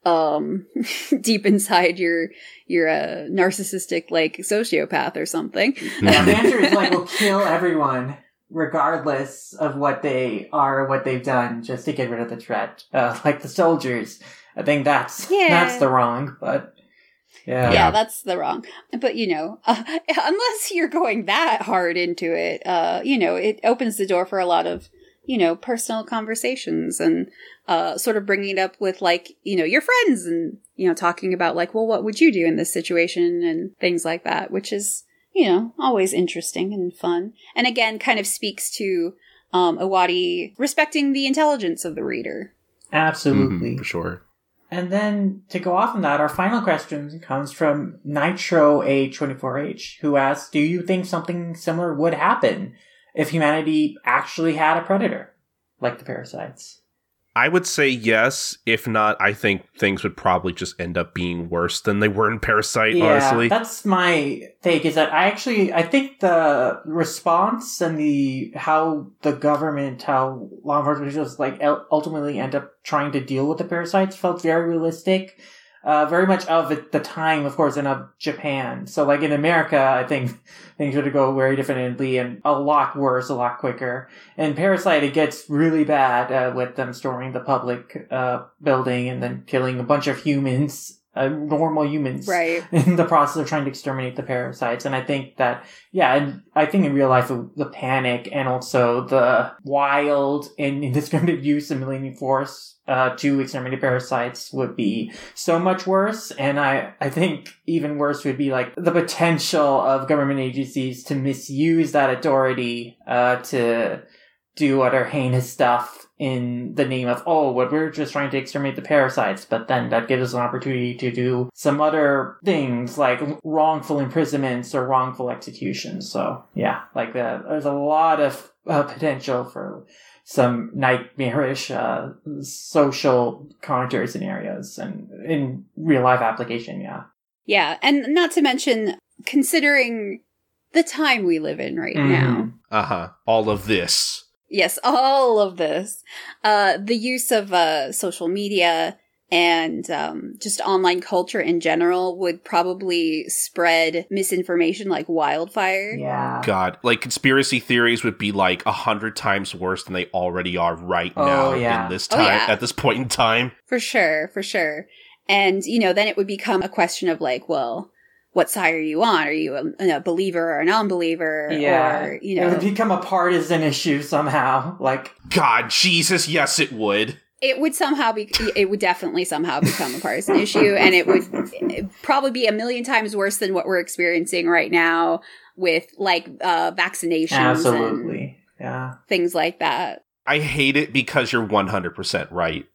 um, <laughs> deep inside you're, you're a narcissistic like sociopath or something. Yeah, the answer is like we'll <laughs> kill everyone regardless of what they are or what they've done just to get rid of the threat. Uh, <laughs> like the soldiers. I think that's Yeah. that's the wrong, but yeah. yeah, that's the wrong. But you know, uh, <laughs> unless you're going that hard into it, uh, you know, it opens the door for a lot of, you know, personal conversations and uh, sort of bringing it up with like, you know, your friends and you know, talking about like, well, what would you do in this situation and things like that, which is you know always interesting and fun, and again, kind of speaks to um, Iwaaki respecting the intelligence of the reader. Absolutely. Mhm, for sure. And then to go off on that, our final question comes from Nitro A24H, who asks, Do you think something similar would happen if humanity actually had a predator? Like the parasites. I would say yes. If not, I think things would probably just end up being worse than they were in Parasyte. honestly, that's my take. Is that I actually I think the response and the how the government, how law enforcement officials like ultimately end up trying to deal with the parasites felt very realistic. Uh, very much of the time, of course, and of Japan. So, like in America, I think <laughs> things would go very differently and a lot worse, a lot quicker. In Parasyte, it gets really bad uh, with them storming the public uh, building and then killing a bunch of humans, uh, normal humans Right. <laughs> in the process of trying to exterminate the parasites. And I think that, yeah, and I think in real life, the, the panic and also the wild and <laughs> indiscriminate use of millennium force uh, to exterminate parasites would be so much worse. And I, I think even worse would be like the potential of government agencies to misuse that authority uh, to do other heinous stuff in the name of oh what we're just trying to exterminate the parasites but then that gives us an opportunity to do some other things like wrongful imprisonments or wrongful executions so yeah like that there's a lot of uh, potential for some nightmarish uh, social counter scenarios and in real life application yeah Yeah, and not to mention considering the time we live in right Mhm. now. uh huh. All of this. Yes, all of this. Uh the use of uh social media and um just online culture in general would probably spread misinformation like wildfire. yeah God, like conspiracy theories would be like a hundred times worse than they already are right Oh, now yeah. in this Oh, time yeah. at this point in time. For sure, for sure. And you know, then it would become a question of like, well, what side are you on? Are you a, a believer or a non-believer? yeah Or, you it would know, become a partisan issue somehow like God, Jesus, yes, it would. It would somehow be it would definitely somehow become a partisan issue and it would probably be a million times worse than what we're experiencing right now with like uh vaccinations and absolutely. Yeah. things like that. I hate it because you're 100% right.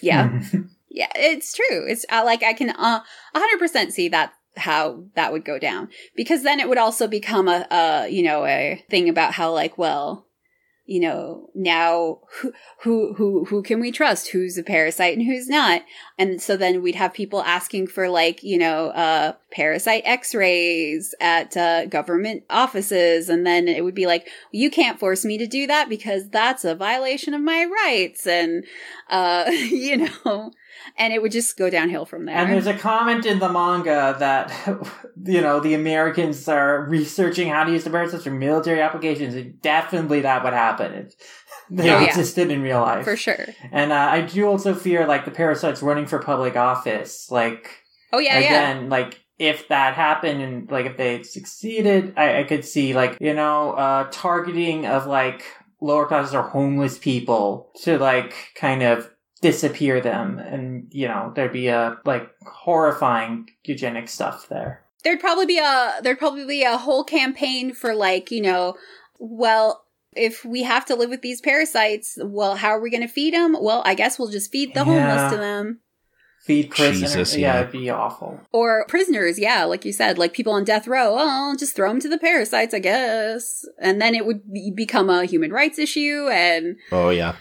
yeah. <laughs> Yeah it's true. It's uh, like i can uh 100% see that how that would go down because then it would also become a, a you know a thing about how like well you know now who who who who can we trust? Who's a parasite and who's not? And so then we'd have people asking for like you know uh parasite x-rays at uh, government offices. And then it would be like you can't force me to do that because that's a violation of my rights. And uh <laughs> you know and it would just go downhill from there And there's a comment in the manga that, <laughs> you know, the Americans are researching how to use the parasites for military applications. And definitely that would happen if <laughs> they Oh, yeah. existed in real life. for sure And uh, I do also fear, like, the parasites running for public office. Like, oh yeah yeah again, like, if that happened and, like, if they succeeded, I, I could see, like, you know, uh, targeting of, like, lower classes or homeless people to, like, kind of disappear them and you know there'd be a like horrifying eugenic stuff there there'd probably be a there'd probably be a whole campaign for like you know well if we have to live with these parasites well how are we going to feed them well i guess we'll just feed the homeless to them feed prisoners. Jesus, yeah. yeah. it'd be awful. Or prisoners, yeah, like you said, like people on death row. Oh, just throw them to the parasites, I guess. And then it would be- become a human rights issue, and Oh yeah.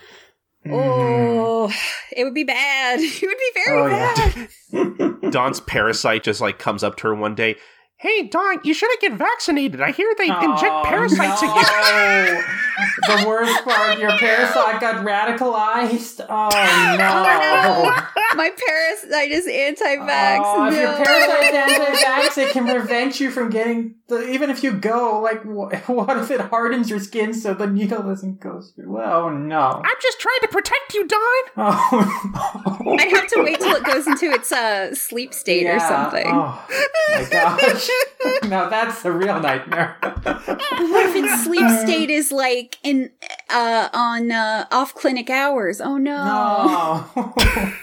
Oh, it would be bad. <laughs> It would be very Oh, bad. Mm-hmm. <laughs> Don's parasite just like comes up to her one day. Hey Don, you should have get vaccinated. I hear they Oh, inject parasites in you. <laughs> the worst part, your parasite got radicalized. Oh <laughs> no. My parasite is anti-vax. Oh, if no. your parasite's anti-vax, it can <laughs> prevent you from getting the. Even if you go, like, wh- what if it hardens your skin so the needle doesn't go through? Oh no. I'm just trying to protect you, Don. Oh no. I'd have to wait till it goes into its uh, sleep state or something. Oh my gosh. <laughs> now that's a real nightmare. What if its sleep state is like in uh on uh off clinic hours? Oh no. no. <laughs>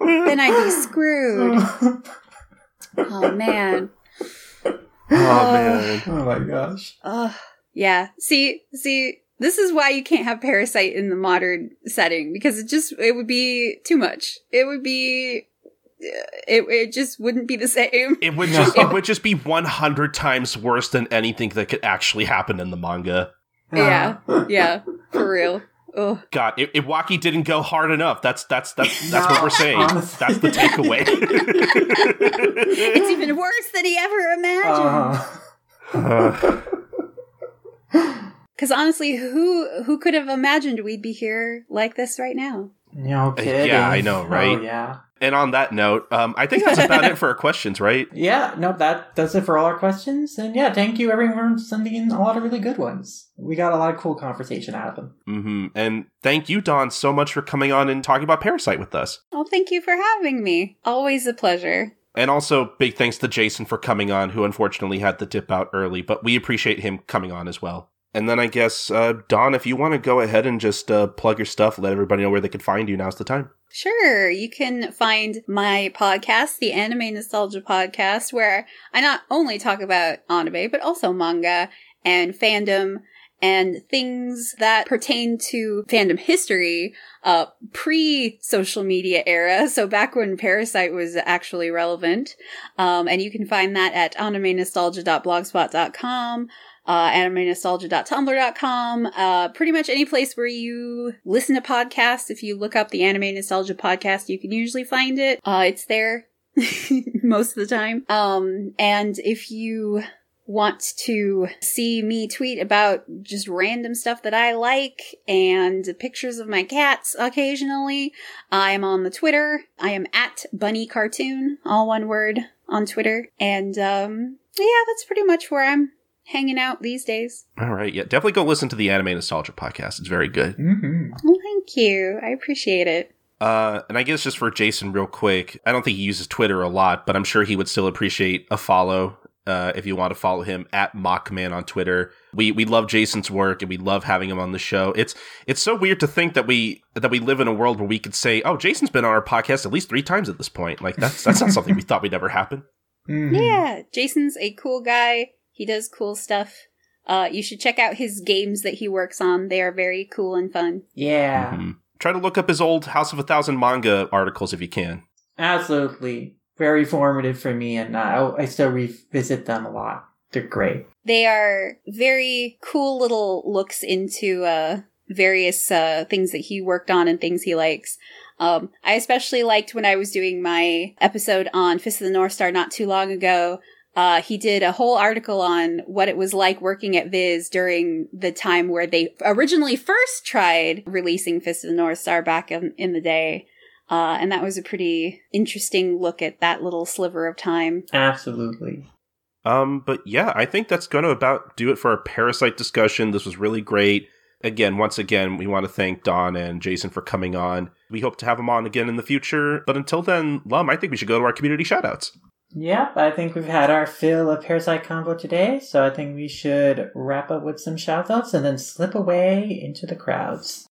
Then I'd be screwed. Oh man. Oh man. oh my gosh. Ugh. Yeah. See, see, this is why you can't have parasyte in the modern setting because it just it would be too much. It would be it it just wouldn't be the same. It would No. just it would just be one hundred times worse than anything that could actually happen in the manga. Yeah. Yeah, <laughs> for real. Oh, God, I- Iwaaki didn't go hard enough. That's that's that's that's what we're saying. honestly. That's the takeaway. <laughs> it's even worse than he ever imagined. Uh, <laughs> Because honestly, who who could have imagined we'd be here like this right now? no kidding. Yeah, I know, right? Oh, yeah. And on that note, um, I think that's about it <laughs> for our questions, right? Yeah, no, that does it for all our questions. And yeah, thank you everyone for sending in a lot of really good ones. We got a lot of cool conversation out of them. hmm And thank you, Don, so much for coming on and talking about Parasyte with us. Oh, thank you for having me. Always a pleasure. And also, big thanks to Jason for coming on, who unfortunately had to dip out early, but we appreciate him coming on as well. And then I guess, uh, Don, if you want to go ahead and just uh, plug your stuff, let everybody know where they can find you, now's the time. Sure, you can find my podcast, the Anime Nostalgia Podcast, where I not only talk about anime, but also manga and fandom and things that pertain to fandom history, uh, pre social media era. <laughs> So back when Parasyte was actually relevant. Um, and you can find that at animenostalgia.blogspot.com uh, animenostalgia.tumblr.com, uh, pretty much any place where you listen to podcasts. If you look up the Anime Nostalgia podcast, you can usually find it. Uh, it's there <laughs> most of the time. Um, and if you want to see me tweet about just random stuff that I like and pictures of my cats occasionally, I am on the Twitter. I am at Bunny Cartoon, all one word on Twitter. And, um, yeah, that's pretty much where I'm hanging out these days. All right, yeah, definitely go listen to the Anime Nostalgia podcast. It's very good. Mm-hmm. Well, thank you. I appreciate it. Uh, and I guess just for Jason, real quick, I don't think he uses Twitter a lot, but I'm sure he would still appreciate a follow. Uh, if you want to follow him at Mockman on Twitter, we we love Jason's work and we love having him on the show. It's it's so weird to think that we that we live in a world where we could say, "Oh, Jason's been on our podcast at least three times at this point." Like that's that's not something we <laughs> thought would ever happen. Mm-hmm. Yeah, Jason's a cool guy. He does cool stuff. Uh, you should check out his games that he works on. They are very cool and fun. Yeah, Mhm. Try to look up his old House of a Thousand manga articles if you can. absolutely. Very formative for me, and uh, I, I still revisit them a lot. They're great. They are very cool little looks into uh, various uh, things that he worked on and things he likes. Um, I especially liked when I was doing my episode on Fist of the North Star not too long ago. Uh, he did a whole article on what it was like working at Viz during the time where they originally first tried releasing Fist of the North Star back in, in the day. Uh, and that was a pretty interesting look at that little sliver of time. Absolutely. Um, but yeah, I think that's going to about do it for our parasyte discussion. This was really great. Again, once again, we want to thank Don and Jason for coming on. We hope to have them on again in the future. But until then, Lum, I think we should go to our community shoutouts. Yep, I think we've had our fill of Parasyte Combo today, so I think we should wrap up with some shoutouts and then slip away into the crowds.「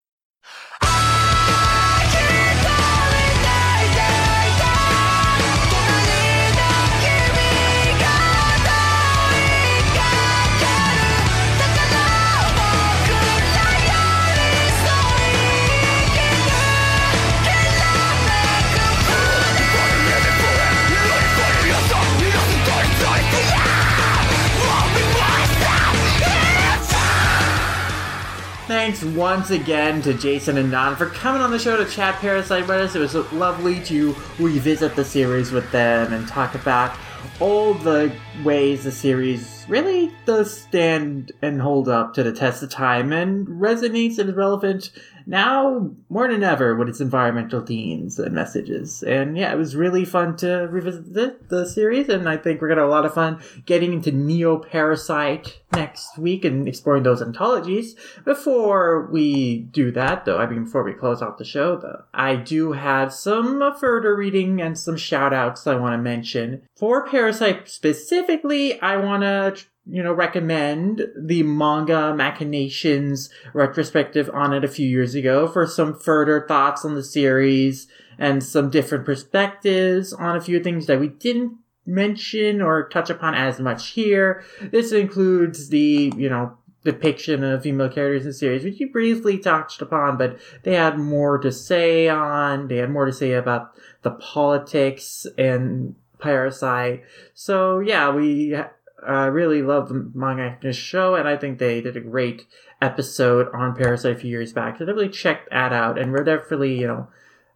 thanks once again to Jason and Don for coming on the show to chat Parasyte with us. It was lovely to revisit the series with them and talk about all the ways the series really does stand and hold up to the test of time and resonates and is relevant now more than ever with its environmental themes and messages. And yeah, it was really fun to revisit the, the series, and I think we're gonna have a lot of fun getting into Neo Parasyte next week and exploring those anthologies. Before we do that, though, I mean, before we close out the show, though, I do have some further reading and some shout outs I want to mention. For Parasyte specifically, I want to you know, recommend the manga machinations retrospective on it a few years ago for some further thoughts on the series and some different perspectives on a few things that we didn't mention or touch upon as much here. This includes the, you know, depiction of female characters in the series, which you briefly touched upon, but they had more to say on, they had more to say about the politics and Parasyte. So yeah, we uh, really love the manga this show, and I think they did a great episode on Parasyte a few years back. So definitely check that out, and we're definitely you know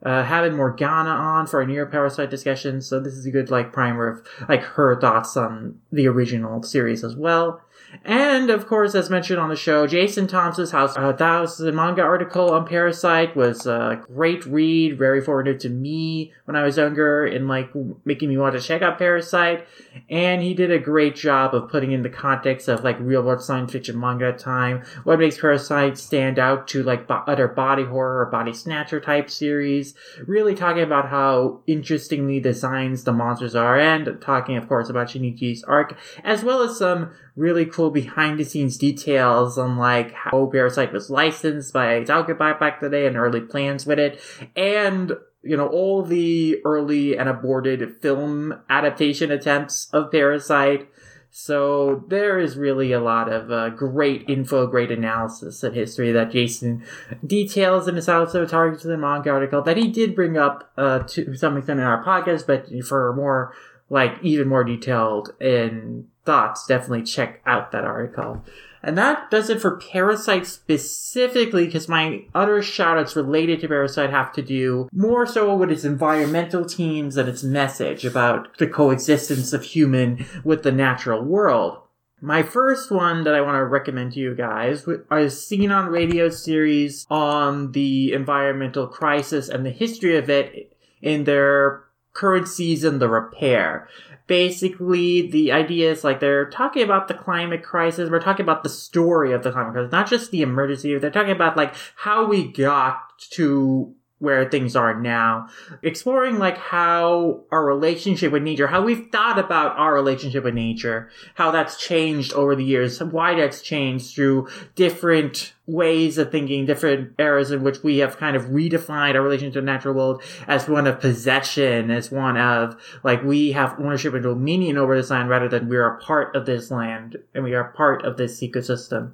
uh, having Morgana on for a Neo Parasyte discussion. So this is a good like primer of like her thoughts on the original series as well. And of course, as mentioned on the show, Jason Thompson's House uh, Thousand manga article on Parasyte was a great read, very formative to me when I was younger, and like making me want to check out Parasyte. And he did a great job of putting in the context of like real world science fiction manga time, what makes Parasyte stand out to like bo- other body horror or body snatcher type series. Really talking about how interestingly designs the monsters are, and talking, of course, about Shinichi's arc, as well as some really cool behind the scenes details on like how Parasyte was licensed by Talcott back today and early plans with it. And you know, all the early and aborted film adaptation attempts of Parasyte. So there is really a lot of uh, great info, great analysis and history that Jason details in his also targets the manga article that he did bring up uh, to some extent in our podcast, but for more like even more detailed and thoughts, definitely check out that article. And that does it for Parasyte specifically, because my other shoutouts related to Parasyte have to do more so with its environmental themes and its message about the coexistence of human with the natural world. My first one that I want to recommend to you guys is Scene on Radio series on the environmental crisis and the history of it in their current season, The Repair. Basically the idea is like they're talking about the climate crisis we're talking about the story of the climate crisis not just the emergency they're talking about like how we got to where things are now. Exploring like how our relationship with nature how we've thought about our relationship with nature how that's changed over the years why that's changed through different ways of thinking different eras in which we have kind of redefined our relationship to the natural world as one of possession as one of like we have ownership and dominion over this land rather than we're a part of this land and we are part of this ecosystem.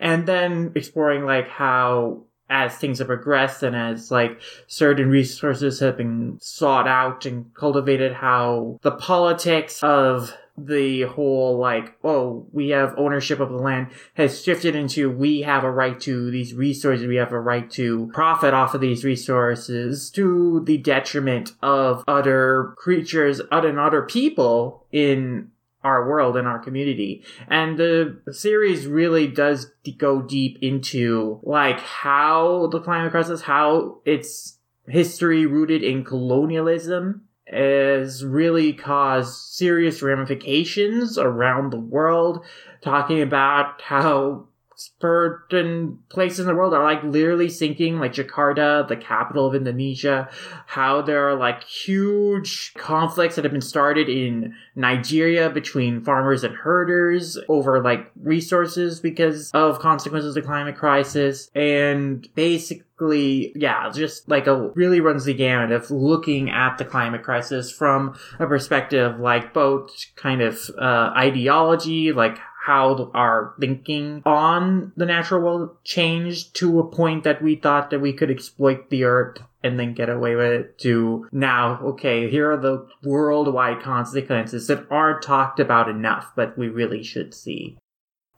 And then exploring like how as things have progressed and as like certain resources have been sought out and cultivated how the politics of the whole like oh we have ownership of the land has shifted into we have a right to these resources we have a right to profit off of these resources to the detriment of other creatures other other people in our world and our community. And the series really does go deep into like how the climate crisis, how its history rooted in colonialism has really caused serious ramifications around the world, talking about how certain places in the world are like literally sinking, like Jakarta, the capital of Indonesia, how there are like huge conflicts that have been started in Nigeria between farmers and herders over like resources because of consequences of the climate crisis. And basically, yeah, just like a really runs the gamut of looking at the climate crisis from a perspective like both kind of uh, ideology, like how our thinking on the natural world changed to a point that we thought that we could exploit the earth and then get away with it to now, okay, here are the worldwide consequences that aren't talked about enough, but we really should see.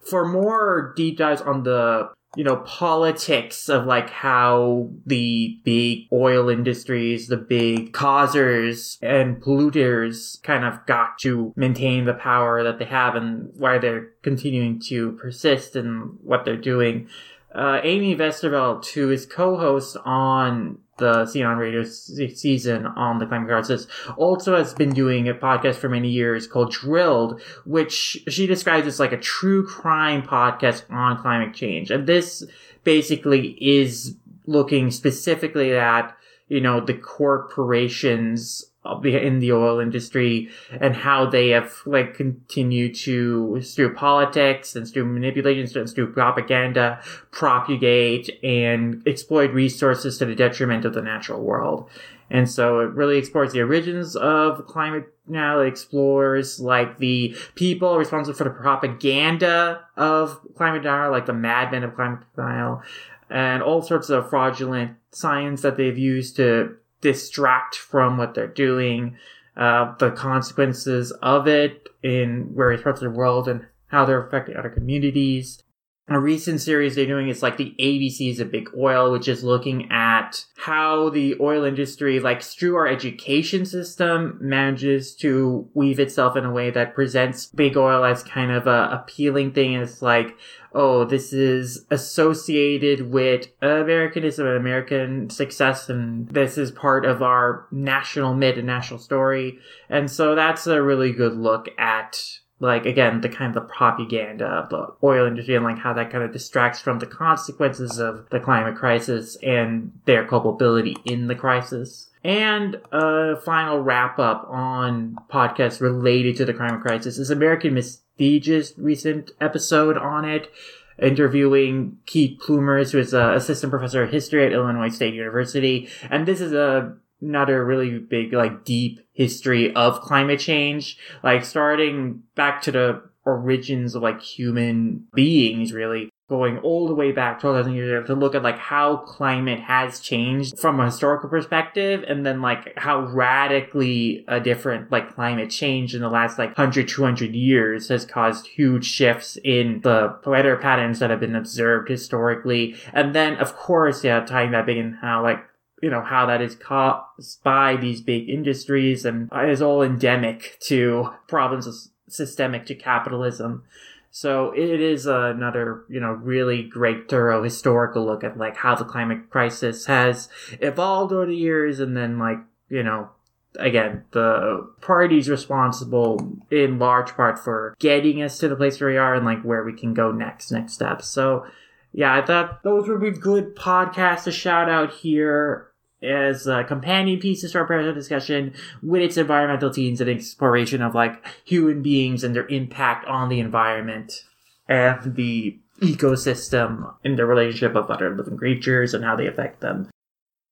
For more deep dives on the you know, politics of like how the big oil industries, the big causers and polluters kind of got to maintain the power that they have and why they're continuing to persist in what they're doing. Uh, Amy Westervelt, who is co-host on the Scene on Radio se- season on the climate crisis, also has been doing a podcast for many years called Drilled, which she describes as like a true crime podcast on climate change. And this basically is looking specifically at, you know, the corporations Uh, in the oil industry and how they have like continued to through politics and through manipulations and through propaganda propagate and exploit resources to the detriment of the natural world. And so it really explores the origins of climate now. It explores like the people responsible for the propaganda of climate denial like the madmen of climate denial and all sorts of fraudulent science that they've used to distract from what they're doing, uh, the consequences of it in various parts of the world and how they're affecting other communities. A recent series they're doing is like the ABCs of Big Oil, which is looking at how the oil industry, like through our education system, manages to weave itself in a way that presents big oil as kind of a appealing thing. It's like, oh, this is associated with Americanism and American success, and this is part of our national myth and national story. And so that's a really good look at like again the kind of the propaganda of the oil industry and like how that kind of distracts from the consequences of the climate crisis and their culpability in the crisis and a final wrap up on podcasts related to the climate crisis is American Prestige's recent episode on it interviewing Keith Pluymers, who is an assistant professor of history at Illinois State University. And this is a another really big, like deep history of climate change, like starting back to the origins of like human beings, really. Going all the way back 12,000 years ago to look at like how climate has changed from a historical perspective and then like how radically a different like climate change in the last like 100 200 years has caused huge shifts in the weather patterns that have been observed historically. And then of course yeah tying that big in how like you know how that is caused by these big industries and is all endemic to problems systemic to capitalism so it is another, you know, really great thorough historical look at like how the climate crisis has evolved over the years and then like, you know, again, the parties responsible in large part for getting us to the place where we are and like where we can go next, next steps. So yeah, I thought those would be good podcasts to shout out here as a companion piece to our present discussion with its environmental themes and exploration of like human beings and their impact on the environment and the ecosystem and the relationship of other living creatures and how they affect them.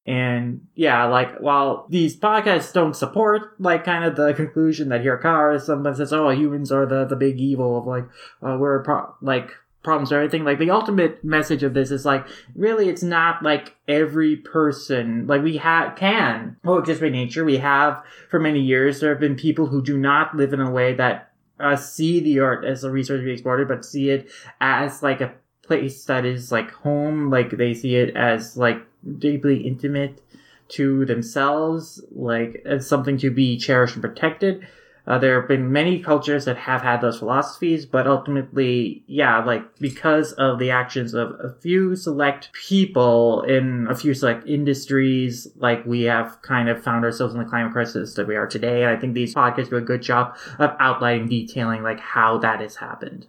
And yeah, like while these podcasts don't support like kind of the conclusion that Hirokawa someone says, oh, humans are the the big evil of like uh, we're pro- like problems or anything. Like the ultimate message of this is like really it's not like every person like we have can coexist with nature. We have for many years there have been people who do not live in a way that uh, see the art as a resource to be exploited, but see it as like a place that is like home. Like they see it as like deeply intimate to themselves, like as something to be cherished and protected. Uh, there have been many cultures that have had those philosophies, but ultimately, yeah, like because of the actions of a few select people in a few select industries, like we have kind of found ourselves in the climate crisis that we are today. And I think these podcasts do a good job of outlining, detailing like how that has happened.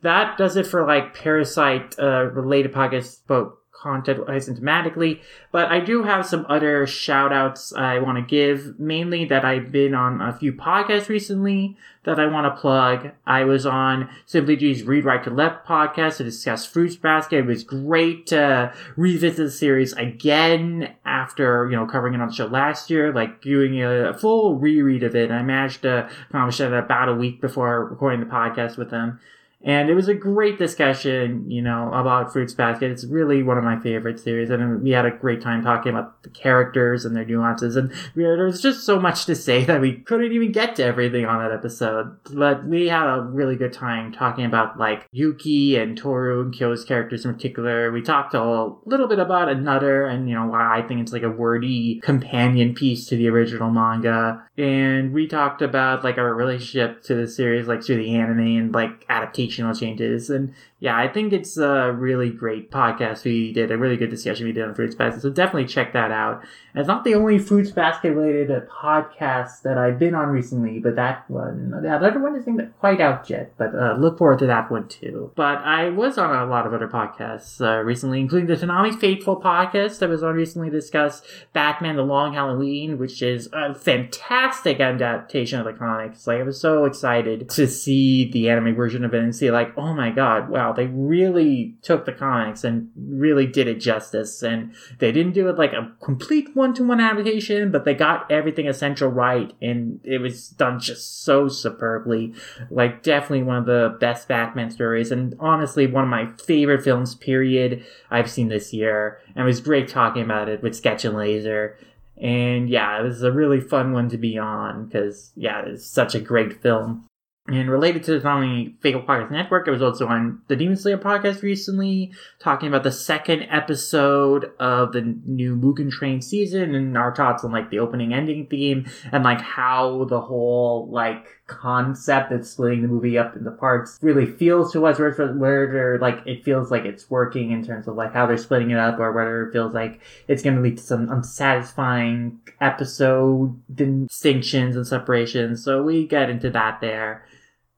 That does it for like parasyte uh, related podcasts, but content asymptomatically, but I do have some other shout outs I want to give, mainly that I've been on a few podcasts recently that I want to plug. I was on Simply G's Read Right to Left podcast to discuss Fruits Basket. It was great to revisit the series again after, you know, covering it on the show last year, like doing a full reread of it. I managed to accomplish that about a week before recording the podcast with them. And it was a great discussion, you know, about Fruits Basket. It's really one of my favorite series, and we had a great time talking about the characters and their nuances. And there was just so much to say that we couldn't even get to everything on that episode. But we had a really good time talking about like Yuki and Toru and Kyo's characters in particular. We talked a little bit about another, and you know why I think it's like a wordy companion piece to the original manga. And we talked about like our relationship to the series, like through the anime and like adaptational changes. And yeah, I think it's a really great podcast we did, a really good discussion we did on Fruits Basket. So definitely check that out. And it's not the only Fruits Basket related uh, podcast that I've been on recently, but that one, the other one isn't quite out yet, but uh, look forward to that one too. But I was on a lot of other podcasts uh, recently, including the Tanami Faithful podcast that was on recently discussed Batman The Long Halloween, which is a fantastic adaptation of the comics. Like, I was so excited to see the anime version of it and see, like, oh my god, wow, they really took the comics and really did it justice. And they didn't do it like a complete one to one adaptation, but they got everything essential right, and it was done just so superbly. Like, definitely one of the best Batman stories, and honestly, one of my favorite films, period, I've seen this year. And it was great talking about it with Sketch and Laser. And yeah, it was a really fun one to be on because, yeah, it's such a great film. And related to the Zombie Fatal Podcast Network, I was also on the Demon Slayer podcast recently, talking about the second episode of the new Mugen Train season and our thoughts on like the opening ending theme and like how the whole like concept of splitting the movie up into parts really feels to us, whether, whether like it feels like it's working in terms of like how they're splitting it up or whether it feels like it's going to lead to some unsatisfying episode distinctions and separations. So we get into that there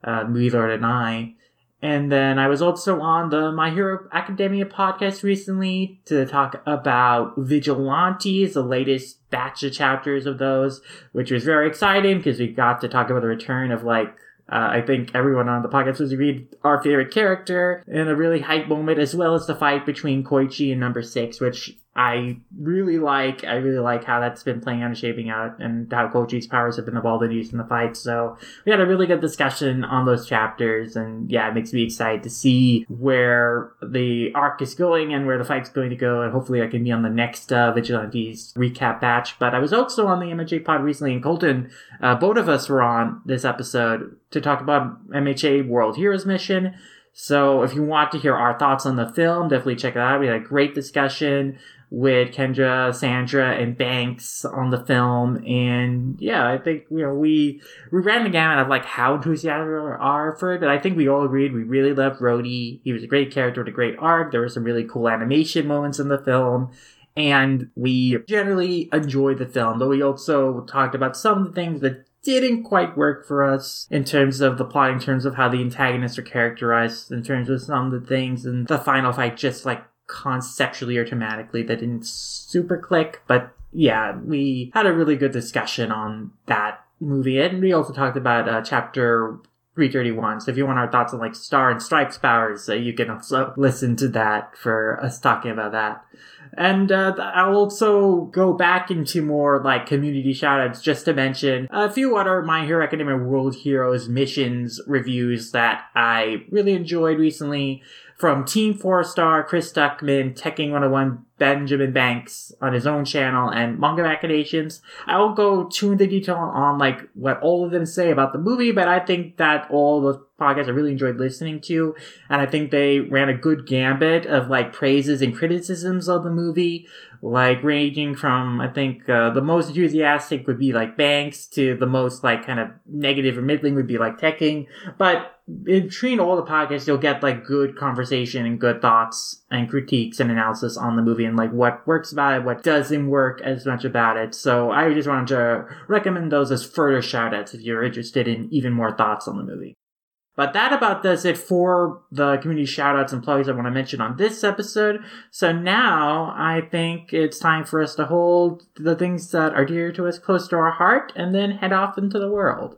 uh, Movie Lord and I. And then I was also on the My Hero Academia podcast recently to talk about Vigilantes, the latest batch of chapters of those, which was very exciting because we got to talk about the return of like uh, I think everyone on the podcast was agreed our favorite character in a really hype moment, as well as the fight between Koichi and Number Six, which I really like. I really like how that's been playing out and shaping out, and how Koichi's powers have been evolved and used in the fight. So we had a really good discussion on those chapters, and yeah, it makes me excited to see where the arc is going and where the fight's going to go, and hopefully I can be on the next uh, Vigilantes recap batch. But I was also on the MHA pod recently, and Colton, uh, both of us were on this episode to talk about MHA World Heroes Mission. So if you want to hear our thoughts on the film, definitely check it out. We had a great discussion with Kendra, Sandra, and Banks on the film, and yeah, I think you know we we ran the gamut of like how enthusiastic we are for it, but I think we all agreed we really loved Rhodey. He was a great character with a great arc. There were some really cool animation moments in the film. And we generally enjoyed the film, but we also talked about some of the things that didn't quite work for us in terms of the plot, in terms of how the antagonists are characterized, in terms of some of the things, and the final fight just like conceptually or thematically that didn't super click. But yeah, we had a really good discussion on that movie, and we also talked about uh, chapter 331. So if you want our thoughts on like Star and Stripes powers, uh, you can also listen to that for us talking about that. And uh, I'll also go back into more like community shoutouts just to mention a few other My Hero Academia World Heroes missions reviews that I really enjoyed recently from Team Four Star, Chris Stuckmann, Teching 101, Benjamin Banks on his own channel, and Manga Machinations. I won't go too into detail on like what all of them say about the movie, but I think that all the podcasts I really enjoyed listening to, and I think they ran a good gambit of like praises and criticisms of the movie, like ranging from I think uh, the most enthusiastic would be like Banks to the most like kind of negative or middling would be like Tekking, but between all the podcasts, you'll get like good conversation and good thoughts and critiques and analysis on the movie and like what works about it, what doesn't work as much about it. So I just wanted to recommend those as further shoutouts if you're interested in even more thoughts on the movie. But that about does it for the community shoutouts and plugs I want to mention on this episode. So now I think it's time for us to hold the things that are dear to us close to our heart and then head off into the world.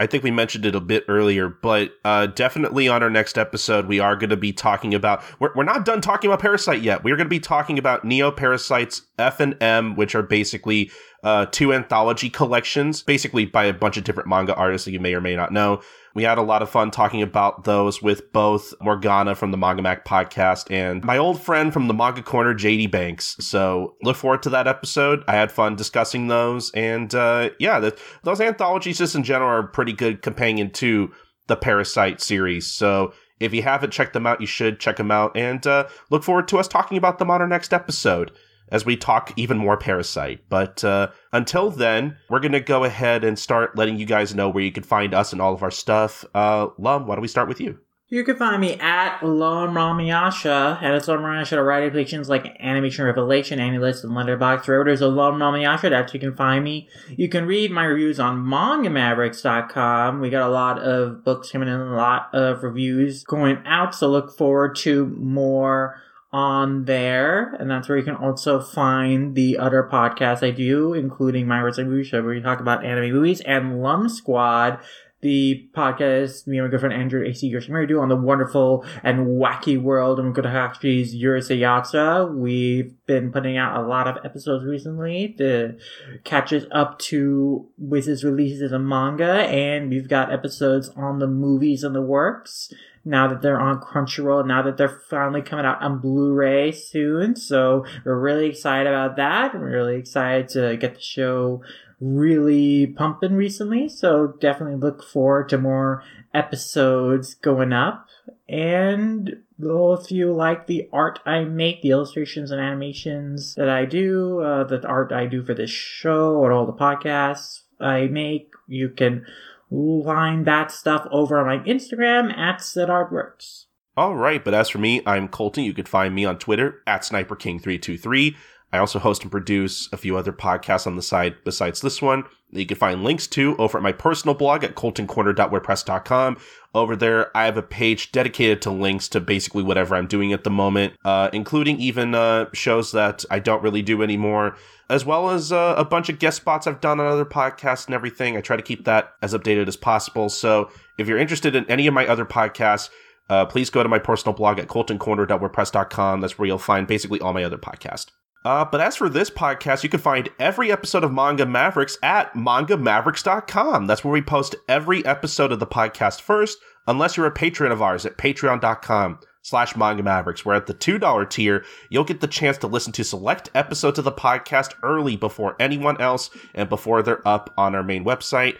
I think we mentioned it a bit earlier, but uh, definitely on our next episode, we are going to be talking about. We're, we're not done talking about Parasyte yet. We're going to be talking about Neo Parasytes F and M, which are basically uh, two anthology collections, basically by a bunch of different manga artists that you may or may not know. We had a lot of fun talking about those with both Morgana from the Manga Mac podcast and my old friend from the Manga Corner, JD Banks. So look forward to that episode. I had fun discussing those. And uh, yeah, the, those anthologies just in general are a pretty good companion to the Parasyte series. So if you haven't checked them out, you should check them out. And uh, look forward to us talking about them on our next episode as we talk even more Parasyte. But uh, until then, we're going to go ahead and start letting you guys know where you can find us and all of our stuff. Uh, Lum, why don't we start with you? You can find me at Lone Ramiyasha, and it's Lone Ramiyasha to write applications like Animation Revelation, Anilist, and Letterboxd. There's a Lone Ramiyasha, that's you can find me. You can read my reviews on MangaMavericks.com. We got a lot of books coming in, a lot of reviews going out, so look forward to more on there, and that's where you can also find the other podcasts I do, including My Wrestling Movie Show, where we talk about anime movies, and Lum Squad, the podcast me and my good friend Andrew AC Yoshimura do on the wonderful and wacky world of Mukutahachi's Urusei Yatsura. We've been putting out a lot of episodes recently to catch us up to his releases of manga, and we've got episodes on the movies in the works now that they're on Crunchyroll, now that they're finally coming out on Blu-ray soon. So we're really excited about that. We're really excited to get the show really pumping recently. So definitely look forward to more episodes going up. And well, if you like the art I make, the illustrations and animations that I do, uh, the art I do for this show and all the podcasts I make, you can line that stuff over on my Instagram at SidArtWorks. All right, but as for me, I'm Colton. You can find me on Twitter at SniperKing323. I also host and produce a few other podcasts on the side besides this one you can find links to over at my personal blog at coltoncorner.wordpress.com. Over there, I have a page dedicated to links to basically whatever I'm doing at the moment, uh, including even uh, shows that I don't really do anymore, as well as uh, a bunch of guest spots I've done on other podcasts and everything. I try to keep that as updated as possible. So if you're interested in any of my other podcasts, uh, please go to my personal blog at coltoncorner.wordpress.com. That's where you'll find basically all my other podcasts. Uh, but as for this podcast, you can find every episode of Manga Mavericks at mangamavericks.com. That's where we post every episode of the podcast first, unless you're a patron of ours at patreon.com slash manga mavericks, where at the $2 tier, you'll get the chance to listen to select episodes of the podcast early before anyone else and before they're up on our main website.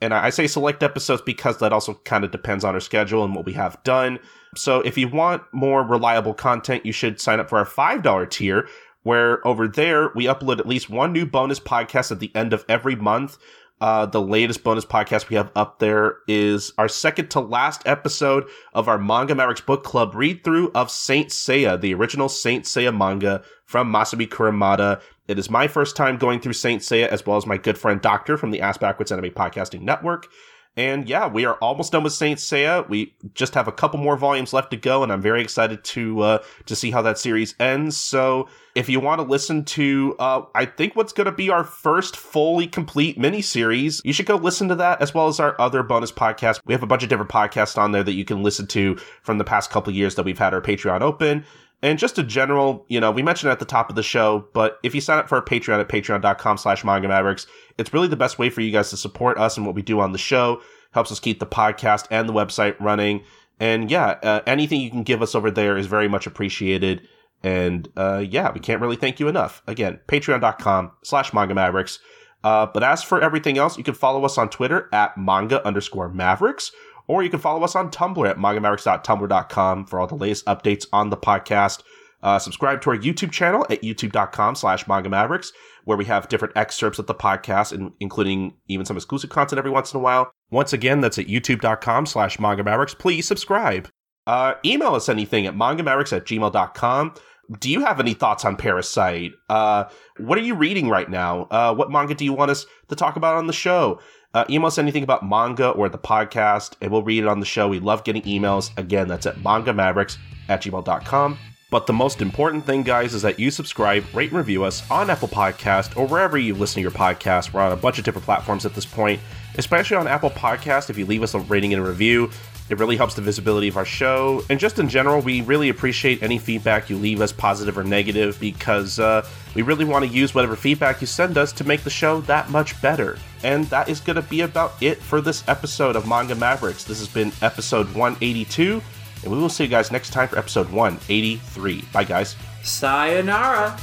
And I say select episodes because that also kind of depends on our schedule and what we have done. So if you want more reliable content, you should sign up for our $5 tier, where over there we upload at least one new bonus podcast at the end of every month. Uh, the latest bonus podcast we have up there is our second to last episode of our Manga Mavericks book club read through of Saint Seiya, the original Saint Seiya manga from Masami Kurumada. It is my first time going through Saint Seiya as well as my good friend Doctor from the Ass Backwards Anime Podcasting Network. And yeah, we are almost done with Saint Seiya. We just have a couple more volumes left to go, and I'm very excited to uh, to see how that series ends. So, if you want to listen to, uh, I think what's going to be our first fully complete miniseries, you should go listen to that as well as our other bonus podcasts. We have a bunch of different podcasts on there that you can listen to from the past couple years that we've had our Patreon open. And just a general, you know, we mentioned at the top of the show, but if you sign up for our Patreon at patreon.com slash manga mavericks, it's really the best way for you guys to support us and what we do on the show. Helps us keep the podcast and the website running. And yeah, uh, anything you can give us over there is very much appreciated. And uh, yeah, we can't really thank you enough. Again, patreon.com slash manga mavericks. Uh, but as for everything else, you can follow us on Twitter at manga underscore mavericks, or you can follow us on Tumblr at mangamavericks.tumblr.com for all the latest updates on the podcast. Uh, subscribe to our YouTube channel at youtube.com slash manga mavericks, where we have different excerpts of the podcast, and including even some exclusive content every once in a while. Once again, that's at youtube.com slash manga mavericks. Please subscribe. Uh, email us anything at mangamavericks at gmail.com. Do you have any thoughts on Parasyte? Uh, what are you reading right now? Uh, what manga do you want us to talk about on the show? Uh, email us anything about manga or the podcast, and we'll read it on the show. We love getting emails. Again, that's at mangamavericks at gmail.com. But the most important thing, guys, is that you subscribe, rate, and review us on Apple Podcast or wherever you listen to your podcast. We're on a bunch of different platforms at this point. especially on Apple Podcast. If you leave us a rating and a review, it really helps the visibility of our show. And just in general, we really appreciate any feedback you leave us, positive or negative, because uh, we really want to use whatever feedback you send us to make the show that much better. And that is going to be about it for this episode of Manga Mavericks. This has been episode 182, and we will see you guys next time for episode 183. Bye, guys. Sayonara.